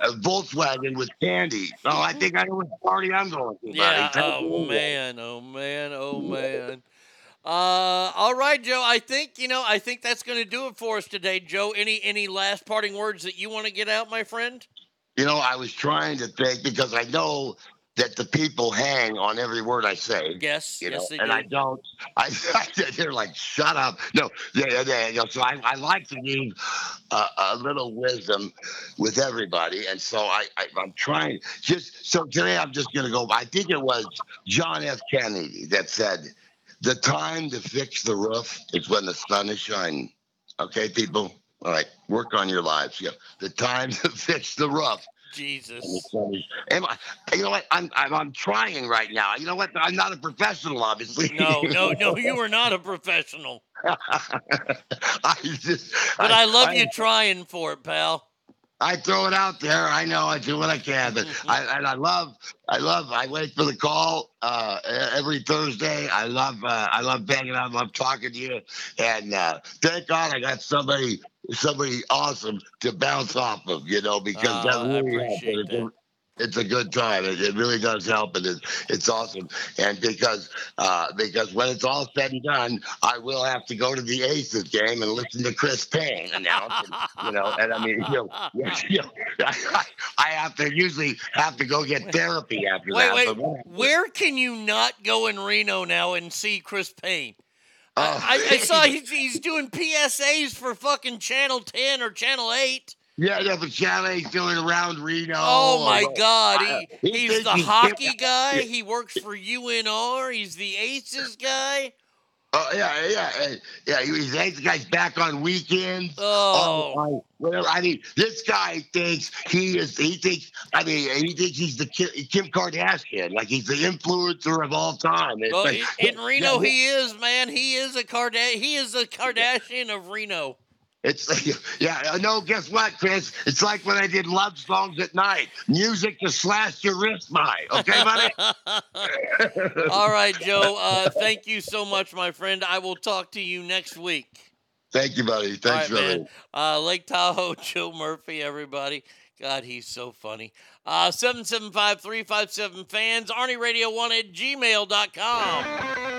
a Volkswagen with candy. Oh, I think I know what party I'm going to. Yeah. Oh man. Oh man. Oh man. Uh, all right, Joe. I think you know. I think that's going to do it for us today, Joe. Any any last parting words that you want to get out, my friend? You know, I was trying to think because I know that the people hang on every word I say. Yes, You know, yes, they and do. I don't. I, they're like, shut up. No, yeah, yeah, yeah. You know, so I, I like to leave a, a little wisdom with everybody, and so I, I I'm trying. Just so today, I'm just gonna go. I think it was John F. Kennedy that said, "The time to fix the roof is when the sun is shining." Okay, people. All right, work on your lives. Yeah, the time to fix the roof Jesus. Am I, you know what? I'm, I'm I'm trying right now. You know what? I'm not a professional, obviously. No, no, no. You are not a professional, I just, but I, love you trying for it, pal. I throw it out there. I know I do what I can, but I and I love, I love. I wait for the call uh, every Thursday. I love, uh, I love banging out. I love talking to you, and uh, thank God I got somebody, somebody awesome to bounce off of. You know, because Uh, that really helps. It's a- It's a good time. It, it really does help, and it, it's awesome. And because uh, because when it's all said and done, I will have to go to the Aces game and listen to Chris Payne announce. And, you know, and I mean, you know, you know I, I have to usually have to go get therapy after Wait, that. wait. Where can you not go in Reno now and see Chris Payne? Oh. I, I saw he's, he's doing PSAs for fucking Channel 10 or Channel 8. Yeah, yeah, but Chalet's going around Reno. Oh my God! I- He, he he's the he's hockey guy. He works for UNR. He's the Aces guy. Oh yeah, yeah, yeah. He, he's the guy's back on weekends. Oh. oh. on- whatever. I mean, this guy thinks he is. He thinks. I mean, he thinks he's the Kim, Kardashian. Like he's the influencer of all time. It's Well, like- in, Reno, yeah, he is man. He is a Karda- He is a Kardashian of Reno. It's yeah. Know. Guess what, Chris? It's like when I did love songs at night. Music to slash your wrist by. Okay, buddy. All right, Joe. Uh, thank you so much, my friend. I will talk to you next week. Thank you, buddy. Thanks, All right, brother. man. Uh, Lake Tahoe, Joe Murphy, everybody. God, he's so funny. Uh, 775 357 fans, ArnieRadio1 at gmail.com.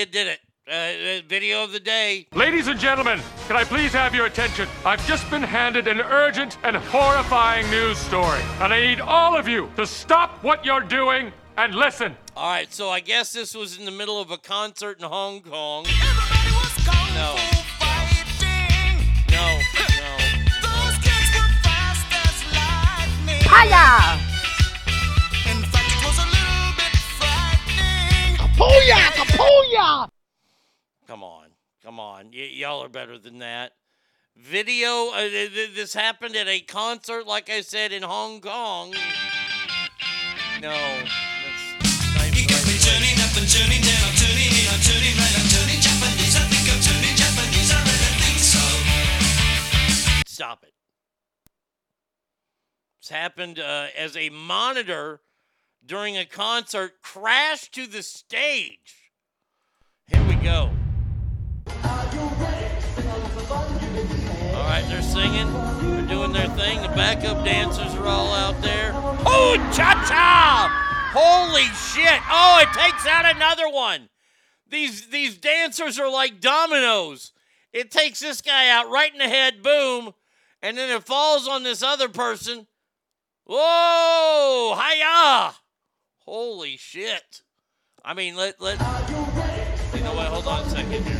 Kid did it. Uh, uh, video of the day. Ladies and gentlemen, can I please have your attention? I've just been handed an urgent and horrifying news story, and I need all of you to stop what you're doing and listen. All right, so I guess this was in the middle of a concert in Hong Kong. No. No, no. Hiya! Better than that. Video, uh, th- th- this happened at a concert, like I said, in Hong Kong. No. That's not even the right place. Turning up and turning down, I'm turning in, I'm turning right, I'm turning Japanese. I think I'm turning Japanese, I really think so. Stop it. This happened uh, as a monitor during a concert crashed to the stage. Here we go. Right, they're singing. They're doing their thing. The backup dancers are all out there. Oh, cha cha! Holy shit! Oh, it takes out another one. These these dancers are like dominoes. It takes this guy out right in the head, boom, and then it falls on this other person. Whoa! Hiya! Holy shit! I mean, let let. You know what? Hold on a second here.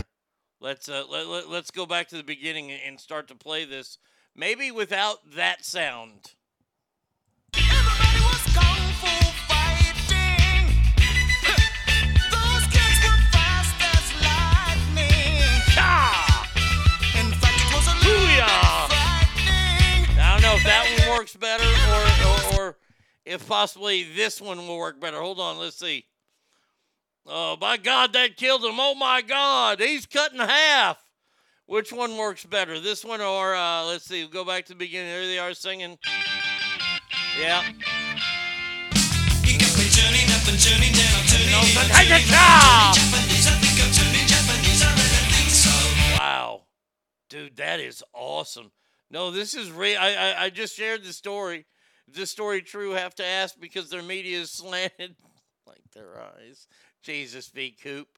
Let's uh let, let let's go back to the beginning and- start to play this. Maybe without that sound. I don't know if that one works better or, or, or if possibly this one will work better. Hold on, let's see. Oh, my God, that killed him. Oh, my God, he's cut in half. Which one works better, this one or, uh, let's see, go back to the beginning. There they are singing. Yeah. Turning up and turning down, I'm turning in, I'm Hey, turning good right, job! I'm turning Japanese. I think I'm turning Japanese, I really think so. Wow. Dude, that is awesome. No, this is real. I, I, I just shared the story. Is this story true? Have to ask because their media is slanted like their eyes. Jesus V. Coop.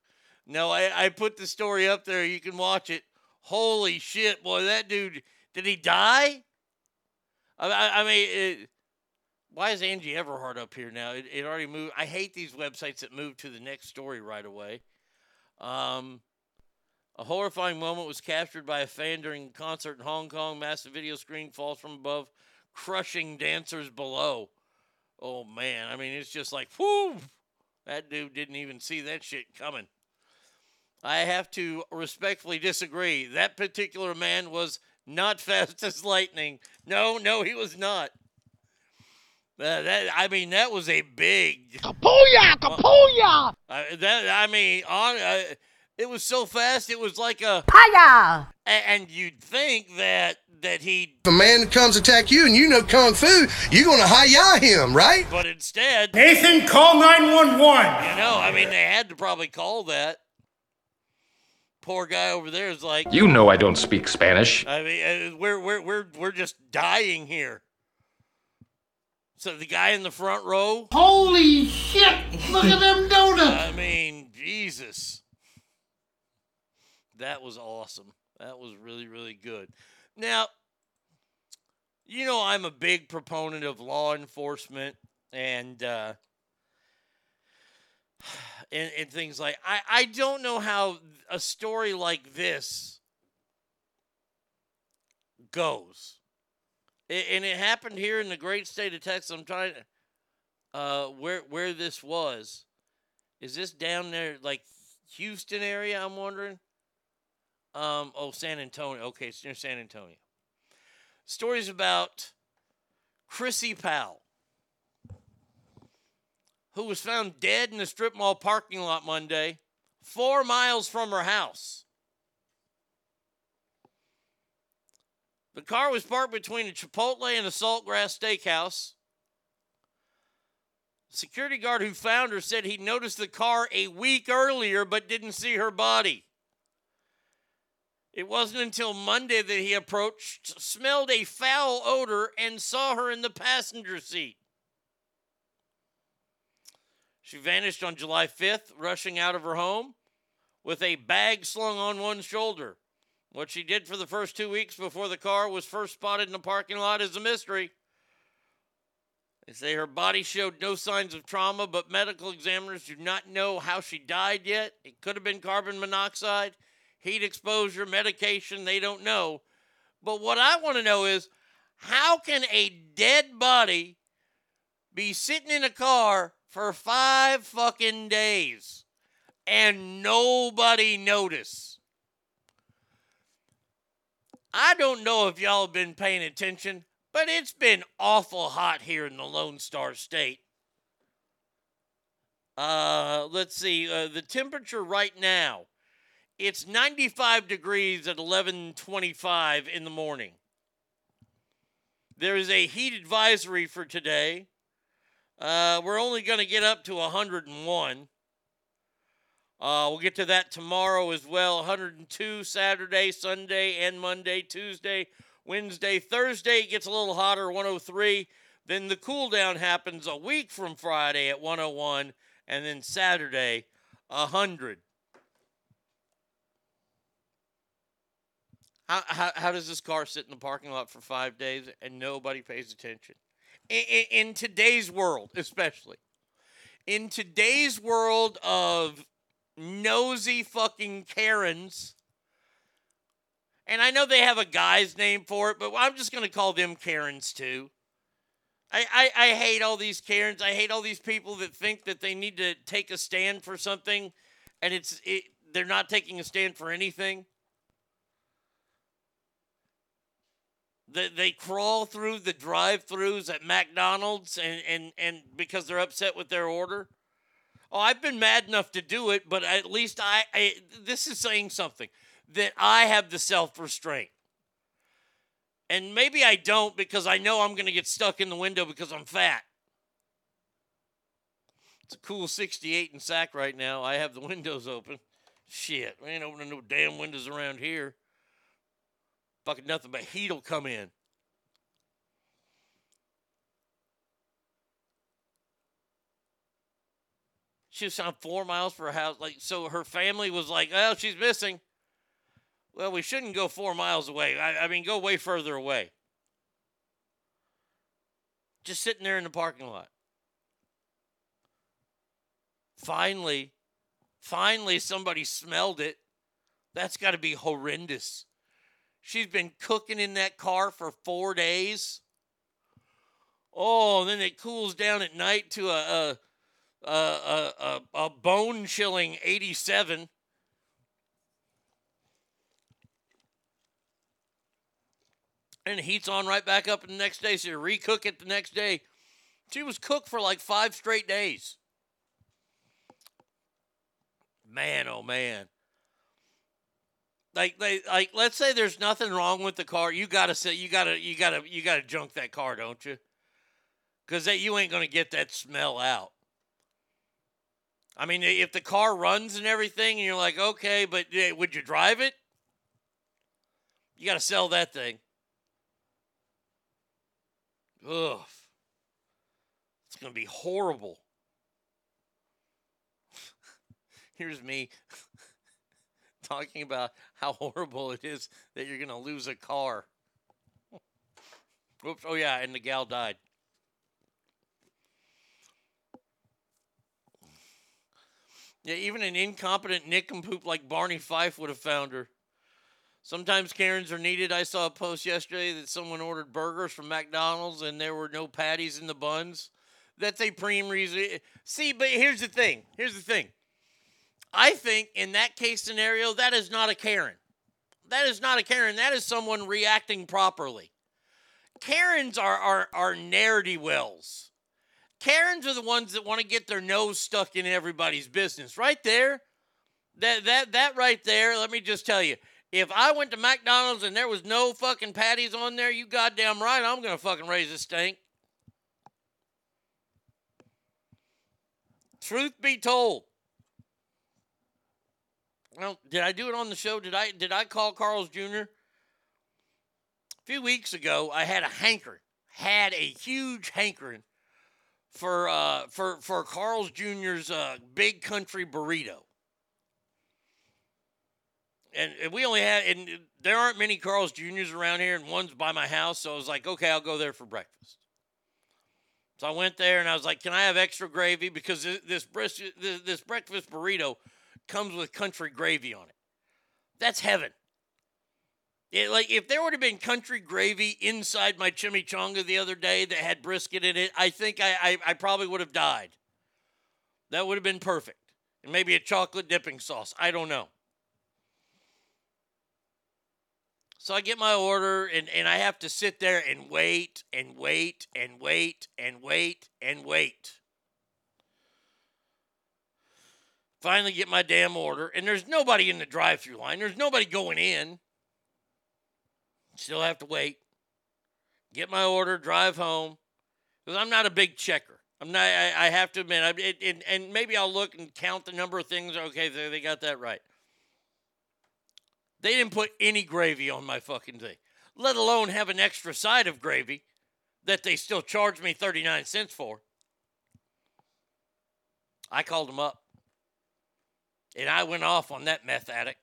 No, I, I put the story up there. You can watch it. Holy shit, boy, that dude, did he die? I, I, I mean, it, why is Angie Everhart up here now? It, it already moved. I hate these websites that move to the next story right away. Um, a horrifying moment was captured by a fan during a concert in Hong Kong. Massive video screen falls from above, crushing dancers below. Oh man, I mean it's just like whoo. That dude didn't even see that shit coming. I have to respectfully disagree. That particular man was not fast as lightning. No, no, he was not. Uh, that I mean, that was a big Kapuya! Kapuya! uh, that I mean, on uh, It was so fast. It was like a Hiya! a- and you'd think that that he, If a man comes attack you and you know kung fu, you're gonna hi-ya him, right? but instead, Nathan, call 911. you know, I mean, they had to probably call that. Poor guy over there is like, You know I don't speak Spanish. I mean, uh, we're we're we're we're just dying here. So the guy in the front row. Holy shit! Look at them donuts. I mean, Jesus. That was awesome. That was really, really good. Now, you know, I'm a big proponent of law enforcement and uh, and, and things like I, I don't know how a story like this goes. A- And it happened here in the great state of Texas. I'm trying to uh where where this was. Is this down there like Houston area, I'm wondering? Um oh San Antonio. Okay, it's near San Antonio. Stories about Chrissy Powell, who was found dead in a strip mall parking lot Monday, four miles from her house. The car was parked between a Chipotle and a Saltgrass Steakhouse. Security guard who found her said he noticed the car a week earlier but didn't see her body. It wasn't until Monday that he approached, smelled a foul odor, and saw her in the passenger seat. She vanished on July 5th, rushing out of her home with a bag slung on one shoulder. What she did for the first two weeks before the car was first spotted in the parking lot is a mystery. They say her body showed no signs of trauma, but medical examiners do not know how she died yet. It could have been carbon monoxide, heat exposure, medication, they don't know. But what I want to know is how can a dead body be sitting in a car for five fucking days and nobody notice? I don't know if y'all have been paying attention, but it's been awful hot here in the Lone Star State. Uh, let's see. Uh, the temperature right now, it's 95 degrees at 11:25 in the morning. There is a heat advisory for today. Uh, we're only going to get up to 101. Uh, we'll get to that tomorrow as well. 102 Saturday, Sunday, and Monday, Tuesday, Wednesday, Thursday. It gets a little hotter, 103. Then the cool down happens a week from Friday at 101, and then Saturday, 100. How, how, how does this car sit in the parking lot for five days and nobody pays attention? In, in, in today's world, especially. In today's world of nosy fucking Karens. And I know they have a guy's name for it, but I'm just going to call them Karens too. I, I, I hate all these Karens. I hate all these people that think that they need to take a stand for something and it's it, they're not taking a stand for anything. They, they crawl through the drive-throughs at McDonald's and, and, and because they're upset with their order. Oh, I've been mad enough to do it, but at least I, I this is saying something that I have the self-restraint. And maybe I don't because I know I'm going to get stuck in the window because I'm fat. It's a cool 68 in sack right now. I have the windows open. Shit, we ain't opening no damn windows around here. Fucking nothing but heat will come in. She was on four miles her house. Like, so her family was like, "Oh, she's missing." Well, we shouldn't go four miles away. I, I mean, go way further away. Just sitting there in the parking lot. Finally, finally, somebody smelled it. That's got to be horrendous. She's been cooking in that car for four days. Oh, then it cools down at night to a a a, a, a, bone chilling 87. And the heat's on right back up the next day, so you recook it the next day. She was cooked for like five straight days. Man, oh man. Like, they, like, let's say there's nothing wrong with the car. You gotta say, you gotta, you gotta, you gotta junk that car, don't you? Because that you ain't gonna get that smell out. I mean, if the car runs and everything, and you're like, okay, but would you drive it? You gotta sell that thing. Ugh. It's gonna be horrible. Here's me talking about how horrible it is that you're going to lose a car. Oops. Oh, yeah. And the gal died. Yeah, even an incompetent nick and poop like Barney Fife would have found her. Sometimes Karens are needed. I saw a post yesterday that someone ordered burgers from McDonald's and there were no patties in the buns. That's a prime reason. See, but here's the thing. Here's the thing. I think in that case scenario, that is not a Karen. That is not a Karen. That is someone reacting properly. Karens are are, are nerdy wells. Karens are the ones that want to get their nose stuck in everybody's business. Right there. That that that right there, let me just tell you. If I went to McDonald's and there was no fucking patties on there, you goddamn right, I'm gonna fucking raise a stink. Truth be told. Well, did I do it on the show? Did I did I call Carl's Jr.? A few weeks ago, I had a hankering, had a huge hankering for uh for for Carl's Jr.'s uh, big country burrito. And, we only had and there aren't many Carl's Jr.'s around here, and one's by my house, so I was like, okay, I'll go there for breakfast. So I went there and I was like, "Can I have extra gravy?" Because this, this, this breakfast burrito comes with country gravy on it. That's heaven. It, like if there would have been country gravy inside my chimichanga the other day that had brisket in it, I think I, I, I probably would have died. That would have been perfect. And maybe a chocolate dipping sauce. I don't know. So I get my order and, and I have to sit there and wait and wait and wait and wait and wait. Finally get my damn order, and there's nobody in the drive through line. There's nobody going in. Still have to wait. Get my order, drive home. Because I'm not a big checker. I'm not, I, I have to admit, I, it, it, and maybe I'll look and count the number of things. Okay, they, they got that right. They didn't put any gravy on my fucking thing, let alone have an extra side of gravy that they still charge me 39 cents for. I called them up. And I went off on that meth addict.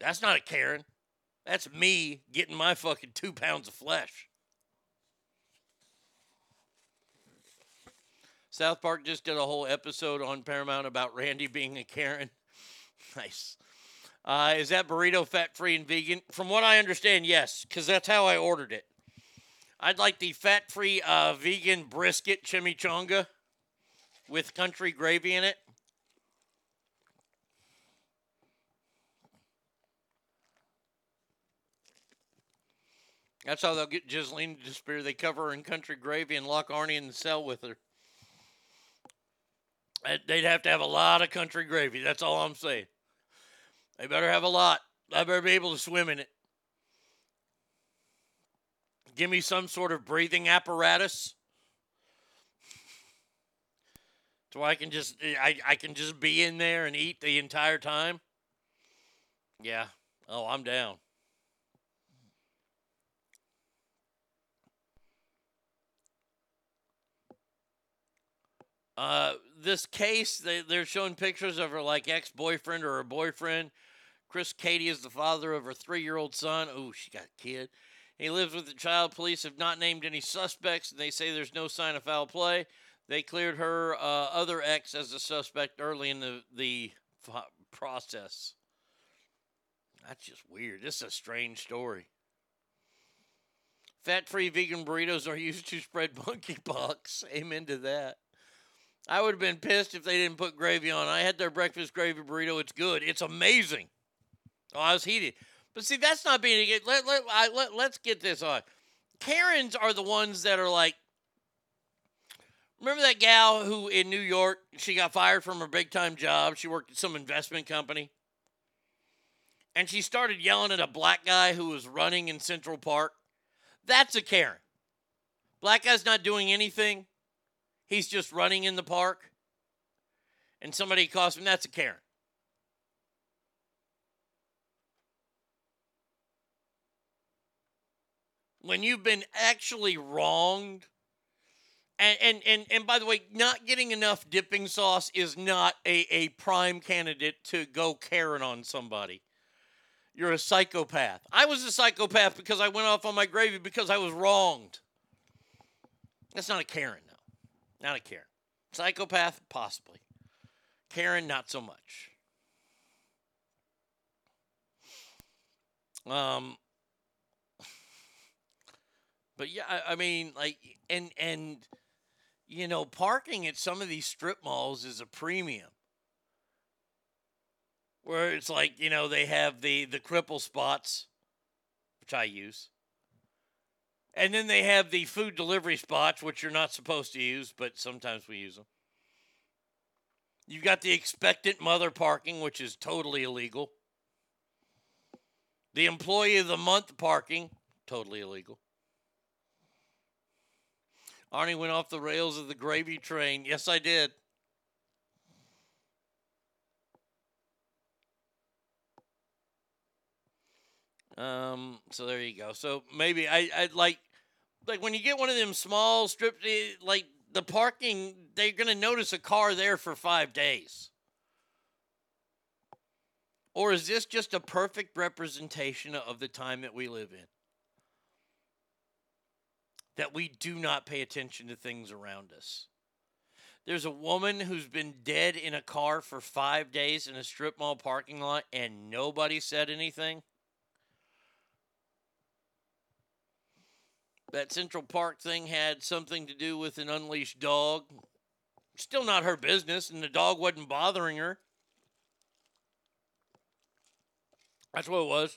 That's not a Karen. That's me getting my fucking two pounds of flesh. South Park just did a whole episode on Paramount about Randy being a Karen. nice. Uh, is that burrito fat free and vegan? From what I understand, yes, because that's how I ordered it. I'd like the fat free uh, vegan brisket chimichanga with country gravy in it. That's how they'll get Ghislaine to disappear. They cover her in country gravy and lock Arnie in the cell with her. Uh, They'd have to have a lot of country gravy. That's all I'm saying. They better have a lot. I better be able to swim in it. Give me some sort of breathing apparatus. So I can just I, I can just be in there and eat the entire time. Yeah. Oh, I'm down. Uh, this case, they, they're showing pictures of her like ex boyfriend or her boyfriend. Chris Katie is the father of her three year old son. Oh, she got a kid. He lives with the child. Police have not named any suspects, and they say there's no sign of foul play. They cleared her uh, other ex as a suspect early in the, the f- process. That's just weird. This is a strange story. Fat free vegan burritos are used to spread monkeypox. Amen to that. I would have been pissed if they didn't put gravy on. I had their breakfast gravy burrito. It's good. It's amazing. Oh, I was heated. But see, that's not being. Let, let, I, let, let's get this on. Karens are the ones that are like. Remember that gal who in New York, she got fired from her big time job. She worked at some investment company. and she started yelling at a black guy who was running in Central Park, that's a Karen. Black guy's not doing anything. He's just running in the park. And somebody calls him, that's a Karen. When you've been actually wronged, and, and and and by the way, not getting enough dipping sauce is not a, a prime candidate to go Karen on somebody. You're a psychopath. I was a psychopath because I went off on my gravy because I was wronged. That's not a Karen. Not a Karen. Psychopath, possibly. Karen, not so much. Um, but yeah, I, I mean, like, and and you know, parking at some of these strip malls is a premium. Where it's like, you know, they have the the cripple spots, which I use. And then they have the food delivery spots, which you're not supposed to use, but sometimes we use them. You've got the expectant mother parking, which is totally illegal. The employee of the month parking, totally illegal. Arnie went off the rails of the gravy train. Yes, I did. Um, so there you go. So maybe I, I'd like, like when you get one of them small strip, eh, like the parking, they're gonna notice a car there for five days. Or is this just a perfect representation of the time that we live in? That we do not pay attention to things around us. There's a woman who's been dead in a car for five days in a strip mall parking lot and nobody said anything. That Central Park thing had something to do with an unleashed dog. Still not her business, and the dog wasn't bothering her. That's what it was.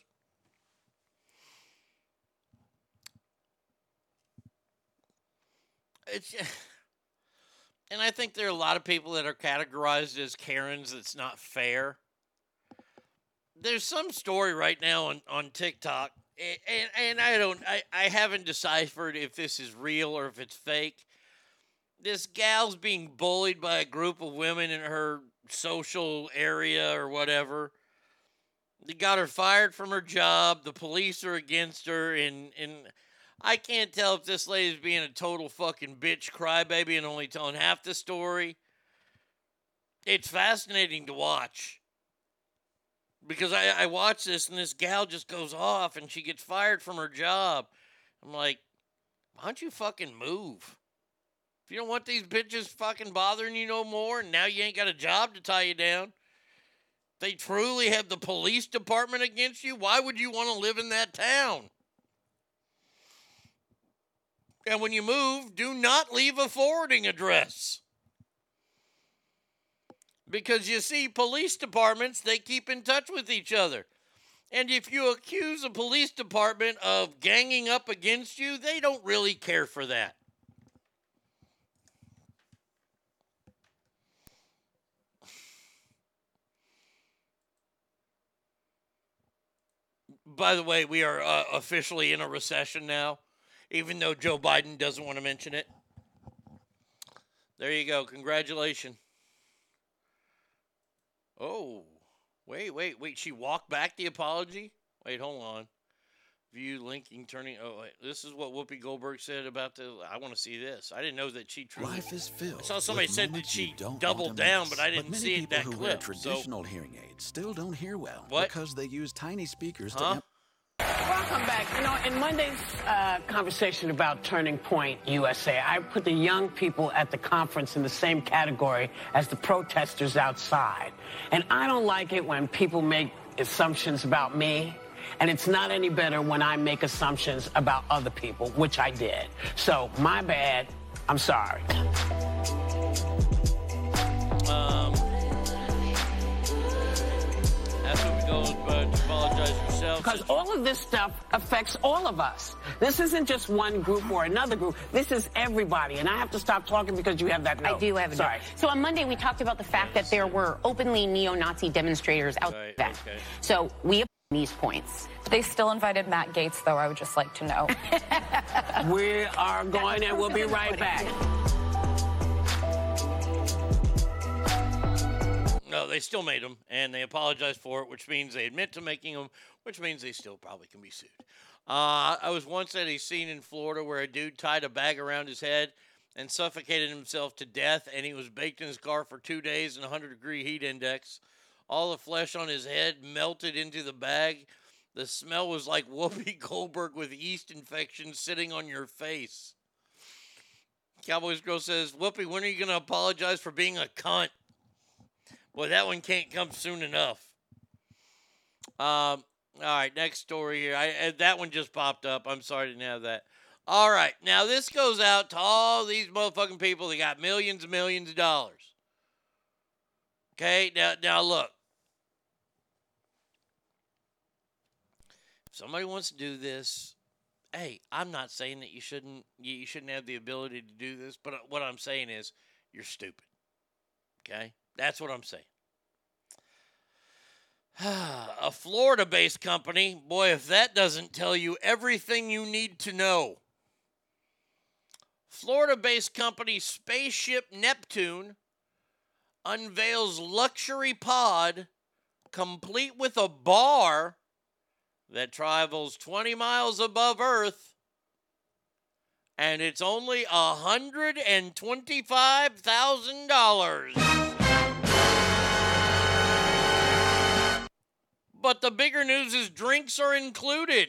It's, and I think there are a lot of people that are categorized as Karens that's not fair. There's some story right now on, on TikTok, and, and I don't, I, I haven't deciphered if this is real or if it's fake. This gal's being bullied by a group of women in her social area or whatever. They got her fired from her job. The police are against her, and and I can't tell if this lady's being a total fucking bitch crybaby and only telling half the story. It's fascinating to watch because I, I watch this and this gal just goes off and she gets fired from her job. I'm like, why don't you fucking move? If you don't want these bitches fucking bothering you no more, and now you ain't got a job to tie you down, they truly have the police department against you, why would you want to live in that town? And when you move, do not leave a forwarding address. Because you see, police departments, they keep in touch with each other. And if you accuse a police department of ganging up against you, they don't really care for that. By the way, we are uh, officially in a recession now, even though Joe Biden doesn't want to mention it. There you go. Congratulations. Oh, wait, wait, wait. She walked back the apology? Wait, hold on. View linking turning. Oh, wait. this is what Whoopi Goldberg said about the. I want to see this. I didn't know that she truly. Life is filled. I saw somebody said that she don't doubled down, but I didn't many see it that who clip. wear so- traditional hearing aids still don't hear well What? because they use tiny speakers Huh? to Welcome back. You know, in Monday's uh, conversation about Turning Point USA, I put the young people at the conference in the same category as the protesters outside. And I don't like it when people make assumptions about me. And it's not any better when I make assumptions about other people, which I did. So, my bad. I'm sorry. Um, that's what we but apologize yourself. Because all of this stuff affects all of us. This isn't just one group or another group. This is everybody. And I have to stop talking because you have that note. I do have a Sorry. note. So on Monday, we talked about the fact that there were openly neo-Nazi demonstrators out Right, there. okay. So we have these points. They still invited Matt Gaetz, though, I would just like to know. we are going and we'll be right back. No, they still made them, and they apologized for it, which means they admit to making them, which means they still probably can be sued. Uh, I was once at a scene in Florida where a dude tied a bag around his head and suffocated himself to death, and he was baked in his car for two days in a 100 degree heat index. All the flesh on his head melted into the bag. The smell was like Whoopi Goldberg with yeast infection sitting on your face. Cowboys Girl says, Whoopi, when are you going to apologize for being a cunt? Boy, that one can't come soon enough. Um, all right, next story here. I uh, that one just popped up. I'm sorry I didn't have that. All right, now this goes out to all these motherfucking people that got millions and millions of dollars. Okay, now now look. If somebody wants to do this, hey, I'm not saying that you shouldn't you you shouldn't have the ability to do this, but uh, what I'm saying is you're stupid. Okay? That's what I'm saying. a Florida based company, boy, if that doesn't tell you everything you need to know. Florida based company Spaceship Neptune unveils luxury pod complete with a bar that travels 20 miles above Earth. And it's only $125,000. But the bigger news is drinks are included.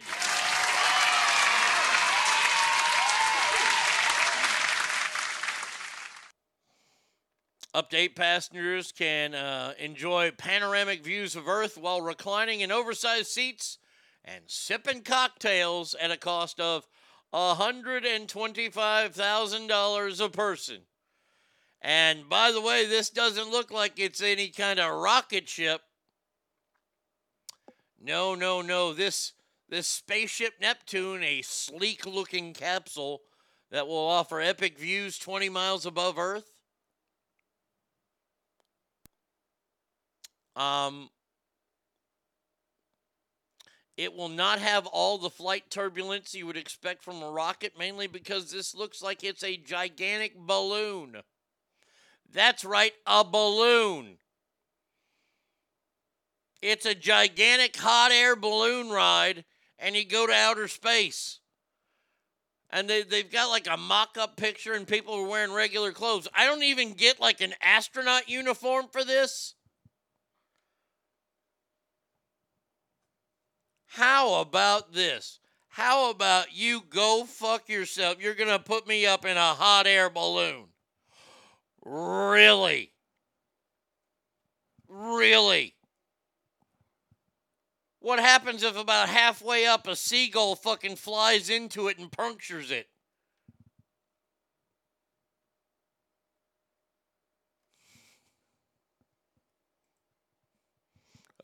Update passengers can uh, enjoy panoramic views of Earth while reclining in oversized seats and sipping cocktails at a cost of $125,000 a person. And by the way, this doesn't look like it's any kind of rocket ship. No, no, no. This this spaceship Neptune, a sleek looking capsule that will offer epic views 20 miles above Earth. Um, it will not have all the flight turbulence you would expect from a rocket, mainly because this looks like it's a gigantic balloon. That's right, a balloon. It's a gigantic hot air balloon ride, and you go to outer space. And they, they've got like a mock up picture, and people are wearing regular clothes. I don't even get like an astronaut uniform for this. How about this? How about you go fuck yourself? You're going to put me up in a hot air balloon. Really? Really? What happens if about halfway up a seagull fucking flies into it and punctures it?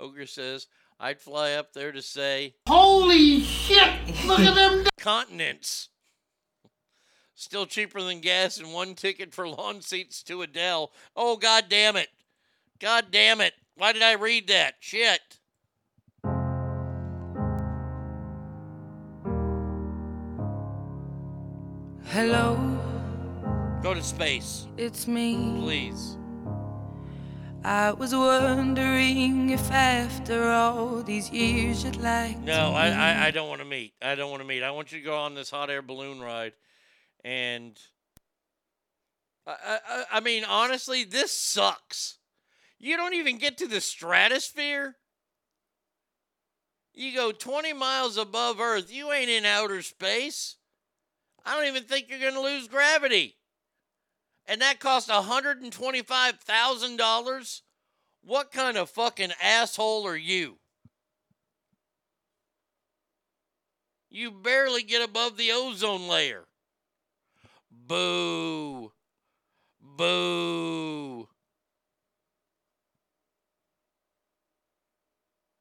Ogre says, I'd fly up there to say, Holy shit! Look at them. continents. Still cheaper than gas and one ticket for lawn seats to Adele. Oh, god damn it. God damn it. Why did I read that? Shit. Hello, Go to space, it's me. please. I was wondering if after all these years you'd like No, to I. I, I don't want to meet. I don't want to meet. I want you to go on this hot air balloon ride. And I, I, I mean, honestly, this sucks. You don't even get to the stratosphere. You go 20 miles above Earth. You ain't in outer space. I don't even think you're going to lose gravity. And that costs $125,000? What kind of fucking asshole are you? You barely get above the ozone layer. Boo. Boo.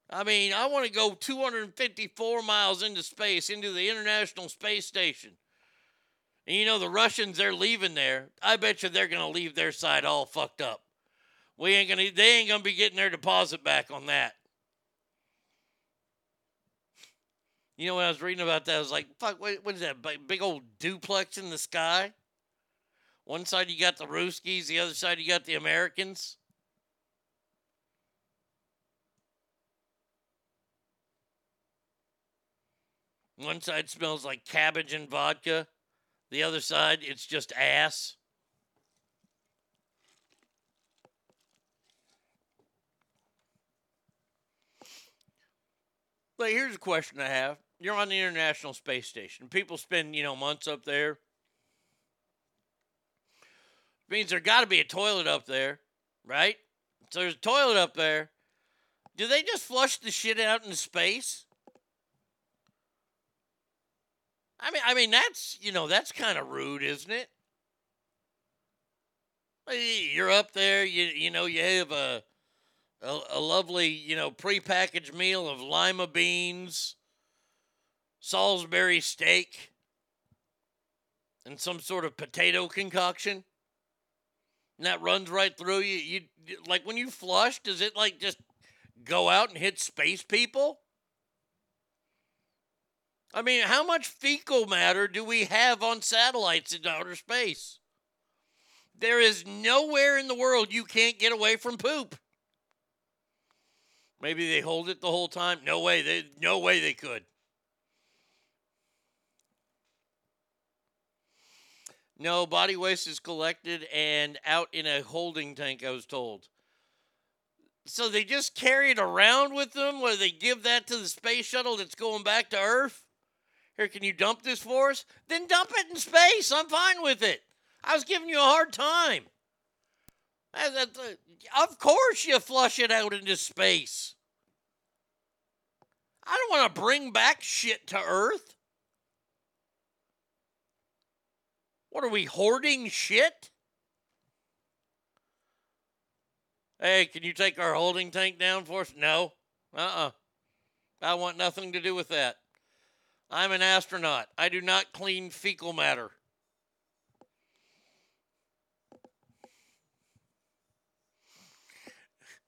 I mean, I want to go 254 miles into space, into the International Space Station. And you know, the Russians, they're leaving there. I bet you they're going to leave their side all fucked up. We ain't going to, they ain't going to be getting their deposit back on that. You know, when I was reading about that, I was like, fuck, what, what is that? Big, big old duplex in the sky? One side you got the Ruskies, the other side you got the Americans. One side smells like cabbage and vodka. The other side, it's just ass. But here's a question I have. You're on the International Space Station. People spend, you know, months up there. It Means there got to be a toilet up there, right? So there's a toilet up there. Do they just flush the shit out into space? I mean, I mean that's you know that's kind of rude, isn't it? You're up there, you you know you have a a, a lovely you know prepackaged meal of lima beans, Salisbury steak, and some sort of potato concoction. And that runs right through you. You like when you flush, does it like just go out and hit space people? I mean, how much fecal matter do we have on satellites in outer space? There is nowhere in the world you can't get away from poop. Maybe they hold it the whole time. No way. They no way they could. No, body waste is collected and out in a holding tank, I was told. So they just carry it around with them where they give that to the space shuttle that's going back to Earth? Here, can you dump this for us? Then dump it in space. I'm fine with it. I was giving you a hard time. Uh, that- uh, Of course, you flush it out into space. I don't want to bring back shit to Earth. What are we hoarding shit? Hey, can you take our holding tank down for us? No. Uh uh I want nothing to do with that. I'm an astronaut. I do not clean fecal matter.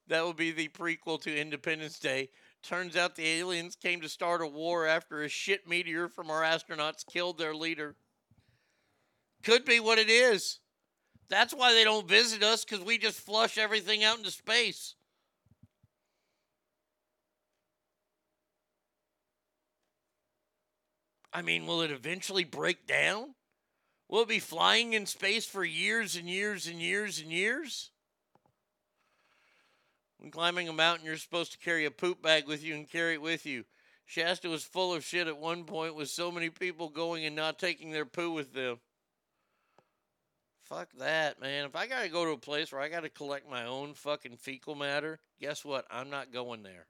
That will be the prequel to Independence Day. Turns out the aliens came to start a war after a shit meteor from our astronauts killed their leader. Could be what it is. That's why they don't visit us because we just flush everything out into space. I mean, will it eventually break down? Will it be flying in space for years and years and years and years? When climbing a mountain, you're supposed to carry a poop bag with you and carry it with you. Shasta was full of shit at one point with so many people going and not taking their poo with them. Fuck that, man. If I gotta go to a place where I gotta collect my own fucking fecal matter, guess what? I'm not going there.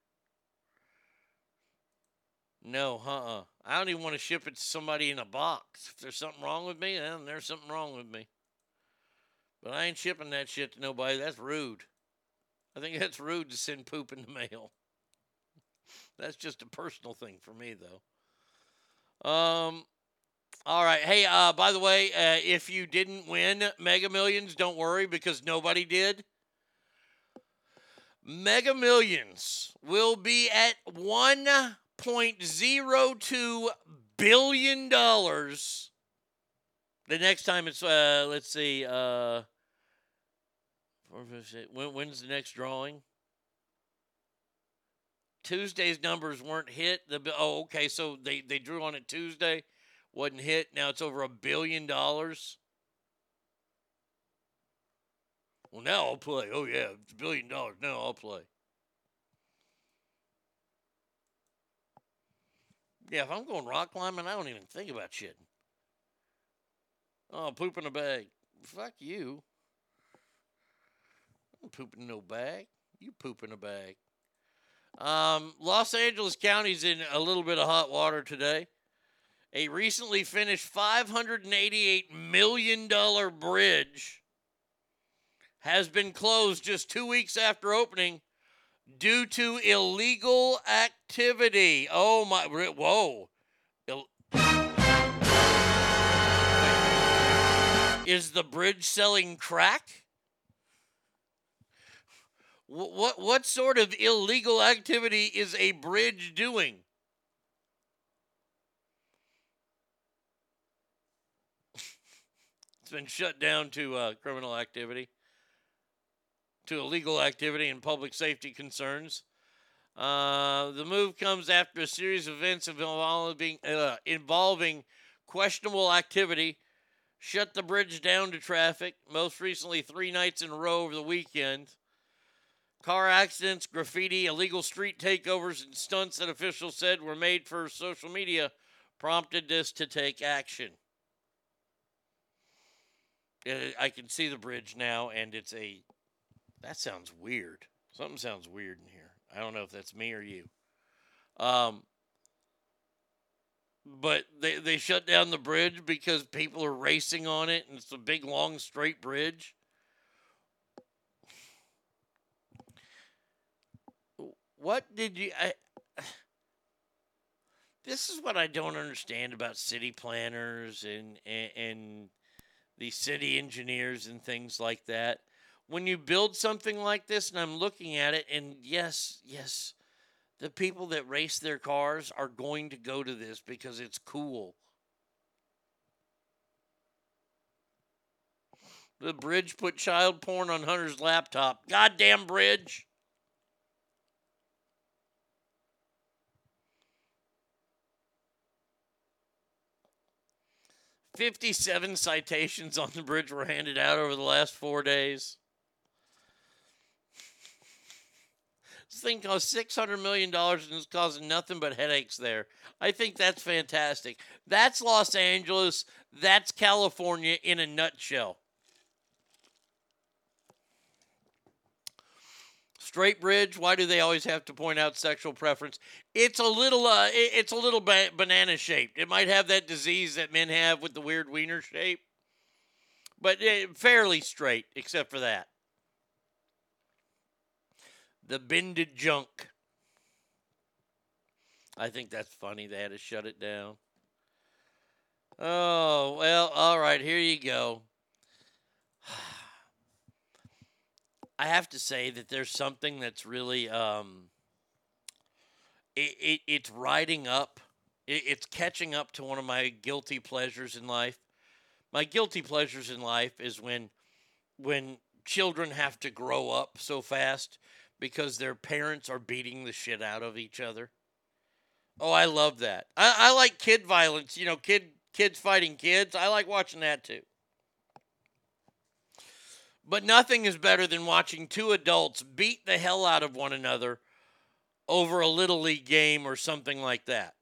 No, uh uh I don't even want to ship it to somebody in a box. If there's something wrong with me, then there's something wrong with me. But I ain't shipping that shit to nobody. That's rude. I think that's rude to send poop in the mail. That's just a personal thing for me, though. Um, all right. Hey, uh, by the way, uh, if you didn't win Mega Millions, don't worry because nobody did. Mega Millions will be at $1.02 billion the next time it's, uh, let's see, uh, when, when's the next drawing? Tuesday's numbers weren't hit. The oh, okay, so they they drew on it Tuesday, wasn't hit. Now it's over a billion dollars. Well, now I'll play. Oh yeah, it's a billion dollars. Now I'll play. Yeah, if I'm going rock climbing, I don't even think about shit. Oh, poop in a bag. Fuck you. I'm pooping in no bag. You poop in a bag. Um, Los Angeles County's in a little bit of hot water today. A recently finished $588 million bridge has been closed just two weeks after opening due to illegal activity. Oh my! Whoa! Is the bridge selling crack? What, what what sort of illegal activity is a bridge doing? it's been shut down to uh, criminal activity to illegal activity and public safety concerns. Uh, the move comes after a series of events involving, uh, involving questionable activity shut the bridge down to traffic, most recently three nights in a row over the weekend. Car accidents, graffiti, illegal street takeovers, and stunts that officials said were made for social media prompted this to take action. Uh, I can see the bridge now, and it's a. That sounds weird. Something sounds weird in here. I don't know if that's me or you. Um, but they, they shut down the bridge because people are racing on it, and it's a big, long, straight bridge. What did you? I, this is what I don't understand about city planners and, and and the city engineers and things like that. When you build something like this, and I'm looking at it, and yes, yes, the people that race their cars are going to go to this because it's cool. The bridge put child porn on Hunter's laptop. Goddamn bridge. Fifty-seven citations on the bridge were handed out over the last four days. This thing costs six hundred million dollars and is causing nothing but headaches there. I think that's fantastic. That's Los Angeles. That's California in a nutshell. Straight bridge. Why do they always have to point out sexual preference? It's a little, uh, it's a little ba- banana shaped. It might have that disease that men have with the weird wiener shape, but eh, fairly straight, except for that. The bended junk. I think that's funny. They had to shut it down. Oh, well, all right, here you go. I have to say that there's something that's really um it, it it's riding up. It, it's catching up to one of my guilty pleasures in life. My guilty pleasures in life is when when children have to grow up so fast because their parents are beating the shit out of each other. Oh, I love that. I, I like kid violence, you know, kid kids fighting kids. I like watching that too. But nothing is better than watching two adults beat the hell out of one another over a little league game or something like that.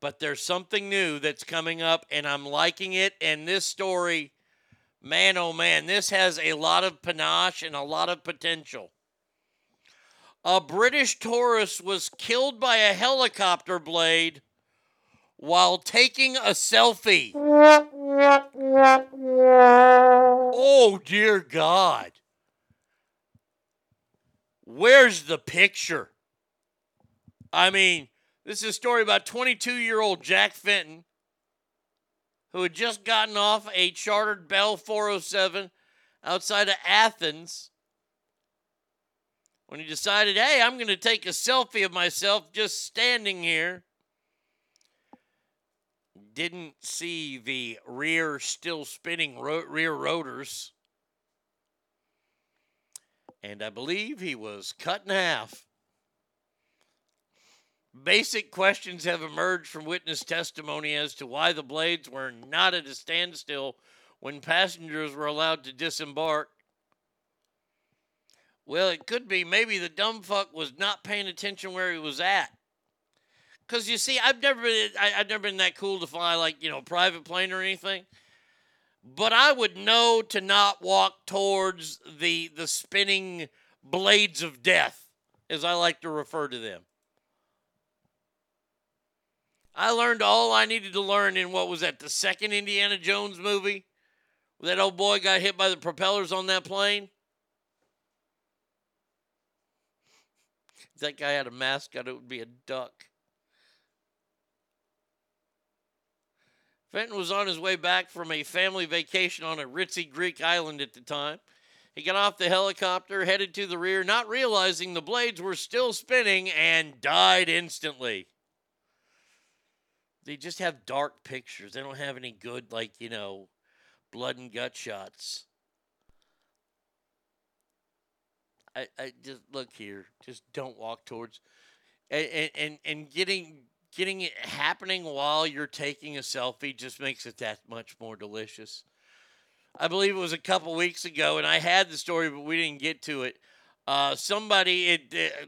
But there's something new that's coming up, and I'm liking it. And this story, man, oh man, this has a lot of panache and a lot of potential. A British tourist was killed by a helicopter blade while taking a selfie. Oh, dear God. Where's the picture? I mean, this is a story about 22 year old Jack Fenton who had just gotten off a chartered Bell 407 outside of Athens when he decided, hey, I'm going to take a selfie of myself just standing here. Didn't see the rear still spinning ro- rear rotors. And I believe he was cut in half. Basic questions have emerged from witness testimony as to why the blades were not at a standstill when passengers were allowed to disembark. Well, it could be maybe the dumb fuck was not paying attention where he was at. Cause you see, I've never been I, I've never been that cool to fly like you know a private plane or anything. But I would know to not walk towards the the spinning blades of death, as I like to refer to them. I learned all I needed to learn in what was that the second Indiana Jones movie, that old boy got hit by the propellers on that plane. If that guy had a mascot, it would be a duck. Fenton was on his way back from a family vacation on a ritzy Greek island at the time. He got off the helicopter, headed to the rear, not realizing the blades were still spinning, and died instantly. They just have dark pictures. They don't have any good, like, you know, blood and gut shots. I, I just look here. Just don't walk towards, and and and getting getting it happening while you're taking a selfie just makes it that much more delicious. I believe it was a couple weeks ago, and I had the story, but we didn't get to it. Uh, somebody it uh,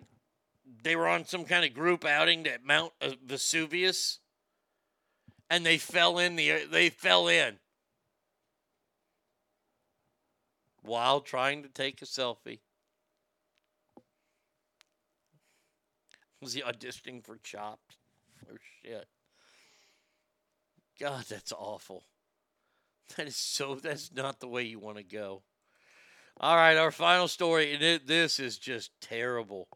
they were on some kind of group outing at Mount uh, Vesuvius, and they fell in the they fell in while trying to take a selfie. Was he auditioning for Chopped? Oh shit! God, that's awful. That is so. That's not the way you want to go. All right, our final story, and it, this is just terrible.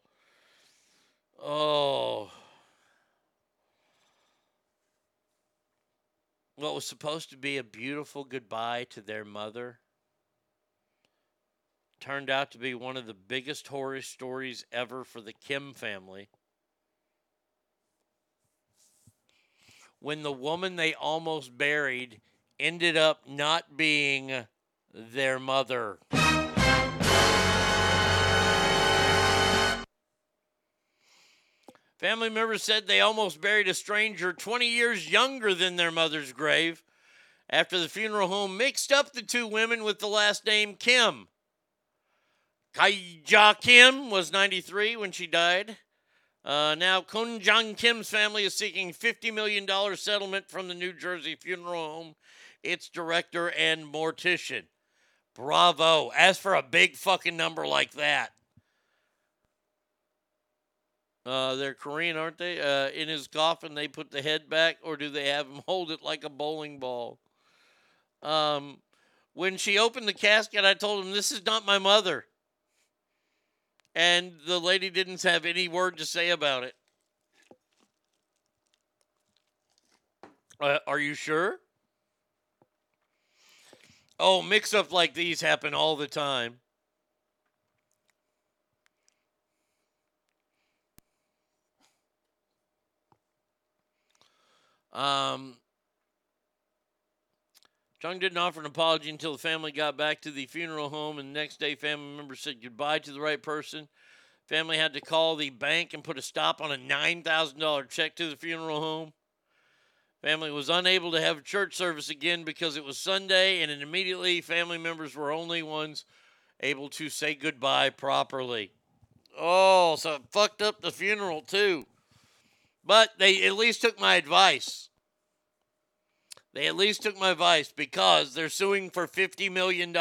Oh. What was supposed to be a beautiful goodbye to their mother turned out to be one of the biggest horror stories ever for the Kim family. When the woman they almost buried ended up not being their mother. Family members said they almost buried a stranger 20 years younger than their mother's grave after the funeral home mixed up the two women with the last name Kim. Kaija Kim was 93 when she died. Uh, now, Kun Jong Kim's family is seeking $50 million settlement from the New Jersey funeral home, its director and mortician. Bravo. As for a big fucking number like that. Uh, they're Korean, aren't they? Uh, in his coffin, they put the head back, or do they have him hold it like a bowling ball? Um, when she opened the casket, I told him, This is not my mother. And the lady didn't have any word to say about it. Uh, are you sure? Oh, mix ups like these happen all the time. Um, Chung didn't offer an apology until the family got back to the funeral home, and the next day, family members said goodbye to the right person. Family had to call the bank and put a stop on a $9,000 check to the funeral home. Family was unable to have a church service again because it was Sunday, and immediately family members were only ones able to say goodbye properly. Oh, so it fucked up the funeral too. But they at least took my advice. They at least took my advice because they're suing for $50 million.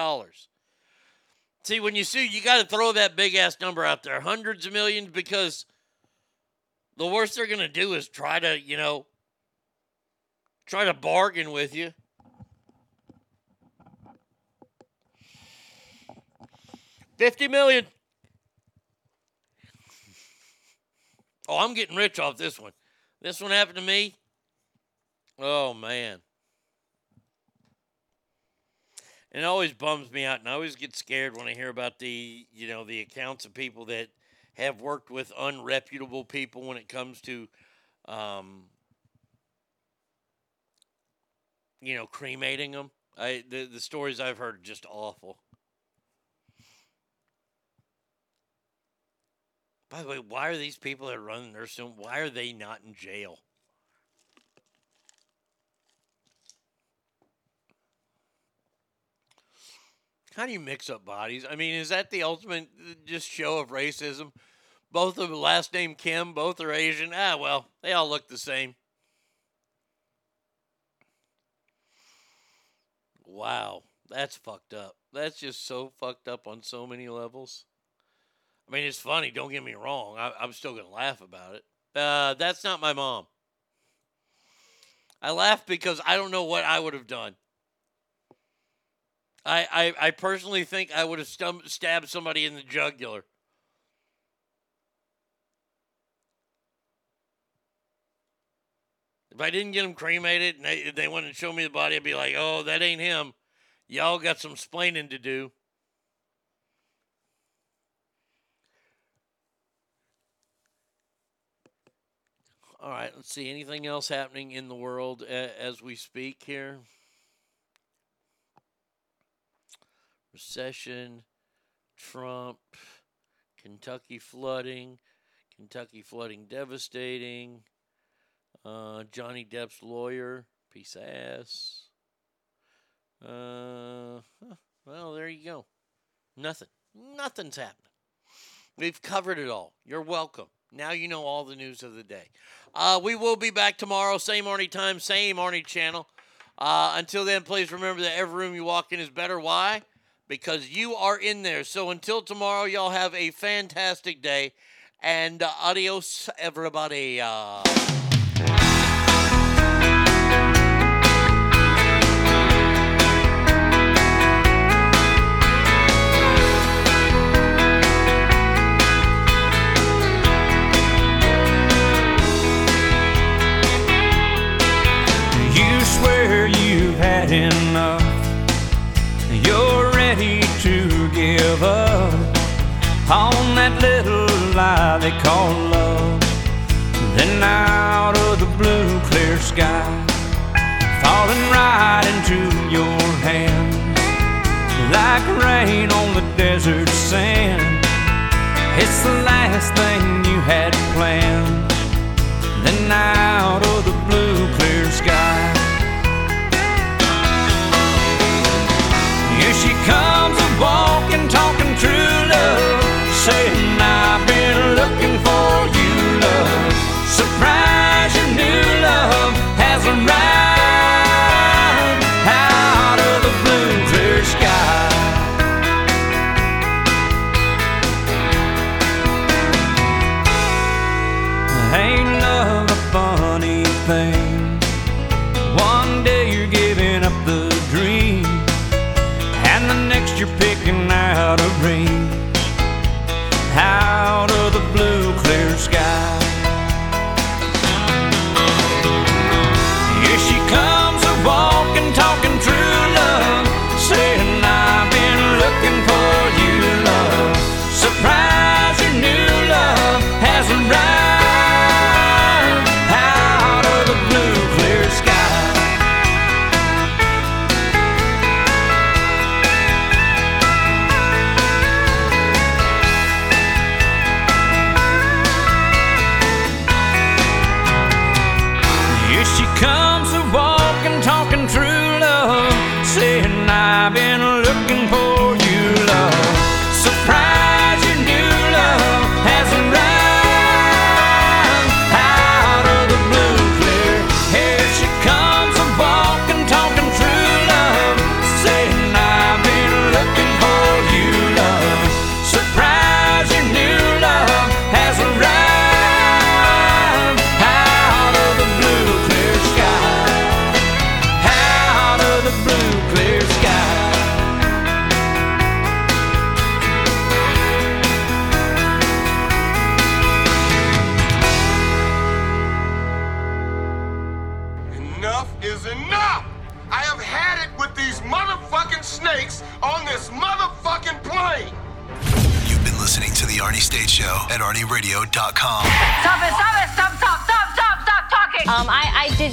See, when you sue, you got to throw that big ass number out there hundreds of millions because the worst they're going to do is try to, you know, try to bargain with you. Fifty million. Oh, I'm getting rich off this one. This one happened to me. Oh man. And it always bums me out and I always get scared when I hear about the, you know, the accounts of people that have worked with unreputable people when it comes to um you know, cremating them. I the, the stories I've heard are just awful. By the way, why are these people that run the nursing home, why are they not in jail? How do you mix up bodies? I mean, is that the ultimate uh, just show of racism? Both of last name Kim, both are Asian. Ah, well, they all look the same. Wow, that's fucked up. That's just so fucked up on so many levels. I mean, it's funny. Don't get me wrong. I, I'm still gonna laugh about it. Uh, that's not my mom. I laugh because I don't know what I would have done. I, I, I personally think I would have stum- stabbed somebody in the jugular. If I didn't get him cremated and they, they wanted to show me the body, I'd be like, oh, that ain't him. Y'all got some splaining to do. All right, let's see. Anything else happening in the world as we speak here? Recession, Trump, Kentucky flooding, Kentucky flooding devastating, uh, Johnny Depp's lawyer, piece of ass. Uh, well, there you go. Nothing. Nothing's happening. We've covered it all. You're welcome. Now you know all the news of the day. Uh, we will be back tomorrow, same Arnie time, same Arnie channel. Uh, until then, please remember that every room you walk in is better. Why? Because you are in there. So until tomorrow, y'all have a fantastic day. And uh, adios, everybody. Uh, give up on that little lie they call love. Then out of the blue, clear sky, falling right into your hands like rain on the desert sand. It's the last thing you had planned. Then out of the blue, clear sky. Here she comes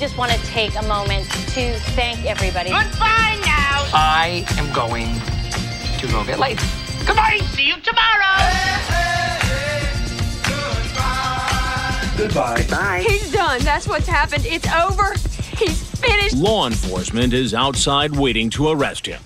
just want to take a moment to thank everybody. Goodbye now. I am going to go get laid. Goodbye. See you tomorrow. Goodbye. Goodbye. He's done. That's what's happened. It's over. He's finished. Law enforcement is outside waiting to arrest him.